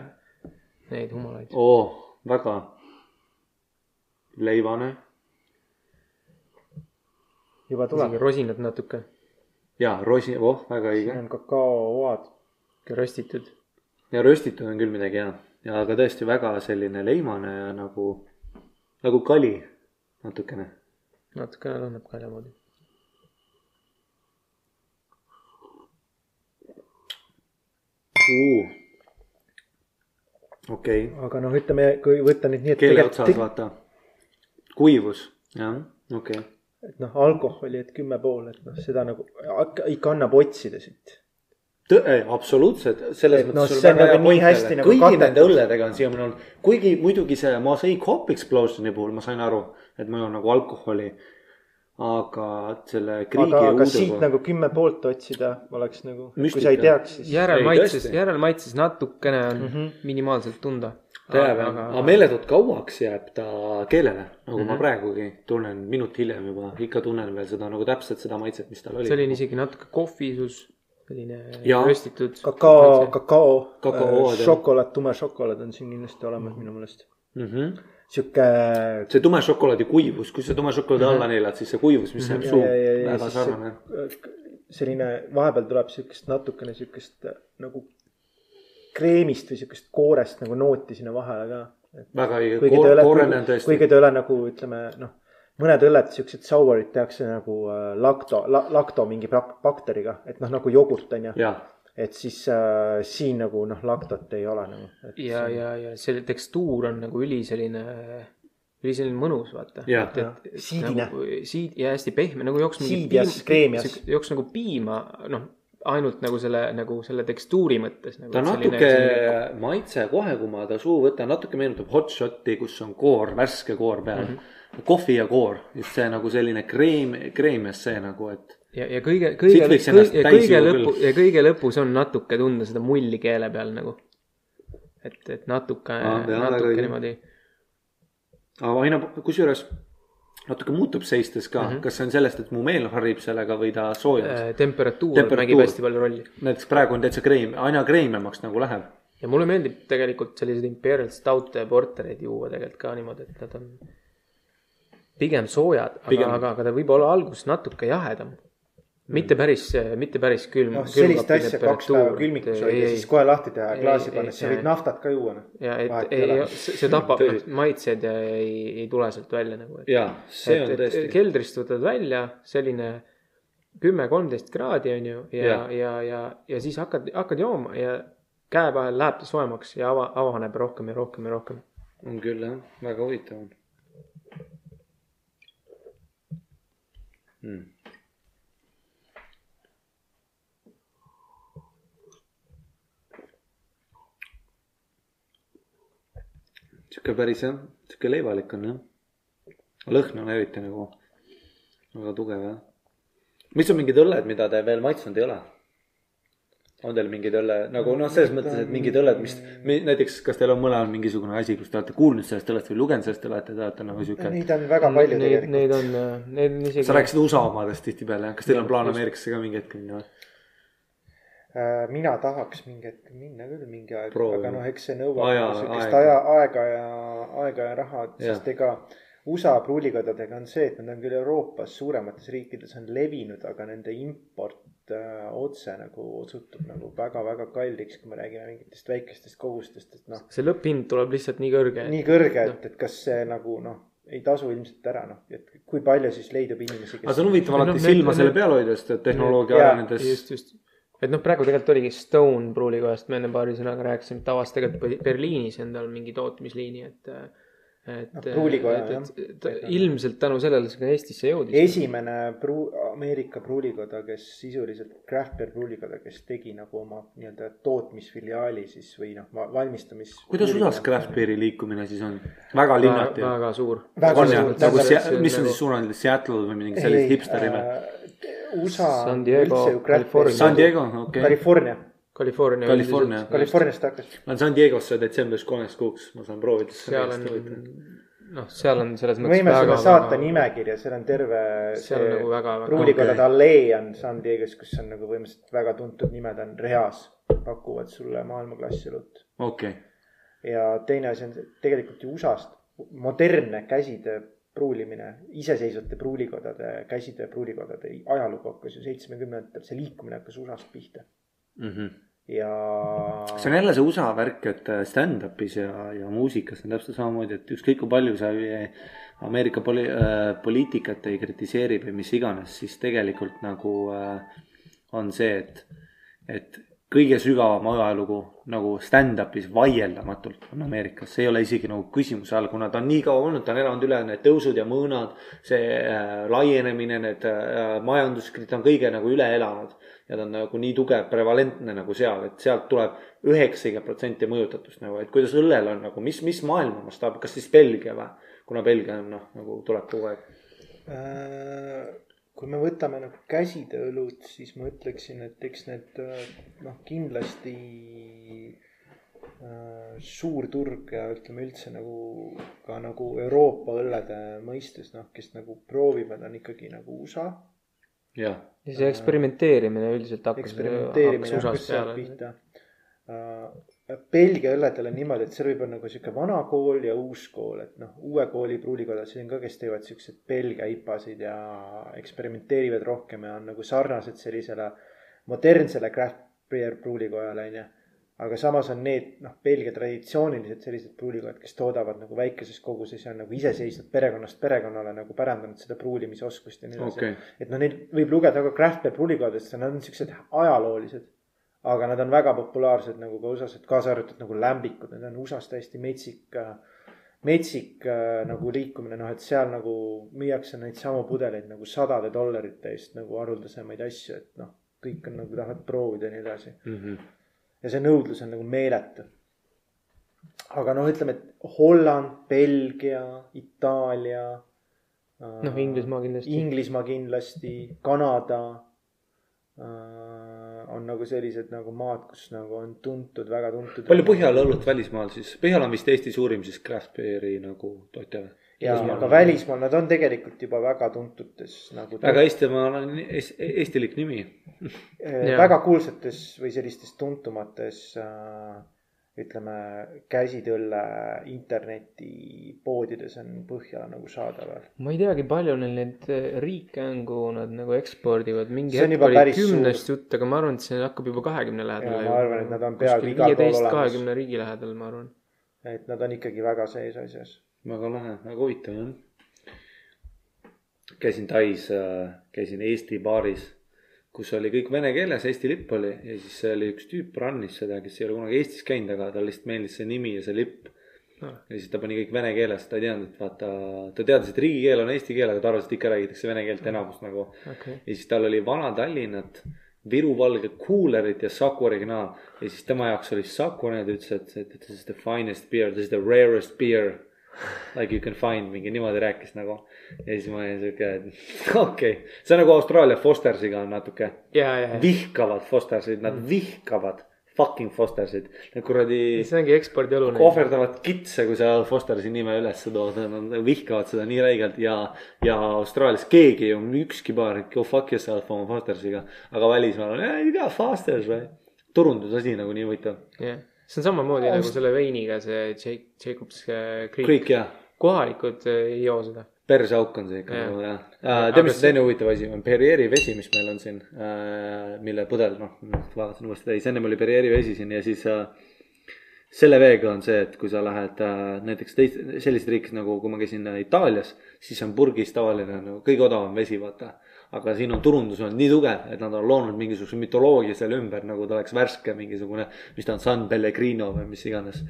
neid humalaid. oo, väga leivane juba tuleb rosinad natuke, ja rosi, oh, väga siin õige. on kakaooad. röstitud. ja röstitud on küll midagi hea ja aga tõesti väga selline leimane ja nagu, nagu kali natukene. natukene lõhnab kalja moodi. okei, aga noh, ütleme, kui võtta nüüd nii, et keele otsas tegelikult, vaata. kuivus, jah, okei okay.. et noh, alkoholi, et kümme pool, et noh, seda nagu ikka annab otsida siit. Tõ-, absoluutselt, selles Et mõttes sul see on nagu nii hästi nagu kõigi katetud. nende õlledega on siiamaani olnud, kuigi muidugi see Mosaic Hop Explosioni puhul ma sain aru, et on nagu alkoholi, aga selle kriigi aga, aga siit puhul- nagu kümme poolt otsida oleks nagu, kui sa ei teaks, siis. järelmaitses, järelmaitses natukene on mm Mhm. -hmm. minimaalselt tunda. jääb jah, aga meeletult kauaks jääb ta keelele, nagu mm -hmm. ma praegugi tunnen minut hiljem juba, ikka tunnen veel seda nagu täpselt seda maitset, mis tal oli. selline isegi natuke kohvisus, selline röstitud. kakao, kakao, Kakaood, jah. šokolaad, tume šokolaad on siin kindlasti olemas minu meelest. mm. -hmm. Sihuke see tume šokolaadi kuivus, kui sa tume šokolaadi alla neelad, siis see kuivus, mis jääb suhu, ja, ja, ja, väga sarnane. selline, vahepeal tuleb siukest natukene siukest äh, nagu kreemist või siukest koorest nagu nooti sinna vahele ka. väga õige, koorene on tõesti kuigi ta ei ole nagu ütleme noh, mõned õlled, siuksed soured tehakse nagu äh, lakto la,, lakto mingi bak- bakteriga, et noh, nagu jogurt on ju. jaa, et siis äh, siin nagu noh, laktot ei ole nagu. ja, ja, ja selle tekstuur on nagu üli selline, üli selline mõnus, vaata. Jah. Siidine. nagu,. siid- ja hästi pehme, nagu jooks mingi Siidjas, kreemias. jooks nagu piima, noh, ainult nagu selle, nagu selle tekstuuri mõttes nagu,. ta natuke maitse kohe, kui ma ta suhu võtan, natuke meenutab hot shot'i, kus on koor, värske koor peal mm. -hmm. kohvi ja koor, just see nagu selline kreem, kreemias see nagu, et ja, ja kõige, kõige, kõige, täis kõige lõpu ja kõige lõpus on natuke tunda seda mulli keele peal nagu. et, et natuke jah, väga natuke õige. niimoodi. aga aina, kusjuures natuke muutub seistes ka mm. -hmm. kas see on sellest, et mu meel harib sellega või ta soojus äh.? temperatuur, mängib hästi palju rolli. näiteks praegu on täitsa kreem, aina kreememaks nagu läheb. ja mulle meeldib tegelikult selliseid Imperial Stout'e ja portereid juua tegelikult ka niimoodi, et nad on pigem soojad, aga aga, aga ta võib olla alguses natuke jahedam. Mitte päris, mitte päris külm. noh, sellist asja kaks päeva külmikus hoida, siis kohe lahti teha ja klaasi panna, siis sa võid naftat ka juua noh. ja et ei see tapab Tõsi. maitseid ja ei, ei tule sealt välja nagu. jaa, see on et, tõesti. keldrist võtad välja selline kümme, kolmteist kraadi on ju ja Jah., ja, ja, ja siis hakkad, hakkad jooma ja käe vahel läheb ta soojemaks ja ava, avaneb rohkem ja rohkem ja rohkem. on küll jah, väga huvitav on hmm.. Sihuke päris jah, sihuke leivalik on jah. lõhn on eriti nagu väga tugev jah. mis on mingid õlled, mida te veel maitsnud ei ole? on teil mingeid õlle nagu noh, selles mõttes, et mingid õlled, mis mi- näiteks, kas teil on mõlemal mingisugune asi, kus te olete kuulnud sellest õllest või lugenud sellest õllest ja te olete nagu sihuke. Neid on väga palju Neid, tegelikult. neid on, neid on isegi. sa rääkisid USA omadest tihtipeale, kas teil on plaan Ameerikasse ka mingi hetk minna? Äh, mina tahaks mingi hetk minna küll mingi aeg, aga noh, eks see nõuab aega. aja, aega ja, aega ja raha, sest ega USA pruulikodadega on see, et nad on küll Euroopas suuremates riikides on levinud, aga nende import äh, otse nagu osutub nagu väga-väga kalliks, kui me räägime mingitest väikestest kogustest, et noh, see lõpphind tuleb lihtsalt nii kõrge. nii kõrge, et, et kas see nagu noh, ei tasu ilmselt ära noh, et kui palju siis leidub inimesi, aga see on huvitav No, alati need- silma need- selle peal hoida, sest et tehnoloogia arenedes. Et noh, praegu tegelikult oligi Stone pruulikojast, me enne paari sõnaga rääkisime, et avas tegelikult Berliinis endal mingi tootmisliini, et. et No, pruulikoja, et ilmselt tänu sellele see ka Eestisse jõudis. esimene pruu-, Ameerika pruulikoda, kes sisuliselt, craft beer pruulikoda, kes tegi nagu oma nii-öelda tootmisfiliaali siis või noh, valmistamis. kuidas USA-s craft beer'i liikumine siis on? väga linnati. väga suur. Jah, nagu mis on siis suunatud Seattle või mingi sellised hipsteri või? äh, USA San on Diego, California. San Diego, okei okay.. California, California. California. Californiast hakkas. ma olen San Diegosse detsembris kolmeks kuuks, ma saan proovida. seal on, noh, seal on selles me mõttes võime sulle saata väga, nimekirja, seal on terve seal on nagu väga, väga. pruulikodade Okei. allee on San Diego's, kus on nagu põhimõtteliselt väga tuntud nimed on reas, pakuvad sulle maailmaklassi õlut. okei, ja teine asi on tegelikult ju USA-st modernne käsitöö pruulimine, iseseisvate pruulikodade, käsitöö pruulikodade ajalugu hakkas ju seitsmekümnendatel, see liikumine hakkas USA-st pihta ja. see on jälle see USA värk, et äh, stand-up'is ja, ja muusikas on täpselt samamoodi, et ükskõik kui palju sa ei- Ameerika poli- äh,, poliitikat ei kritiseeri või mis iganes, siis tegelikult nagu äh, on see, et, et kõige sügavam ajalugu nagu stand-up'is vaieldamatult on Ameerikas, see ei ole isegi nagu küsimuse all, kuna ta on nii kaua olnud, ta on elanud üle need tõusud ja mõõnad, see äh, laienemine, need äh, majanduskriis, ta on kõige nagu üle elanud ja ta on nagu nii tugev, prevalentne nagu seal, et sealt tuleb üheksakümmend protsenti mõjutatust nagu, et kuidas õllel on nagu, mis, mis maailma mastaab, kas siis Belgia või? kuna Belgia on noh, nagu tuleb kogu aeg. Äh, kui me võtame nagu käsitööõlut, siis ma ütleksin, et eks need äh, noh, kindlasti äh, suur turg ja ütleme üldse nagu ka nagu Euroopa õllede mõistes noh, kes nagu proovivad, on ikkagi nagu USA. jah, ja see eksperimenteerimine üldiselt hakkas, eksperimenteerimine hakkas sealt peale. pihta. Belgia õlledel on niimoodi, et seal võib olla nagu sihuke vana kool ja uus kool, et noh, uue kooli pruulikodad siin ka, kes teevad siukseid Belgia IPA-sid ja eksperimenteerivad rohkem ja on nagu sarnased sellisele modernsele craft beer pruulikojale onju. aga samas on need noh, Belgia traditsioonilised sellised pruulikojad, kes toodavad nagu väikeses koguses ja on nagu iseseisvalt perekonnast perekonnale nagu pärandanud seda pruulimisoskust ja nii edasi okei, et noh, neid võib lugeda ka craft beer pruulikodadest, nad on siuksed ajaloolised. Aga nad on väga populaarsed nagu ka USA-s, et kaasa arvatud nagu lämbikud, need on USA-s täiesti metsik, metsik nagu liikumine, noh, et seal nagu müüakse neid samu pudeleid nagu sadade dollarite eest nagu haruldasemaid asju, et noh, kõik on nagu tahavad proovida ja nii edasi. ja see nõudlus on nagu meeletu. aga noh, ütleme, et Holland, Belgia, Itaalia. noh, Inglismaa kindlasti. Inglismaa kindlasti, Kanada äh, on nagu sellised nagu maad, kus nagu on tuntud, väga tuntud. palju Põhjala õlut välismaal siis, Põhjala on vist Eesti suurim siis craft beer'i nagu tootja või? ja, aga välismaal nad on tegelikult juba väga tuntutes nagu. väga Eestimaal on es- eestilik nimi. äh, Jaa. väga kuulsates või sellistes tuntumates äh, ütleme, käsitöölle internetipoodides on Põhjala nagu saadaval. ma ei teagi, palju neil neid eh, riike on, kuhu nad nagu ekspordivad, mingi hetk oli kümnest jutt, aga ma arvan, et see hakkab juba kahekümne lähedale. ma arvan, et nad on peaaegu igal pool olemas. kahekümne riigi lähedal, ma arvan. et nad on ikkagi väga sees asjas. väga lahe, väga huvitav jah. käisin Tais, käisin Eesti baaris, kus oli kõik vene keeles, Eesti lipp oli ja siis oli üks tüüp run'is seda, kes ei ole kunagi Eestis käinud, aga talle lihtsalt meeldis see nimi ja see lipp. Ah. ja siis ta pani kõik vene keeles, ta ei teadnud, et vaata, ta teadis, et riigikeel on eesti keel, aga ta arvas, et ikka räägitakse vene keelt enamus nagu. okei, ja siis tal oli Vana-Tallinnat, Viru valge kuulerit ja Saku originaal. ja siis tema jaoks oli Saku, need ütles, et this is the finest beer, this is the rarest beer. Like you can find, mingi niimoodi rääkis nagu. ja siis ma olin siuke, et okei okay., see on nagu Austraalia Fostersiga on natuke. ja, ja vihkavad Fostersid, nad vihkavad fucking Fostersid. Need kuradi see ongi ekspordiõlu. ohverdavad kitse, kui sa Fostersi nime üles tood, nad vihkavad seda nii räigelt ja, ja Austraalias keegi ju, ükski baar, go fuck yourself oma Fostersiga. aga välismaal on, you got Fosters või. turundusasi nagu nii huvitav. jah, see on samamoodi nagu selle veiniga, see Jake, Jacobs äh, Creek. jah, kohalikud äh, ei joo seda. perseauk on see ikka nagu jah. Aga tead, mis teine huvitav asi on, Perrieri vesi, mis meil on siin, mille pudel, noh, vaatasin uuesti täis, ennem oli Perrieri vesi siin ja siis äh, selle veega on see, et kui sa lähed äh, näiteks teist, sellised riikides nagu, kui ma käisin äh, Itaalias, siis on purgis tavaline nagu kõige odavam vesi, vaata. Aga siin on turundus olnud nii tugev, et nad on loonud mingisuguse mütoloogia selle ümber, nagu ta oleks värske mingisugune, mis ta on, San Pellegrino või mis iganes.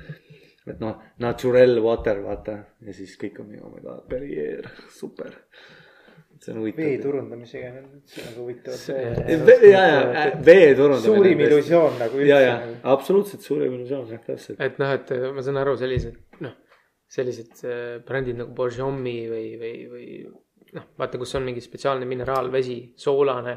et noh, natural water, vaata ja siis kõik on nii, oh my god, Perrier, super. see on vee huvitav. turundamisega on üldse nagu teemad. ja, ja vee turundamine. suurim. illusioon nagu ja, ja üldse. absoluutselt suurim illusioon, jah, täpselt. et noh, et ma saan aru, sellised noh, sellised äh, brändid nagu Borjomi või, või, või noh, vaata, kus on mingi spetsiaalne mineraalvesi, soolane.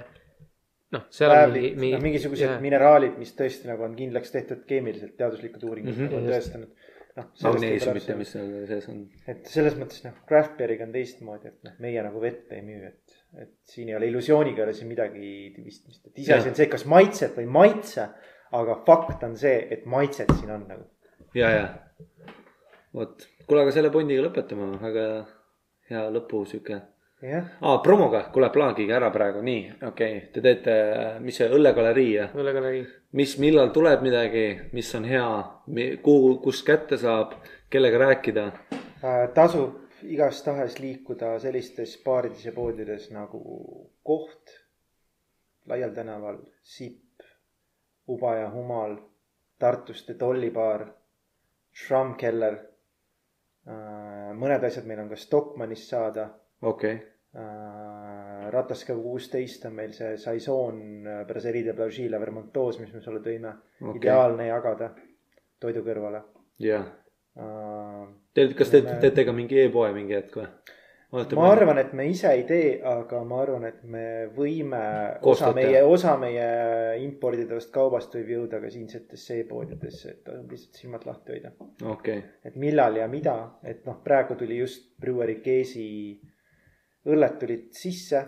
noh, seal on mingi noh mingisugused yeah. mineraalid, mis tõesti nagu on kindlaks tehtud keemiliselt, teaduslikud uuringud mm -hmm. on tõestanud. noh, magneesiumit ja mis seal sees on. et selles mõttes noh, craft beer'iga on teistmoodi, et noh, meie nagu vett ei müü, et, et siin ei ole illusiooniga ei ole siin midagi pistmist, et iseasi on see, kas maitseb või ei maitse. aga fakt on see, et maitset siin on nagu. ja, ja. vot, kuule, aga selle pundiga lõpetame, väga hea lõpu sihuke. jah, aa, promoga, kuule, plaagige ära praegu, nii, okei okay., te teete, mis see õllegalerii jah? õllegalerii. mis, millal tuleb midagi, mis on hea, kuhu, kust kätte saab, kellega rääkida? Äh, tasub igastahes liikuda sellistes baarides ja poodides nagu Koht, Laial tänaval, Sipp, Uba ja Humal, Tartuste tollibaar, Schrammkeller. mõned asjad meil on ka Stockmannist saada. okei okay., Rataska kuusteist on meil see Saison Brasserie de Blaugy La Vermontoos, mis me sulle tõime okay.. ideaalne jagada toidu kõrvale jah. uh,. Te, kas te Me- teete ka mingi e-poe mingi hetk või? ma arvan, et me ise ei tee, aga ma arvan, et me võime, osa Koostööd meie osa meie imporditavast kaubast võib jõuda ka siinsetesse e-poodidesse, et lihtsalt silmad lahti hoida. okay., et millal ja mida, et noh, praegu tuli just Brewery Case'i õlled tulid sisse.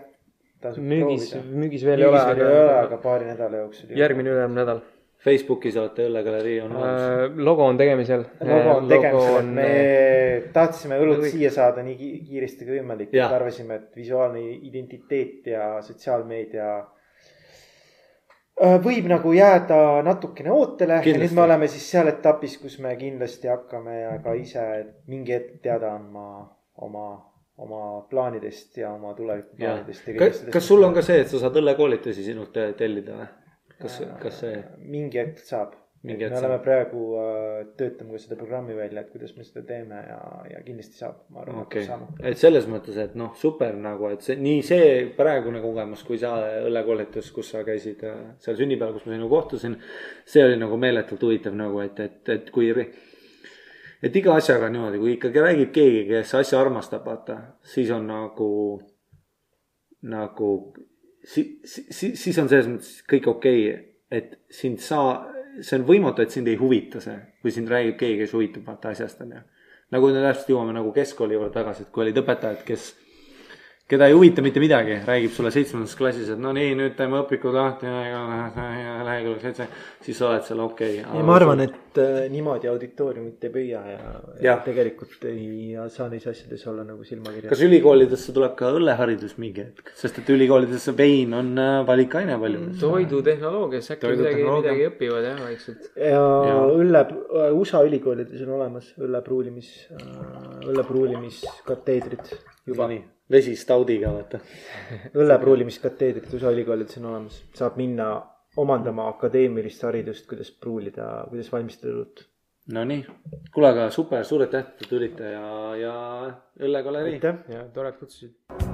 müügis, müügis veel ei ole, aga aga paari nädala jooksul. järgmine ülejärgmine nädal. Facebookis olete õllegalerii on olemas. Äh, logo on tegemisel. logo on tegemisel, et me äh, tahtsime õlut siia saada nii ki- kiiresti kui võimalik, et arvasime, et visuaalne identiteet ja sotsiaalmeedia äh, võib nagu jääda natukene ootele ja nüüd me oleme siis seal etapis, kus me kindlasti hakkame ka ise mingi hetk teada andma oma, oma plaanidest ja oma tulevikuplaanidest. kas, kas sul on ka see, et sa saad õllekoolitusi sinult te- tellida või? kas, kas see, mingi hetk saab. Me hetk oleme saab. praegu äh,, töötame ka seda programmi välja, et kuidas me seda teeme ja, ja kindlasti saab, ma arvan, et okei peab saama. et selles mõttes, et noh, super nagu, et see nii see praegune kogemus kui see õllekoolitus, kus sa käisid äh, seal sünnipäeval, kus ma sinuga kohtusin. see oli nagu meeletult huvitav nagu, et, et, et kui, et iga asjaga on niimoodi, kui ikkagi räägib keegi, kes asja armastab, vaata, siis on nagu, nagu si, si, si, siis on selles mõttes kõik okei okay,, et sind saa, see on võimatu, et sind ei huvita see, kui sind räägib keegi, kes huvitub vaata asjast on ju. nagu me täpselt jõuame nagu keskkooli juurde tagasi, et kui olid õpetajad, kes, keda ei huvita mitte midagi, räägib sulle seitsmendas klassis, et no nii, nüüd teeme õpikud lahti ja lehekülg seitse, siis sa oled seal okei okay,. ja ma arvan, et äh, niimoodi auditooriumit ei püüa ja, ja tegelikult ei saa neis asjades olla nagu silmakirjas. kas ülikoolidesse tuleb ka õlleharidus mingi hetk, sest et ülikoolidesse vein on äh, valikaine paljudes. toidutehnoloogias äkki midagi, midagi õpivad jah vaikselt. ja Ja. õlle, USA ülikoolides on olemas õllepruulimis, õllepruulimiskateedrid juba. nii, vesi staudiga vaata. õllepruulimiskateedrid USA ülikoolides on olemas, saab minna omandama akadeemilist haridust, kuidas pruulida, kuidas valmistada õlut. Nonii, kuule, aga super, suur aitäh, et te tulite ja, ja õllegalerii. aitäh. ja tore, et kutsusid.